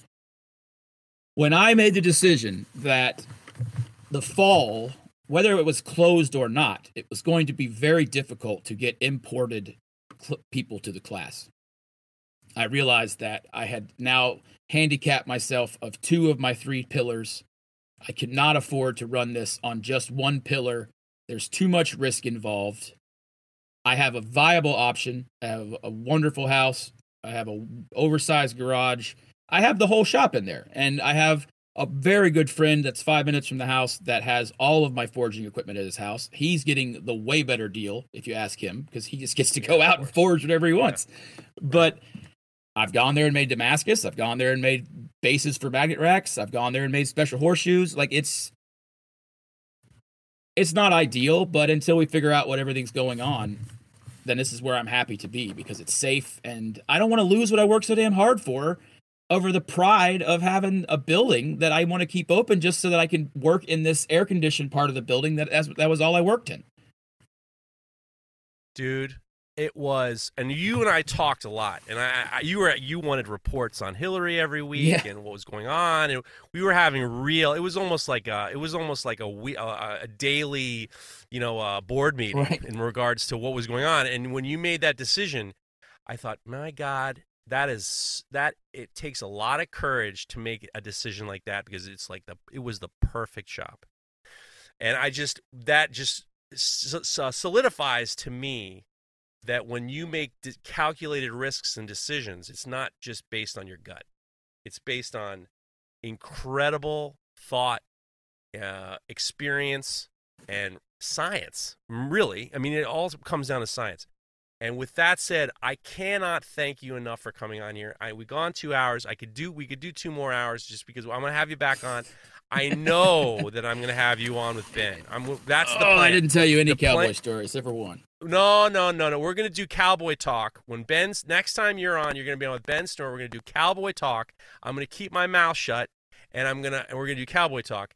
when I made the decision that the fall, whether it was closed or not, it was going to be very difficult to get imported cl- people to the class. I realized that I had now handicapped myself of two of my three pillars. I could not afford to run this on just one pillar. There's too much risk involved. I have a viable option. I have a wonderful house. I have a oversized garage. I have the whole shop in there, and I have a very good friend that's five minutes from the house that has all of my forging equipment at his house. He's getting the way better deal if you ask him because he just gets to go out and forge whatever he wants. But I've gone there and made Damascus. I've gone there and made bases for magnet racks. I've gone there and made special horseshoes. Like it's it's not ideal, but until we figure out what everything's going on, then this is where I'm happy to be because it's safe and I don't want to lose what I work so damn hard for over the pride of having a building that I want to keep open just so that I can work in this air conditioned part of the building that as, that was all I worked in. Dude, it was, and you and I talked a lot, and I, I you were you wanted reports on Hillary every week Yeah. and what was going on, and we were having real. It was almost like a, it was almost like a we, a, a daily, you know, uh, board meeting Right. in regards to what was going on. And when you made that decision, I thought, my God, that is that it takes a lot of courage to make a decision like that because it's like the it was the perfect shop, and I just that just s- solidifies to me that when you make calculated risks and decisions, it's not just based on your gut. It's based on incredible thought, uh, experience, and science. Really, I mean, it all comes down to science. And with that said, I cannot thank you enough for coming on here. I we gone two hours. I could do we could do two more hours just because I'm gonna have you back on. I know that I'm gonna have you on with Ben. I'm that's the oh, plan. I didn't tell you any The cowboy plan- stories except for one. No, no, no, no. We're gonna do cowboy talk when Ben's next time you're on. You're gonna be on with Ben Snore. We're gonna do cowboy talk. I'm gonna keep my mouth shut, and I'm gonna and we're gonna do cowboy talk.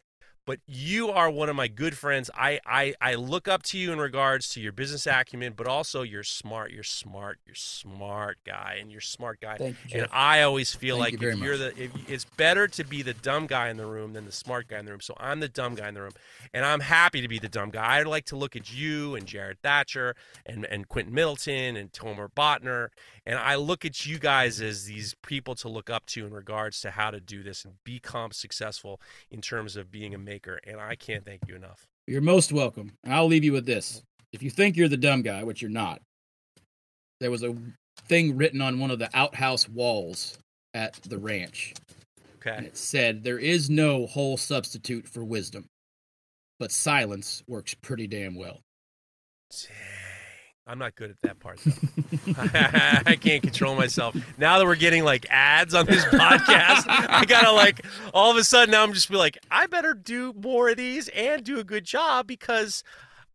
But you are one of my good friends. I, I I look up to you in regards to your business acumen, but also you're smart. You're smart. You're smart guy, and you're smart guy. Thank you, And I always feel Thank like you if you're the, if, it's better to be the dumb guy in the room than the smart guy in the room. So I'm the dumb guy in the room, and I'm happy to be the dumb guy. I'd like to look at you and Jared Thatcher and and Quentin Middleton and Tomer Botner, and I look at you guys as these people to look up to in regards to how to do this and become successful in terms of being a maker. And I can't thank you enough. You're most welcome. And I'll leave you with this. If you think you're the dumb guy, which you're not, there was a thing written on one of the outhouse walls at the ranch. Okay. And it said, There is no whole substitute for wisdom, but silence works pretty damn well. Dang. I'm not good at that part though. I can't control myself. Now that we're getting like ads on this podcast, I gotta like all of a sudden now I'm just be like, I better do more of these and do a good job because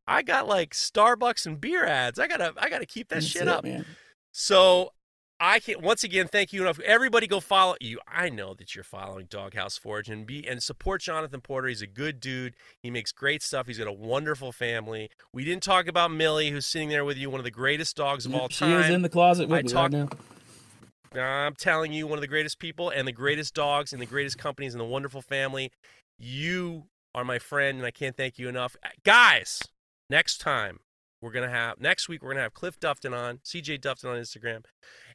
I got like Starbucks and beer ads. I gotta I gotta keep that That's shit it, up. man. So I can't once again thank you enough. Everybody go follow you. I know that you're following Doghouse Forge and be and support Jonathan Porter. He's a good dude. He makes great stuff. He's got a wonderful family. We didn't talk about Millie, who's sitting there with you, one of the greatest dogs of all time. she is in the closet with I me talk- right now. I'm telling you, one of the greatest people and the greatest dogs and the greatest companies and the wonderful family. You are my friend, and I can't thank you enough. Guys, next time we're gonna have next week we're gonna have Cliff Dufton on, CJ Dufton on Instagram.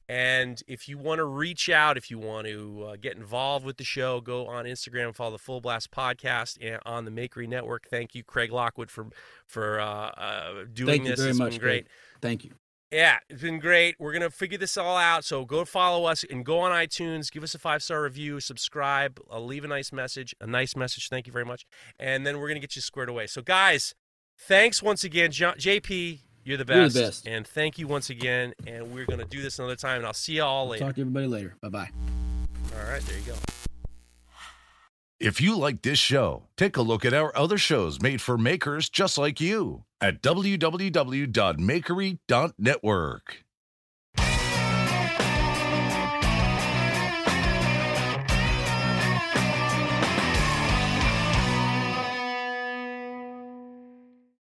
And if you want to reach out, if you want to uh, get involved with the show, go on Instagram and follow the Full Blast Podcast and on the Makery Network. Thank you, Craig Lockwood, for for uh, uh, doing Thank you very It's much. been great. Craig. Thank you. Yeah, it's been great. We're gonna figure this all out. So go follow us and go on iTunes. Give us a five star review. Subscribe. I'll leave a nice message. A nice message. Thank you very much. And then we're gonna get you squared away. So guys, thanks once again, JP. You're the You're best. the best. And thank you once again. And we're gonna do this another time. And I'll see you all later. Talk to everybody later. Bye bye. All right, there you go. If you like this show, take a look at our other shows made for makers just like you at www.makery.network.